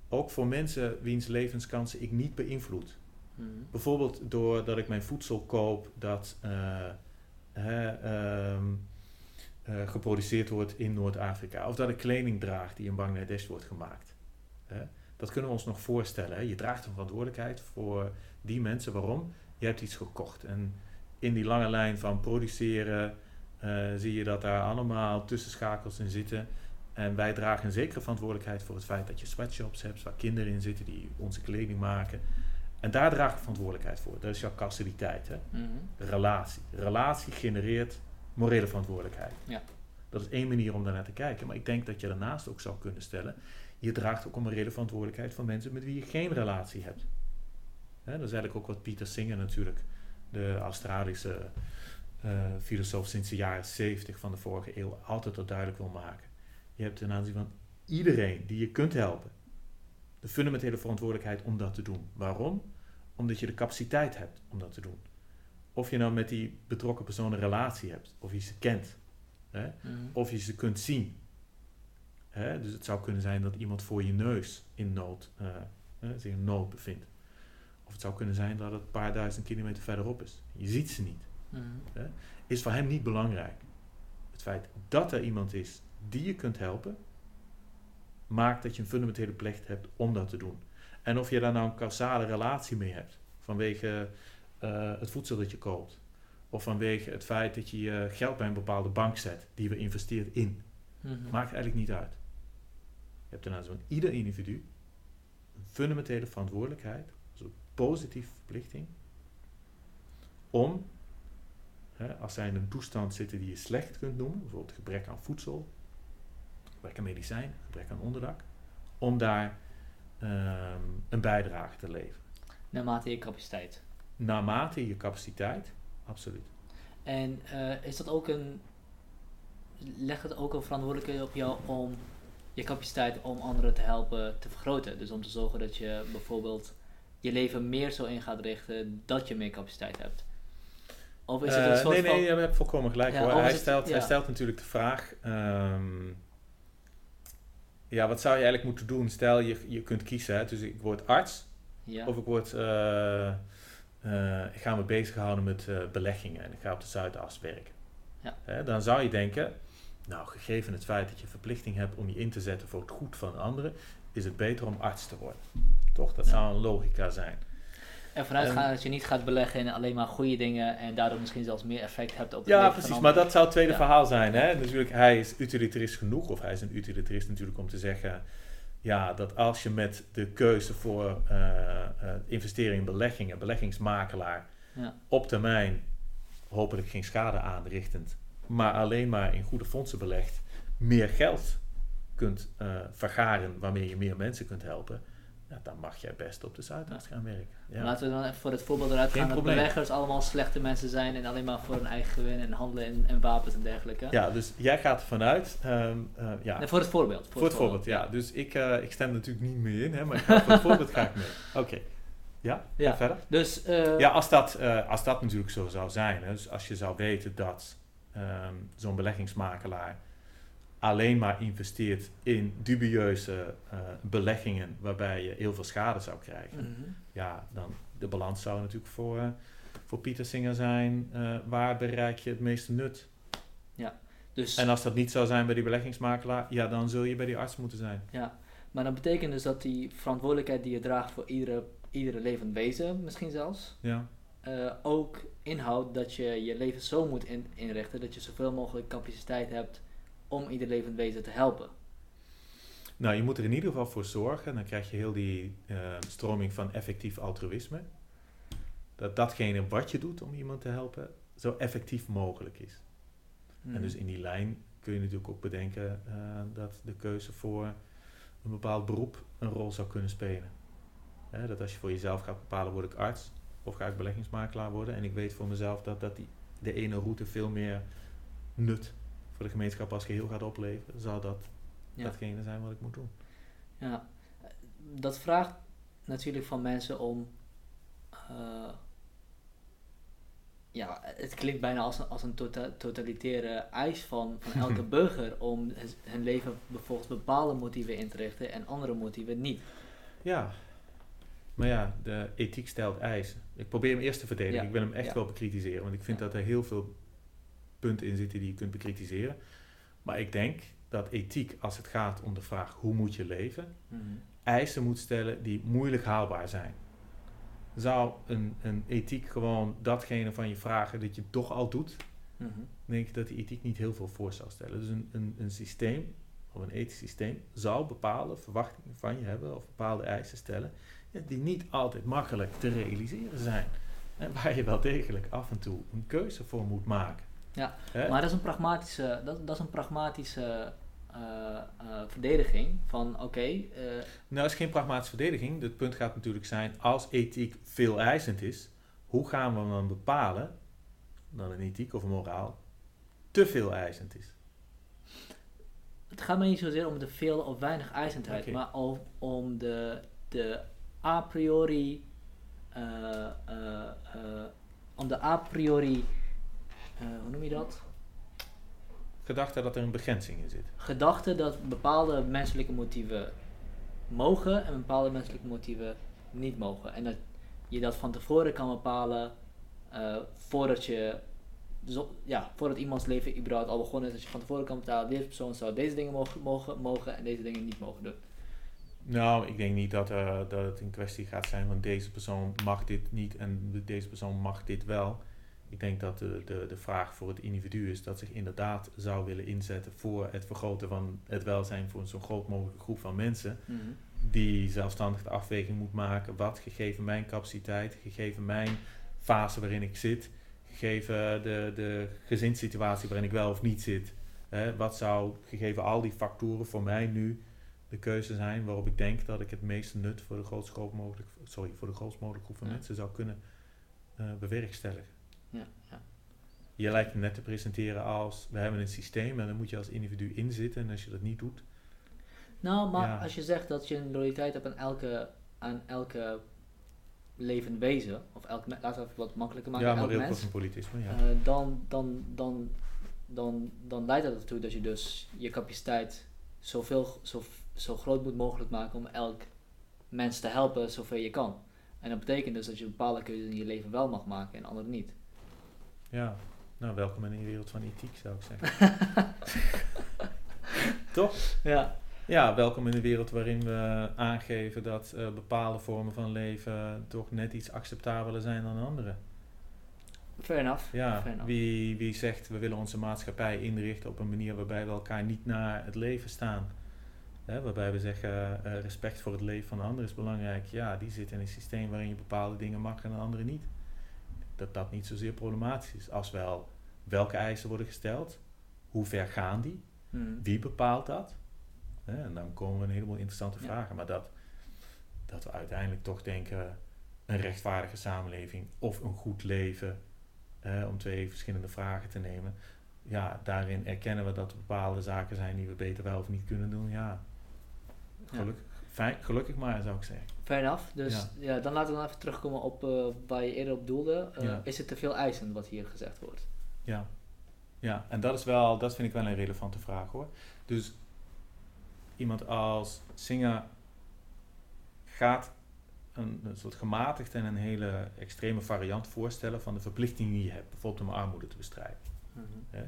[SPEAKER 2] Ook voor mensen wiens levenskansen ik niet beïnvloed. Hmm. Bijvoorbeeld doordat ik mijn voedsel koop dat uh, uh, geproduceerd wordt in Noord-Afrika. Of dat ik kleding draag die in Bangladesh wordt gemaakt. Dat kunnen we ons nog voorstellen. Hè? Je draagt een verantwoordelijkheid voor die mensen. Waarom? je hebt iets gekocht. En in die lange lijn van produceren uh, zie je dat daar allemaal tussenschakels in zitten. En wij dragen een zekere verantwoordelijkheid voor het feit dat je sweatshops hebt waar kinderen in zitten die onze kleding maken. En daar draag ik verantwoordelijkheid voor. Dat is jouw causaliteit. Hè? Mhm. Relatie. Relatie genereert morele verantwoordelijkheid. Ja. Dat is één manier om daarnaar te kijken. Maar ik denk dat je daarnaast ook zou kunnen stellen: je draagt ook een morele verantwoordelijkheid voor mensen met wie je geen relatie hebt. Hè, dat is eigenlijk ook wat Pieter Singer natuurlijk, de Australische uh, filosoof sinds de jaren 70 van de vorige eeuw, altijd al duidelijk wil maken. Je hebt ten aanzien van iedereen die je kunt helpen, de fundamentele verantwoordelijkheid om dat te doen. Waarom? Omdat je de capaciteit hebt om dat te doen. Of je nou met die betrokken persoon een relatie hebt, of je ze kent, hè, mhm. of je ze kunt zien. Hè, dus het zou kunnen zijn dat iemand voor je neus in nood, uh, zich in nood bevindt. Of het zou kunnen zijn dat het een paar duizend kilometer verderop is. Je ziet ze niet. Mhm. Hè? Is voor hem niet belangrijk. Het feit dat er iemand is die je kunt helpen, maakt dat je een fundamentele plicht hebt om dat te doen. En of je daar nou een causale relatie mee hebt, vanwege uh, het voedsel dat je koopt, of vanwege het feit dat je je geld bij een bepaalde bank zet, die we investeert in, mhm. maakt eigenlijk niet uit. Je hebt daarna zo'n ieder individu een fundamentele verantwoordelijkheid positieve verplichting om, hè, als zij in een toestand zitten die je slecht kunt noemen, bijvoorbeeld gebrek aan voedsel, gebrek aan medicijn, gebrek aan onderdak, om daar ehm, een bijdrage te leveren.
[SPEAKER 1] Naarmate je capaciteit.
[SPEAKER 2] Naarmate je capaciteit, absoluut.
[SPEAKER 1] En uh, is dat ook een. Leg het ook een verantwoordelijkheid op jou om je capaciteit om anderen te helpen te vergroten? Dus om te zorgen dat je bijvoorbeeld je leven meer zo in gaat richten dat je meer capaciteit hebt?
[SPEAKER 2] Of is het een uh, soort nee, nee, je hebt volkomen gelijk hoor. Hij, stelt, hij stelt natuurlijk de vraag... Um, ja, wat zou je eigenlijk moeten doen? Stel, je, je kunt kiezen. Hè? Dus ik word arts. Ja. Of ik, word, uh, uh, ik ga me bezighouden met beleggingen. En ik ga op de Zuidas werken. Ja. Dan zou je denken... Nou, gegeven het feit dat je verplichting hebt om je in te zetten voor het goed van anderen... is het beter om arts te worden. Toch? Dat zou een logica zijn.
[SPEAKER 1] ervan uitgaan dat je niet gaat beleggen in alleen maar goede dingen en daardoor misschien zelfs meer effect hebt op
[SPEAKER 2] het Ja, precies. Maar dat zou het tweede verhaal zijn. Hè? Natuurlijk, hij is utilitarist genoeg, of hij is een utilitarist natuurlijk om te zeggen ja, dat als je met de keuze voor uh, uh, investeren in beleggingen, beleggingsmakelaar, ja. op termijn hopelijk geen schade aanrichtend, maar alleen maar in goede fondsen belegt, meer geld kunt uh, vergaren waarmee je meer mensen kunt helpen, ja, dan mag jij best op de Zuidas gaan werken.
[SPEAKER 1] Ja. Laten we dan even voor het voorbeeld eruit gaan dat beleggers allemaal slechte mensen zijn en alleen maar voor hun eigen gewin en handelen in, en wapens en dergelijke.
[SPEAKER 2] Ja, dus jij gaat ervan uit. Um,
[SPEAKER 1] uh, ja. voor het voorbeeld.
[SPEAKER 2] Voor, het, voorbeeld, ja. Dus ik, uh, ik stem natuurlijk niet meer in, hè, maar voor het voorbeeld ga ik mee. Oké. Ja, ja. verder? Dus, uh, ja, als dat, als dat natuurlijk zo zou zijn. Hè, dus als je zou weten dat um, zo'n beleggingsmakelaar alleen maar investeert in dubieuze uh, beleggingen waarbij je heel veel schade zou krijgen, mhm. ja, dan de balans zou natuurlijk voor, uh, voor Pieter Singer zijn, uh, waar bereik je het meeste nut? Ja, dus en als dat niet zou zijn bij die beleggingsmakelaar, ja, dan zul je bij die arts moeten zijn.
[SPEAKER 1] Ja, maar dat betekent dus dat die verantwoordelijkheid die je draagt voor iedere, iedere levend wezen, misschien zelfs, ja. Ook inhoudt dat je je leven zo moet in, inrichten dat je zoveel mogelijk capaciteit hebt om ieder levend wezen te helpen?
[SPEAKER 2] Nou, je moet er in ieder geval voor zorgen, dan krijg je heel die uh, stroming van effectief altruïsme, dat datgene wat je doet om iemand te helpen, zo effectief mogelijk is. En hmm. dus in die lijn kun je natuurlijk ook bedenken uh, dat de keuze voor een bepaald beroep een rol zou kunnen spelen. dat als je voor jezelf gaat bepalen, word ik arts of ga ik beleggingsmakelaar worden. En ik weet voor mezelf dat, dat die, de ene route veel meer nut voor de gemeenschap als geheel gaat opleveren, zou dat datgene zijn wat ik moet doen.
[SPEAKER 1] Ja, dat vraagt natuurlijk van mensen om. Uh, ja, het klinkt bijna als een, als een tota-, totalitaire eis van, van elke burger om hun leven volgens bepaalde motieven in te richten en andere motieven niet.
[SPEAKER 2] Ja, maar ja, de ethiek stelt eisen. Ik probeer hem eerst te verdedigen. Ik wil hem echt wel bekritiseren, want ik vind dat er heel veel punten in zitten die je kunt bekritiseren. Maar ik denk dat ethiek, als het gaat om de vraag hoe moet je leven, mhm. eisen moet stellen die moeilijk haalbaar zijn. Zou een, een ethiek gewoon datgene van je vragen dat je toch al doet, mm denk ik dat die ethiek niet heel veel voor zou stellen. Dus een, een, een systeem, of een ethisch systeem, zou bepaalde verwachtingen van je hebben of bepaalde eisen stellen, die niet altijd makkelijk te realiseren zijn. En waar je wel degelijk af en toe een keuze voor moet maken.
[SPEAKER 1] Ja, maar dat is een pragmatische, dat, dat is een pragmatische uh, uh, verdediging van oké. Okay, uh,
[SPEAKER 2] nou, dat is geen pragmatische verdediging. Het punt gaat natuurlijk zijn, als ethiek veel eisend is, hoe gaan we dan bepalen dat een ethiek of een moraal te veel eisend is?
[SPEAKER 1] Het gaat me niet zozeer om de veel of weinig eisendheid, okay. maar om, om de, de a priori. om de a priori hoe noem je dat?
[SPEAKER 2] Gedachte dat er een begrenzing in zit.
[SPEAKER 1] Gedachte dat bepaalde menselijke motieven mogen en bepaalde menselijke motieven niet mogen. En dat je dat van tevoren kan bepalen voordat je zo, ja, voordat iemands leven überhaupt al begonnen is, dat je van tevoren kan bepalen, deze persoon zou deze dingen mogen, mogen, mogen en deze dingen niet mogen doen.
[SPEAKER 2] Nou, ik denk niet dat, uh, dat het een kwestie gaat zijn van deze persoon mag dit niet en deze persoon mag dit wel. Ik denk dat de, de, de vraag voor het individu is dat zich inderdaad zou willen inzetten voor het vergroten van het welzijn voor zo'n groot mogelijke groep van mensen. Mhm. Die zelfstandig de afweging moet maken wat gegeven mijn capaciteit, gegeven mijn fase waarin ik zit, gegeven de, de gezinssituatie waarin ik wel of niet zit. Hè, wat zou gegeven al die factoren voor mij nu de keuze zijn waarop ik denk dat ik het meeste nut voor de grootst mogelijk, sorry, voor de grootst mogelijke groep van mensen zou kunnen uh, bewerkstelligen ja, ja. Je lijkt net te presenteren als, we hebben een systeem en dan moet je als individu inzitten en als je dat niet doet.
[SPEAKER 1] Nou, maar als je zegt dat je een loyaliteit hebt aan elke, aan elke levend wezen, of elke, laten we even wat makkelijker maken,
[SPEAKER 2] ja, maar heel cosmopolitisme, ja.
[SPEAKER 1] Uh, dan, dan, dan, dan, dan leidt dat ertoe dat je dus je capaciteit zoveel, zo, zo groot moet mogelijk maken om elk mens te helpen zoveel je kan. En dat betekent dus dat je bepaalde keuzes in je leven wel mag maken en andere niet.
[SPEAKER 2] Ja, nou welkom in de wereld van ethiek zou ik zeggen. Toch?
[SPEAKER 1] Ja.
[SPEAKER 2] ja, welkom in een wereld waarin we aangeven dat uh, bepaalde vormen van leven toch net iets acceptabeler zijn dan andere.
[SPEAKER 1] Fair enough.
[SPEAKER 2] Ja, Wie, wie zegt we willen onze maatschappij inrichten op een manier waarbij we elkaar niet naar het leven staan. Hè, waarbij we zeggen uh, respect voor het leven van de ander is belangrijk. Ja, die zit in een systeem waarin je bepaalde dingen mag en andere niet. Dat dat niet zozeer problematisch is. Als wel welke eisen worden gesteld, hoe ver gaan die, hmm. wie bepaalt dat. Hè, en dan komen we een heleboel interessante vragen. Maar dat, dat we uiteindelijk toch denken een rechtvaardige samenleving of een goed leven om twee verschillende vragen te nemen. Ja, daarin erkennen we dat er bepaalde zaken zijn die we beter wel of niet kunnen doen. Ja, gelukkig, fijn, gelukkig maar zou ik zeggen.
[SPEAKER 1] Fair enough. Dus ja. dan laten we dan even terugkomen op uh, waar je eerder op doelde. Uh, Is het te veel eisen wat hier gezegd wordt?
[SPEAKER 2] Ja. Ja, en dat is wel, dat vind ik wel een relevante vraag hoor. Dus iemand als Singer gaat een, een, soort gematigd en een hele extreme variant voorstellen van de verplichtingen die je hebt, bijvoorbeeld om armoede te bestrijden. Mhm.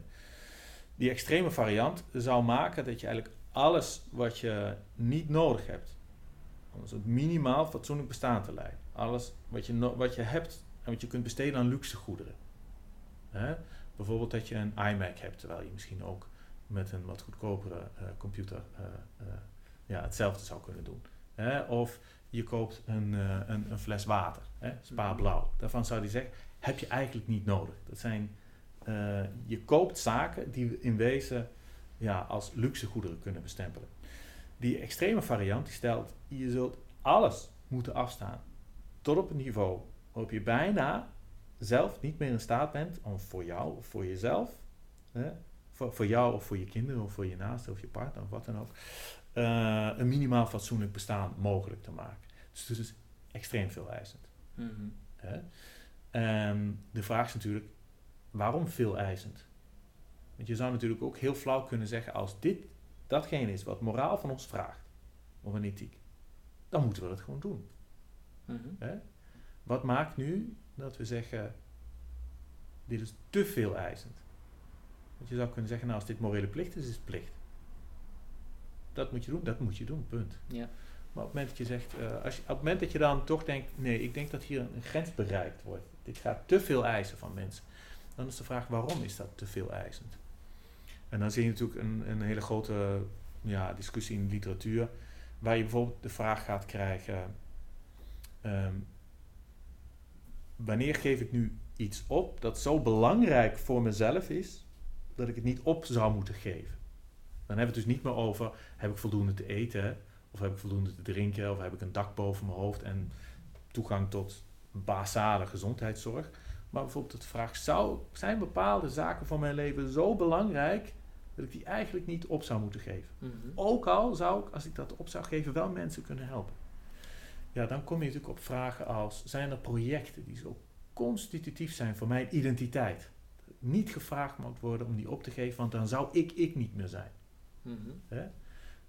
[SPEAKER 2] Die extreme variant zou maken dat je eigenlijk alles wat je niet nodig hebt, om een minimaal fatsoenlijk bestaan te leiden, alles wat je, wat je hebt en wat je kunt besteden aan luxe goederen. Hè? Bijvoorbeeld dat je een iMac hebt, terwijl je misschien ook met een wat goedkopere uh, computer uh, uh, ja, hetzelfde zou kunnen doen. Hè? Of je koopt een, een, een, fles water, hè, Spa mhm. Blauw. Daarvan zou die zeggen, heb je eigenlijk niet nodig. Dat zijn, je koopt zaken die in wezen ja, als luxe goederen kunnen bestempelen. Die extreme variant die stelt, je zult alles moeten afstaan tot op een niveau waarop je bijna zelf niet meer in staat bent om voor jou of voor jezelf, hè, voor, voor jou of voor je kinderen of voor je naaste of je partner of wat dan ook, uh, een minimaal fatsoenlijk bestaan mogelijk te maken. Dus het is extreem veel eisend. Mm de vraag is natuurlijk, waarom veel eisend? Want je zou natuurlijk ook heel flauw kunnen zeggen, als dit datgene is wat moraal van ons vraagt, of een ethiek, dan moeten we dat gewoon doen. Mm Wat maakt nu dat we zeggen, dit is te veel eisend? Want je zou kunnen zeggen, nou als dit morele plicht is, is het plicht dat moet je doen, dat moet je doen, punt. Ja. Maar op het moment dat je zegt, uh, als je, op het moment dat je dan toch denkt, nee, ik denk dat hier een, grens bereikt wordt, dit gaat te veel eisen van mensen, dan is de vraag waarom is dat te veel eisend? En dan zie je natuurlijk een, een hele grote ja, discussie in de literatuur, waar je bijvoorbeeld de vraag gaat krijgen, ehm, wanneer geef ik nu iets op dat zo belangrijk voor mezelf is, dat ik het niet op zou moeten geven? Dan hebben we het dus niet meer over, heb ik voldoende te eten, of heb ik voldoende te drinken, of heb ik een dak boven mijn hoofd en toegang tot basale gezondheidszorg. Maar bijvoorbeeld de vraag, zou, zijn bepaalde zaken van mijn leven zo belangrijk dat ik die eigenlijk niet op zou moeten geven? Mhm. Ook al zou ik, als ik dat op zou geven, wel mensen kunnen helpen. Ja, dan kom je natuurlijk op vragen als, zijn er projecten die zo constitutief zijn voor mijn identiteit? Niet gevraagd moet worden om die op te geven, want dan zou ik ik niet meer zijn. Mhm.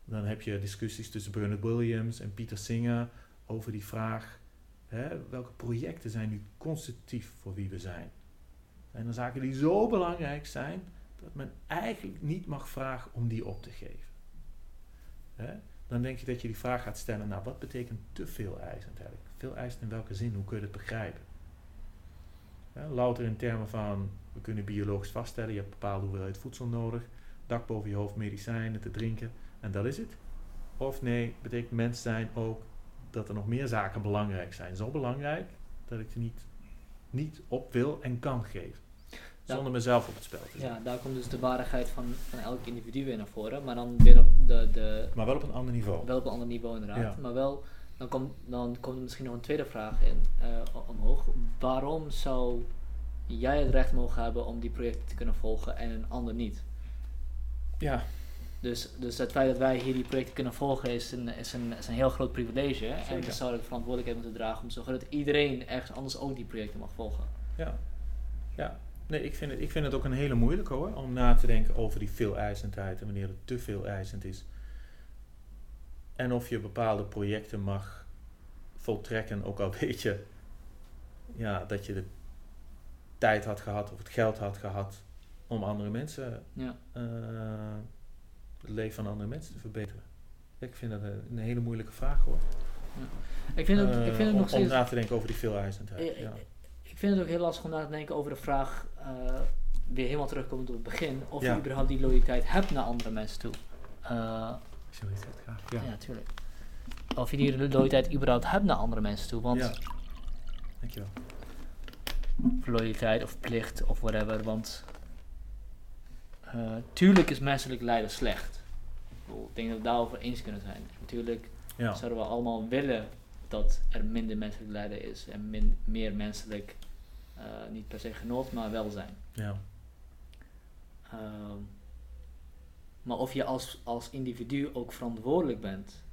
[SPEAKER 2] Dan heb je discussies tussen Bernard Williams en Pieter Singer over die vraag: hè, welke projecten zijn nu constitutief voor wie we zijn? En dan zaken die zo belangrijk zijn dat men eigenlijk niet mag vragen om die op te geven. Hè? Dan denk je dat je die vraag gaat stellen: nou, wat betekent te veel eisend eigenlijk? Veel eisend in welke zin? Hoe kun je het begrijpen? louter in termen van we kunnen biologisch vaststellen, je hebt bepaalde hoeveelheid voedsel nodig dak boven je hoofd, medicijnen te drinken en dat is het? Of nee, betekent mens zijn ook dat er nog meer zaken belangrijk zijn. Zo belangrijk dat ik ze niet, niet op wil en kan geven. Zonder mezelf op het spel te
[SPEAKER 1] zetten. Ja, daar komt dus de waardigheid van, van elk individu weer naar voren. Maar dan weer op de, de...
[SPEAKER 2] Maar wel op een ander niveau.
[SPEAKER 1] Wel op een ander niveau inderdaad. Maar wel, dan komt, dan komt er misschien nog een tweede vraag in, uh, omhoog. Waarom zou jij het recht mogen hebben om die projecten te kunnen volgen en een ander niet?
[SPEAKER 2] Ja.
[SPEAKER 1] Dus, dus het feit dat wij hier die projecten kunnen volgen is een, is een, is een heel groot privilege. En we zouden de verantwoordelijkheid moeten dragen om te zorgen dat iedereen ergens anders ook die projecten mag volgen.
[SPEAKER 2] Ja, ja. Nee, ik vind, het, ik vind het ook een hele moeilijke hoor, om na te denken over die veel eisendheid en wanneer het te veel eisend is. En of je bepaalde projecten mag voltrekken, ook al weet je ja, dat je de tijd had gehad of het geld had gehad om andere mensen, ja. Uh, het leven van andere mensen te verbeteren. Ik vind dat een, hele moeilijke vraag hoor.
[SPEAKER 1] Ja. Ik vind het, ik vind het
[SPEAKER 2] om,
[SPEAKER 1] nog steeds...
[SPEAKER 2] Om na te denken over die veeleisendheid. Ja.
[SPEAKER 1] Ik vind het ook heel lastig om na te denken over de vraag, weer helemaal terugkomen op het begin, of je überhaupt die loyaliteit hebt naar andere mensen toe. Uh,
[SPEAKER 2] graag. Ja,
[SPEAKER 1] ja tuurlijk. Of je die loyaliteit überhaupt hebt naar andere mensen toe, want... Ja.
[SPEAKER 2] Dankjewel.
[SPEAKER 1] Loyaliteit of plicht of whatever, want... Uh, tuurlijk is menselijk lijden slecht. Ik denk dat we daarover eens kunnen zijn. Natuurlijk ja. zouden we allemaal willen dat er minder menselijk lijden is en min, meer menselijk, niet per se genot, maar welzijn.
[SPEAKER 2] Ja.
[SPEAKER 1] Uh, maar of je als, als individu ook verantwoordelijk bent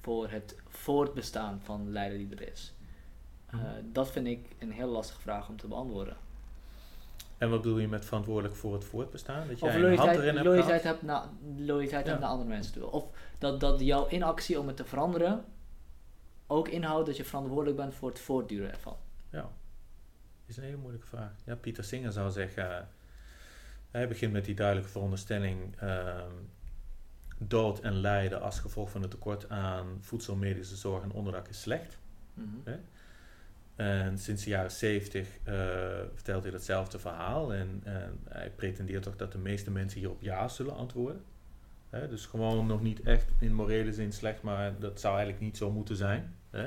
[SPEAKER 1] voor het voortbestaan van lijden die er is. Uh, dat vind ik een heel lastige vraag om te beantwoorden.
[SPEAKER 2] En wat bedoel je met verantwoordelijk voor het voortbestaan?
[SPEAKER 1] Dat jij of loyaliteit, een hand erin loyaliteit hebt, na, loyaliteit ja. naar andere mensen toe. Of dat, dat jouw inactie om het te veranderen ook inhoudt dat je verantwoordelijk bent voor het voortduren ervan.
[SPEAKER 2] Ja, is een hele moeilijke vraag. Ja, Pieter Singer zou zeggen, hij begint met die duidelijke veronderstelling, ehm, dood en lijden als gevolg van het tekort aan voedsel, medische zorg en onderdak is slecht. Mhm. En sinds de jaren 70 uh, vertelt hij datzelfde verhaal. En, en, hij pretendeert toch dat de meeste mensen hier op ja zullen antwoorden. dus gewoon nog niet echt in morele zin slecht, maar dat zou eigenlijk niet zo moeten zijn. Mhm.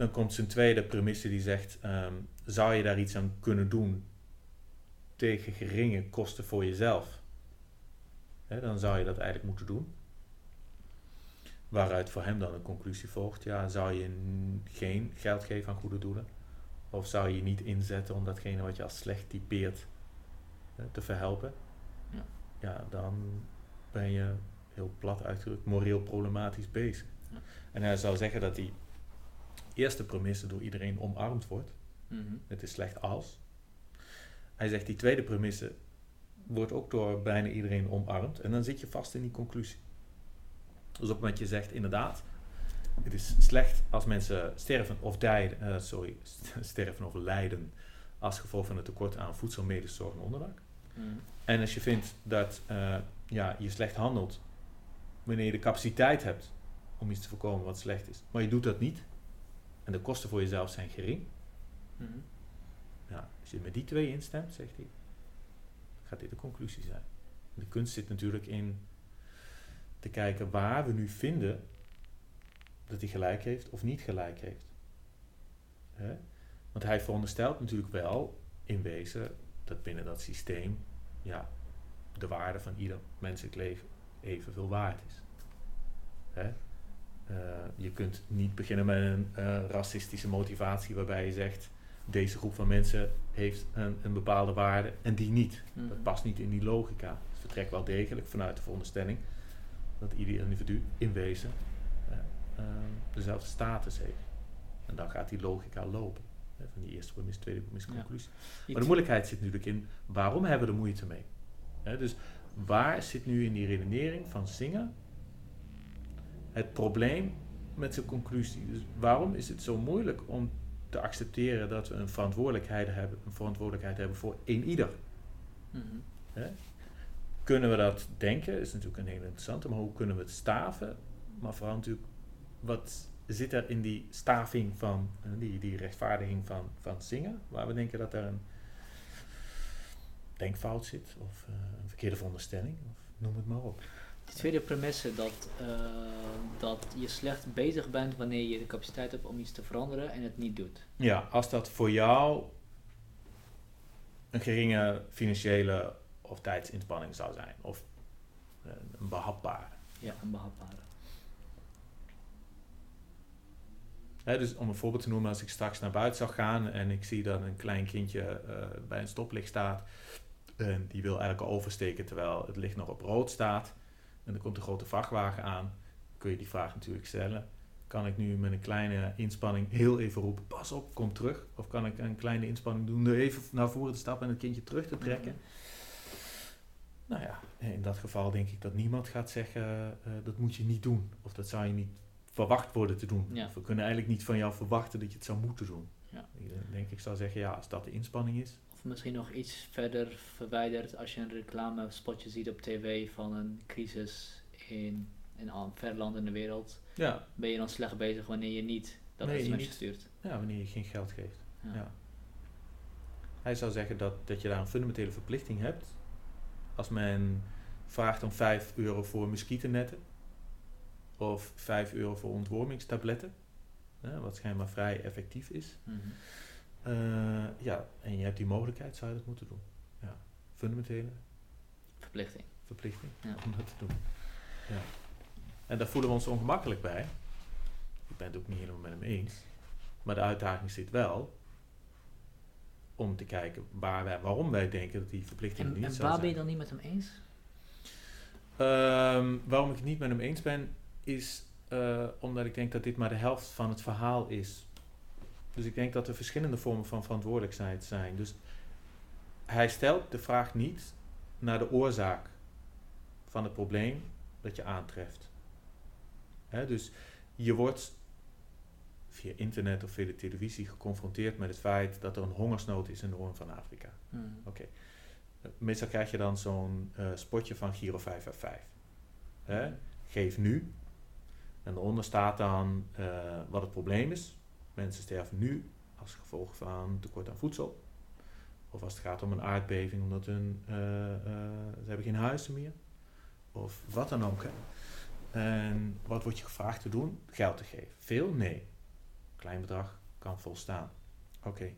[SPEAKER 2] Dan komt zijn tweede premisse die zegt: ehm, zou je daar iets aan kunnen doen tegen geringe kosten voor jezelf? dan zou je dat eigenlijk moeten doen. Waaruit voor hem dan een conclusie volgt, ja, zou je geen geld geven aan goede doelen? Of zou je je niet inzetten om datgene wat je als slecht typeert te verhelpen? Ja. ja, dan ben je heel plat uitgedrukt moreel problematisch bezig. Ja. En hij zou zeggen dat die eerste premisse door iedereen omarmd wordt. Mm Het is slecht als. Hij zegt die tweede premisse wordt ook door bijna iedereen omarmd. En dan zit je vast in die conclusie. Dus op het moment je zegt, inderdaad, het is slecht als mensen sterven of lijden, uh, sorry, sterven of lijden als gevolg van het tekort aan voedsel, medische zorg en onderdak. Mm. En als je vindt dat uh, ja, je slecht handelt wanneer je de capaciteit hebt om iets te voorkomen wat slecht is, maar je doet dat niet en de kosten voor jezelf zijn gering. Mm. Ja, als je met die twee instemt, zegt hij, gaat dit de conclusie zijn. De kunst zit natuurlijk in te kijken waar we nu vinden dat hij gelijk heeft of niet gelijk heeft. Want hij veronderstelt natuurlijk wel in wezen dat binnen dat systeem ja, de waarde van ieder menselijk leven evenveel waard is. Hè? Uh, je kunt niet beginnen met een uh, racistische motivatie waarbij je zegt deze groep van mensen heeft een, een bepaalde waarde en die niet. Dat mhm. past niet in die logica. Het vertrekt wel degelijk vanuit de veronderstelling dat ieder individu in wezen uh, dezelfde status heeft. En dan gaat die logica lopen. Hè, van die eerste premis, tweede premis, conclusie. Maar de moeilijkheid zit natuurlijk in waarom hebben we er moeite mee? Hè, dus waar zit nu in die redenering van zingen het probleem met zijn conclusie? Dus waarom is het zo moeilijk om te accepteren dat we een verantwoordelijkheid hebben, een verantwoordelijkheid hebben voor één ieder? Mm kunnen we dat denken? is natuurlijk een hele interessante. Maar hoe kunnen we het staven? Maar vooral natuurlijk, wat zit er in die staving van, eh, die, die rechtvaardiging van, van zingen? Waar we denken dat er een denkfout zit of uh, een verkeerde veronderstelling, of noem het maar op.
[SPEAKER 1] Die tweede premisse dat, uh, dat je slecht bezig bent wanneer je de capaciteit hebt om iets te veranderen en het niet doet.
[SPEAKER 2] Ja, als dat voor jou een geringe financiële of tijdsinspanning zou zijn. Of uh, een behapbare.
[SPEAKER 1] Ja, een behapbare.
[SPEAKER 2] dus om een voorbeeld te noemen, als ik straks naar buiten zou gaan en ik zie dat een klein kindje uh, bij een stoplicht staat en die wil eigenlijk oversteken terwijl het licht nog op rood staat en er komt een grote vrachtwagen aan, kun je die vraag natuurlijk stellen. Kan ik nu met een kleine inspanning heel even roepen, pas op, kom terug? Of kan ik een kleine inspanning doen door even naar voren te stappen en het kindje terug te trekken? Nou ja, in dat geval denk ik dat niemand gaat zeggen uh, dat moet je niet doen. Of dat zou je niet verwacht worden te doen. Of we kunnen eigenlijk niet van jou verwachten dat je het zou moeten doen. Ja. Ik denk ik zou zeggen, ja, als dat de inspanning is.
[SPEAKER 1] Of misschien nog iets verder verwijderd als je een reclamespotje ziet op tv van een crisis in een ver land in de wereld, ja. ben je dan slecht bezig wanneer je niet dat nee, stuurt.
[SPEAKER 2] Ja, wanneer je geen geld geeft. Ja. Hij zou zeggen dat, dat je daar een fundamentele verplichting hebt. Als men vraagt om 5 euro voor muskietennetten of 5 euro voor ontwormingstabletten, hè, wat schijnbaar vrij effectief is. Mhm. Eh, ja, en je hebt die mogelijkheid, zou je dat moeten doen. Ja. Fundamentele
[SPEAKER 1] verplichting.
[SPEAKER 2] Verplichting om dat te doen. Ja. En daar voelen we ons ongemakkelijk bij. Ik ben het ook niet helemaal met hem eens. Maar de uitdaging zit wel om te kijken waar wij, waarom wij denken dat die verplichting niet en
[SPEAKER 1] zijn. En waar ben je dan niet met hem eens?
[SPEAKER 2] Ehm, waarom ik het niet met hem eens ben, is uh, omdat ik denk dat dit maar de helft van het verhaal is. Dus ik denk dat er verschillende vormen van verantwoordelijkheid zijn. Dus hij stelt de vraag niet naar de oorzaak van het probleem dat je aantreft. dus je wordt via internet of via de televisie geconfronteerd met het feit dat er een hongersnood is in de Hoorn van Afrika. Hmm. Oké. Meestal krijg je dan zo'n uh, spotje van Giro 555. Hè? Hmm. Geef nu. En daaronder staat dan uh, wat het probleem is. Mensen sterven nu als gevolg van tekort aan voedsel. Of als het gaat om een aardbeving omdat hun, uh, ze hebben geen huizen meer. Of wat dan ook. Hè. En wat wordt je gevraagd te doen? Geld te geven. Veel? Nee. Klein bedrag kan volstaan. Oké.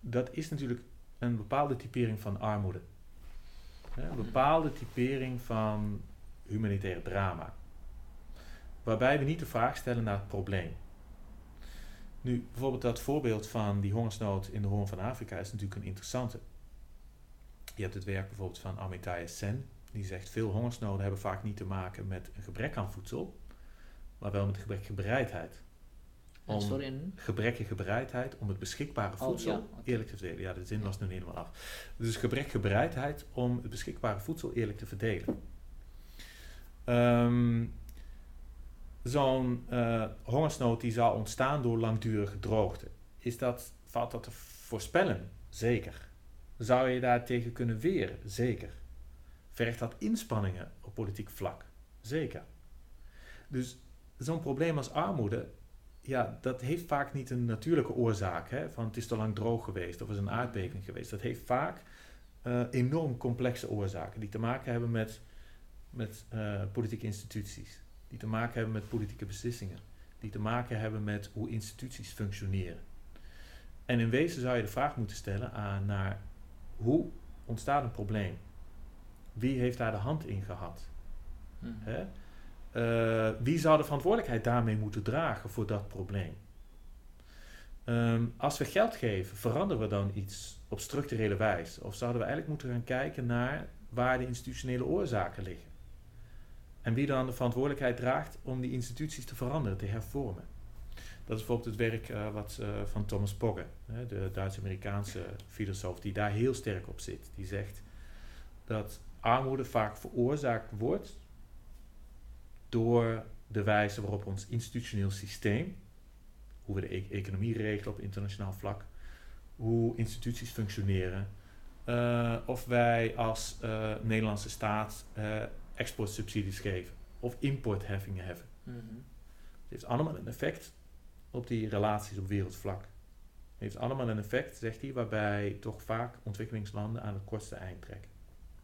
[SPEAKER 2] Dat is natuurlijk een bepaalde typering van armoede. Een bepaalde typering van humanitair drama. Waarbij we niet de vraag stellen naar het probleem. Nu, bijvoorbeeld dat voorbeeld van die hongersnood in de Hoorn van Afrika is natuurlijk een interessante. Je hebt het werk bijvoorbeeld van Amitaya Sen, die zegt veel hongersnoden hebben vaak niet te maken met een gebrek aan voedsel, maar wel met een gebrekkige bereidheid. Om Sorry, gebrekkige bereidheid om het beschikbare oh, voedsel eerlijk te verdelen. Ja, de zin was nu helemaal af. Dus gebrekkige bereidheid om het beschikbare voedsel eerlijk te verdelen. Um, zo'n uh, hongersnood die zou ontstaan door langdurige droogte. Is dat, valt dat te voorspellen? Zeker. Zou je daar tegen kunnen weren? Zeker. Vergt dat inspanningen op politiek vlak? Zeker. Dus zo'n probleem als armoede, ja, dat heeft vaak niet een natuurlijke oorzaak. Hè? Van het is te lang droog geweest of is een aardbeving geweest. Dat heeft vaak uh, enorm complexe oorzaken die te maken hebben met, met uh, politieke instituties die te maken hebben met politieke beslissingen, die te maken hebben met hoe instituties functioneren. En in wezen zou je de vraag moeten stellen aan naar hoe ontstaat een probleem? Wie heeft daar de hand in gehad? Hmm. Hè? Uh, wie zou de verantwoordelijkheid daarmee moeten dragen voor dat probleem? Um, als we geld geven, veranderen we dan iets op structurele wijze? Of zouden we eigenlijk moeten gaan kijken naar waar de institutionele oorzaken liggen? En wie dan de verantwoordelijkheid draagt om die instituties te veranderen, te hervormen. Dat is bijvoorbeeld het werk uh, wat, uh, van Thomas Pogge, hè, de Duits-Amerikaanse filosoof, die daar heel sterk op zit. Die zegt dat armoede vaak veroorzaakt wordt door de wijze waarop ons institutioneel systeem, hoe we de e economie regelen op internationaal vlak, hoe instituties functioneren, uh, of wij als Nederlandse staat exportsubsidies geven of importheffingen heffen. Mm Het heeft allemaal een effect op die relaties op wereldvlak. Het heeft allemaal een effect, zegt hij, waarbij toch vaak ontwikkelingslanden aan het kortste eind trekken.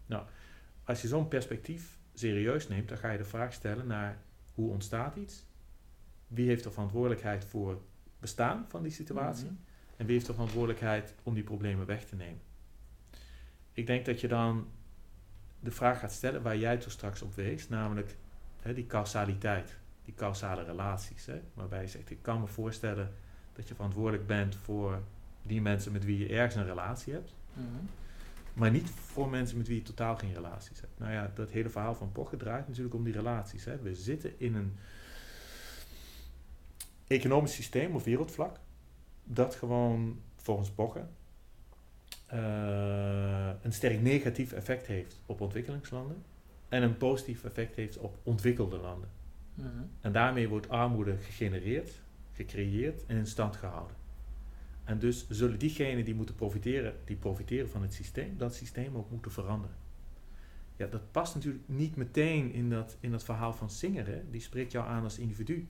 [SPEAKER 2] Nou, als je zo'n perspectief serieus neemt, dan ga je de vraag stellen naar hoe ontstaat iets? Wie heeft de verantwoordelijkheid voor het bestaan van die situatie? Mhm. En wie heeft de verantwoordelijkheid om die problemen weg te nemen? Ik denk dat je dan de vraag gaat stellen waar jij toch straks op wees, namelijk hè, die causaliteit, die causale relaties. Hè, waarbij je zegt, ik kan me voorstellen dat je verantwoordelijk bent voor die mensen met wie je ergens een relatie hebt. Mhm. Maar niet voor mensen met wie je totaal geen relaties hebt. Nou ja, dat hele verhaal van Poche draait natuurlijk om die relaties. Hè. We zitten in een economisch systeem op wereldvlak dat gewoon volgens Poche uh, een sterk negatief effect heeft op ontwikkelingslanden en een positief effect heeft op ontwikkelde landen. Mhm. En daarmee wordt armoede gegenereerd, gecreëerd en in stand gehouden. En dus zullen diegenen die moeten profiteren, die profiteren van het systeem, dat systeem ook moeten veranderen. Ja, dat past natuurlijk niet meteen in dat, in dat verhaal van Singer. Die spreekt jou aan als individu.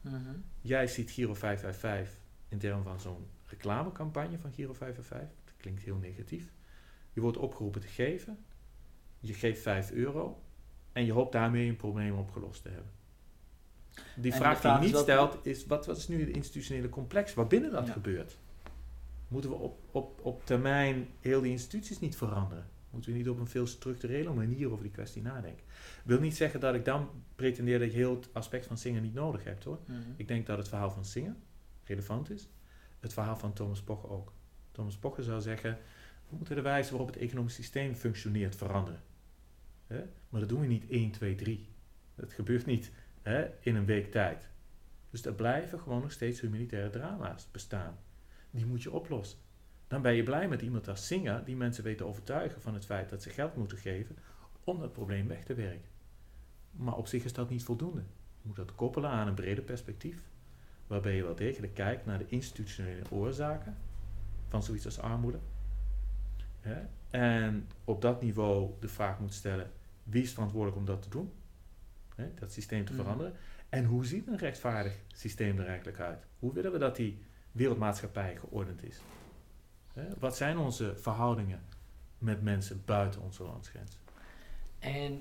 [SPEAKER 2] Mhm. Jij ziet Giro 555 in termen van zo'n reclamecampagne van Giro 555. Klinkt heel negatief. Je wordt opgeroepen te geven. Je geeft 5 euro. En je hoopt daarmee een probleem opgelost te hebben. Die vraag, die je niet stelt is, wat, wat is nu het institutionele complex waarbinnen dat gebeurt? Moeten we op, op, op termijn heel die instituties niet veranderen? Moeten we niet op een veel structurele manier over die kwestie nadenken? Ik wil niet zeggen dat ik dan pretendeer dat je heel het aspect van zingen niet nodig hebt hoor. Mhm. Ik denk dat het verhaal van zingen relevant is. Het verhaal van Thomas Poch ook. Thomas Poch zou zeggen, we moeten de wijze waarop het economisch systeem functioneert veranderen. Maar dat doen we niet 1, 2, 3. Dat gebeurt niet in een week tijd. Dus er blijven gewoon nog steeds humanitaire drama's bestaan. Die moet je oplossen. Dan ben je blij met iemand als Singer die mensen weet te overtuigen van het feit dat ze geld moeten geven om dat probleem weg te werken. Maar op zich is dat niet voldoende. Je moet dat koppelen aan een breder perspectief, waarbij je wel degelijk kijkt naar de institutionele oorzaken van zoiets als armoede. En op dat niveau de vraag moet stellen: wie is verantwoordelijk om dat te doen? dat systeem te mhm. veranderen. En hoe ziet een rechtvaardig systeem er eigenlijk uit? Hoe willen we dat die wereldmaatschappij geordend is? wat zijn onze verhoudingen met mensen buiten onze landsgrens?
[SPEAKER 1] En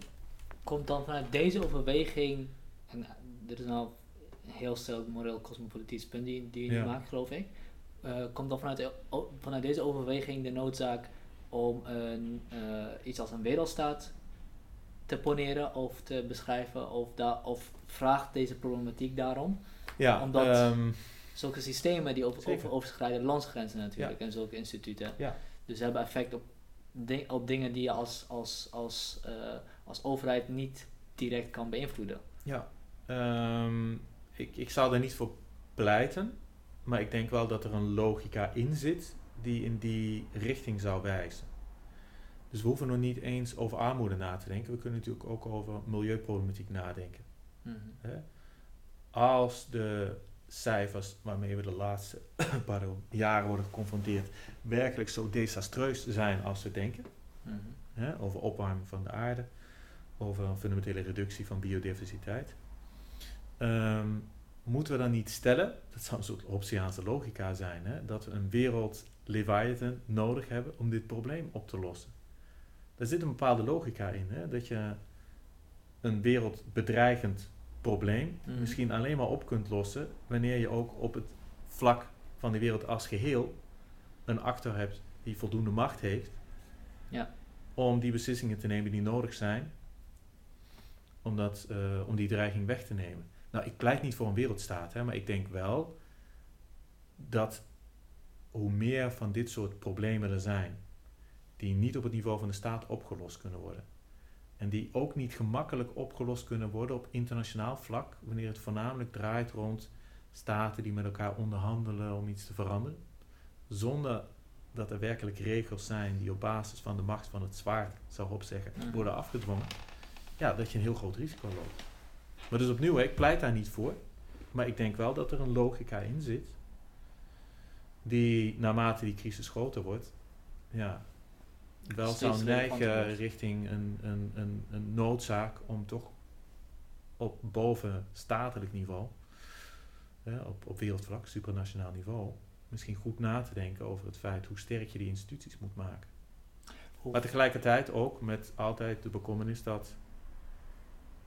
[SPEAKER 1] komt dan vanuit deze overweging, en dit is nou een heel stel moreel cosmopolitisch punt die, die je maakt, geloof ik. Uh, komt dan vanuit, vanuit deze overweging de noodzaak om een, uh, iets als een wereldstaat te poneren of te beschrijven of, da of vraagt deze problematiek daarom?
[SPEAKER 2] Ja,
[SPEAKER 1] omdat um, zulke systemen die over, over, overschrijden landsgrenzen natuurlijk en zulke instituten. Ja. Dus hebben effect op, op dingen die je als, als, als, uh, als overheid niet direct kan beïnvloeden.
[SPEAKER 2] Ja, um, ik, ik zou daar niet voor pleiten, maar ik denk wel dat er een logica in zit die in die richting zou wijzen. Dus we hoeven nog niet eens over armoede na te denken. We kunnen natuurlijk ook over milieuproblematiek nadenken. Mhm. Als de cijfers waarmee we de laatste pardon, jaren worden geconfronteerd werkelijk zo desastreus zijn als we denken, mhm. over opwarming van de aarde, over een fundamentele reductie van biodiversiteit, ehm, moeten we dan niet stellen, dat zou een soort Hobbesiaanse logica zijn, hè, dat we een wereld Leviathan nodig hebben om dit probleem op te lossen. Daar zit een bepaalde logica in. Hè? Dat je een wereldbedreigend probleem mhm. misschien alleen maar op kunt lossen wanneer je ook op het vlak van de wereld als geheel een actor hebt die voldoende macht heeft
[SPEAKER 1] ja.
[SPEAKER 2] om die beslissingen te nemen die nodig zijn om, dat, eh, om die dreiging weg te nemen. Nou, ik pleit niet voor een wereldstaat, hè, maar ik denk wel dat hoe meer van dit soort problemen er zijn, die niet op het niveau van de staat opgelost kunnen worden. En die ook niet gemakkelijk opgelost kunnen worden op internationaal vlak, wanneer het voornamelijk draait rond staten die met elkaar onderhandelen om iets te veranderen, zonder dat er werkelijk regels zijn die op basis van de macht van het zwaard, zou ik opzeggen, worden afgedwongen, ja, dat je een heel groot risico loopt. Maar dus opnieuw, ik pleit daar niet voor, maar ik denk wel dat er een logica in zit, die naarmate die crisis groter wordt, ja, wel zou neigen richting een, een, een, een noodzaak om toch op boven statelijk niveau, op, op wereldvlak, supranationaal niveau, misschien goed na te denken over het feit hoe sterk je die instituties moet maken. Maar tegelijkertijd ook met altijd de bekommernis dat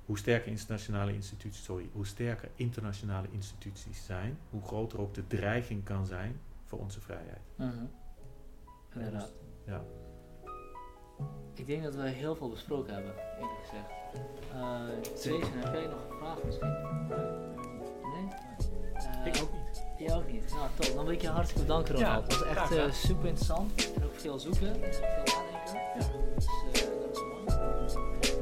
[SPEAKER 2] hoe sterker internationale instituties, sorry, hoe sterker internationale instituties zijn, hoe groter ook de dreiging kan zijn voor onze vrijheid.
[SPEAKER 1] Uh Inderdaad.
[SPEAKER 2] Ja.
[SPEAKER 1] Ik denk dat we heel veel besproken hebben, eerlijk gezegd. Uh, Jason, heb jij nog een vraag misschien?
[SPEAKER 2] nee? Uh, ik ook niet.
[SPEAKER 1] Jij ook niet? Nou, top. Dan wil ik je hartstikke bedanken, Ronald. het was echt uh, super interessant. En ook veel zoeken en veel nadenken. Ja. Dus dat is mooi.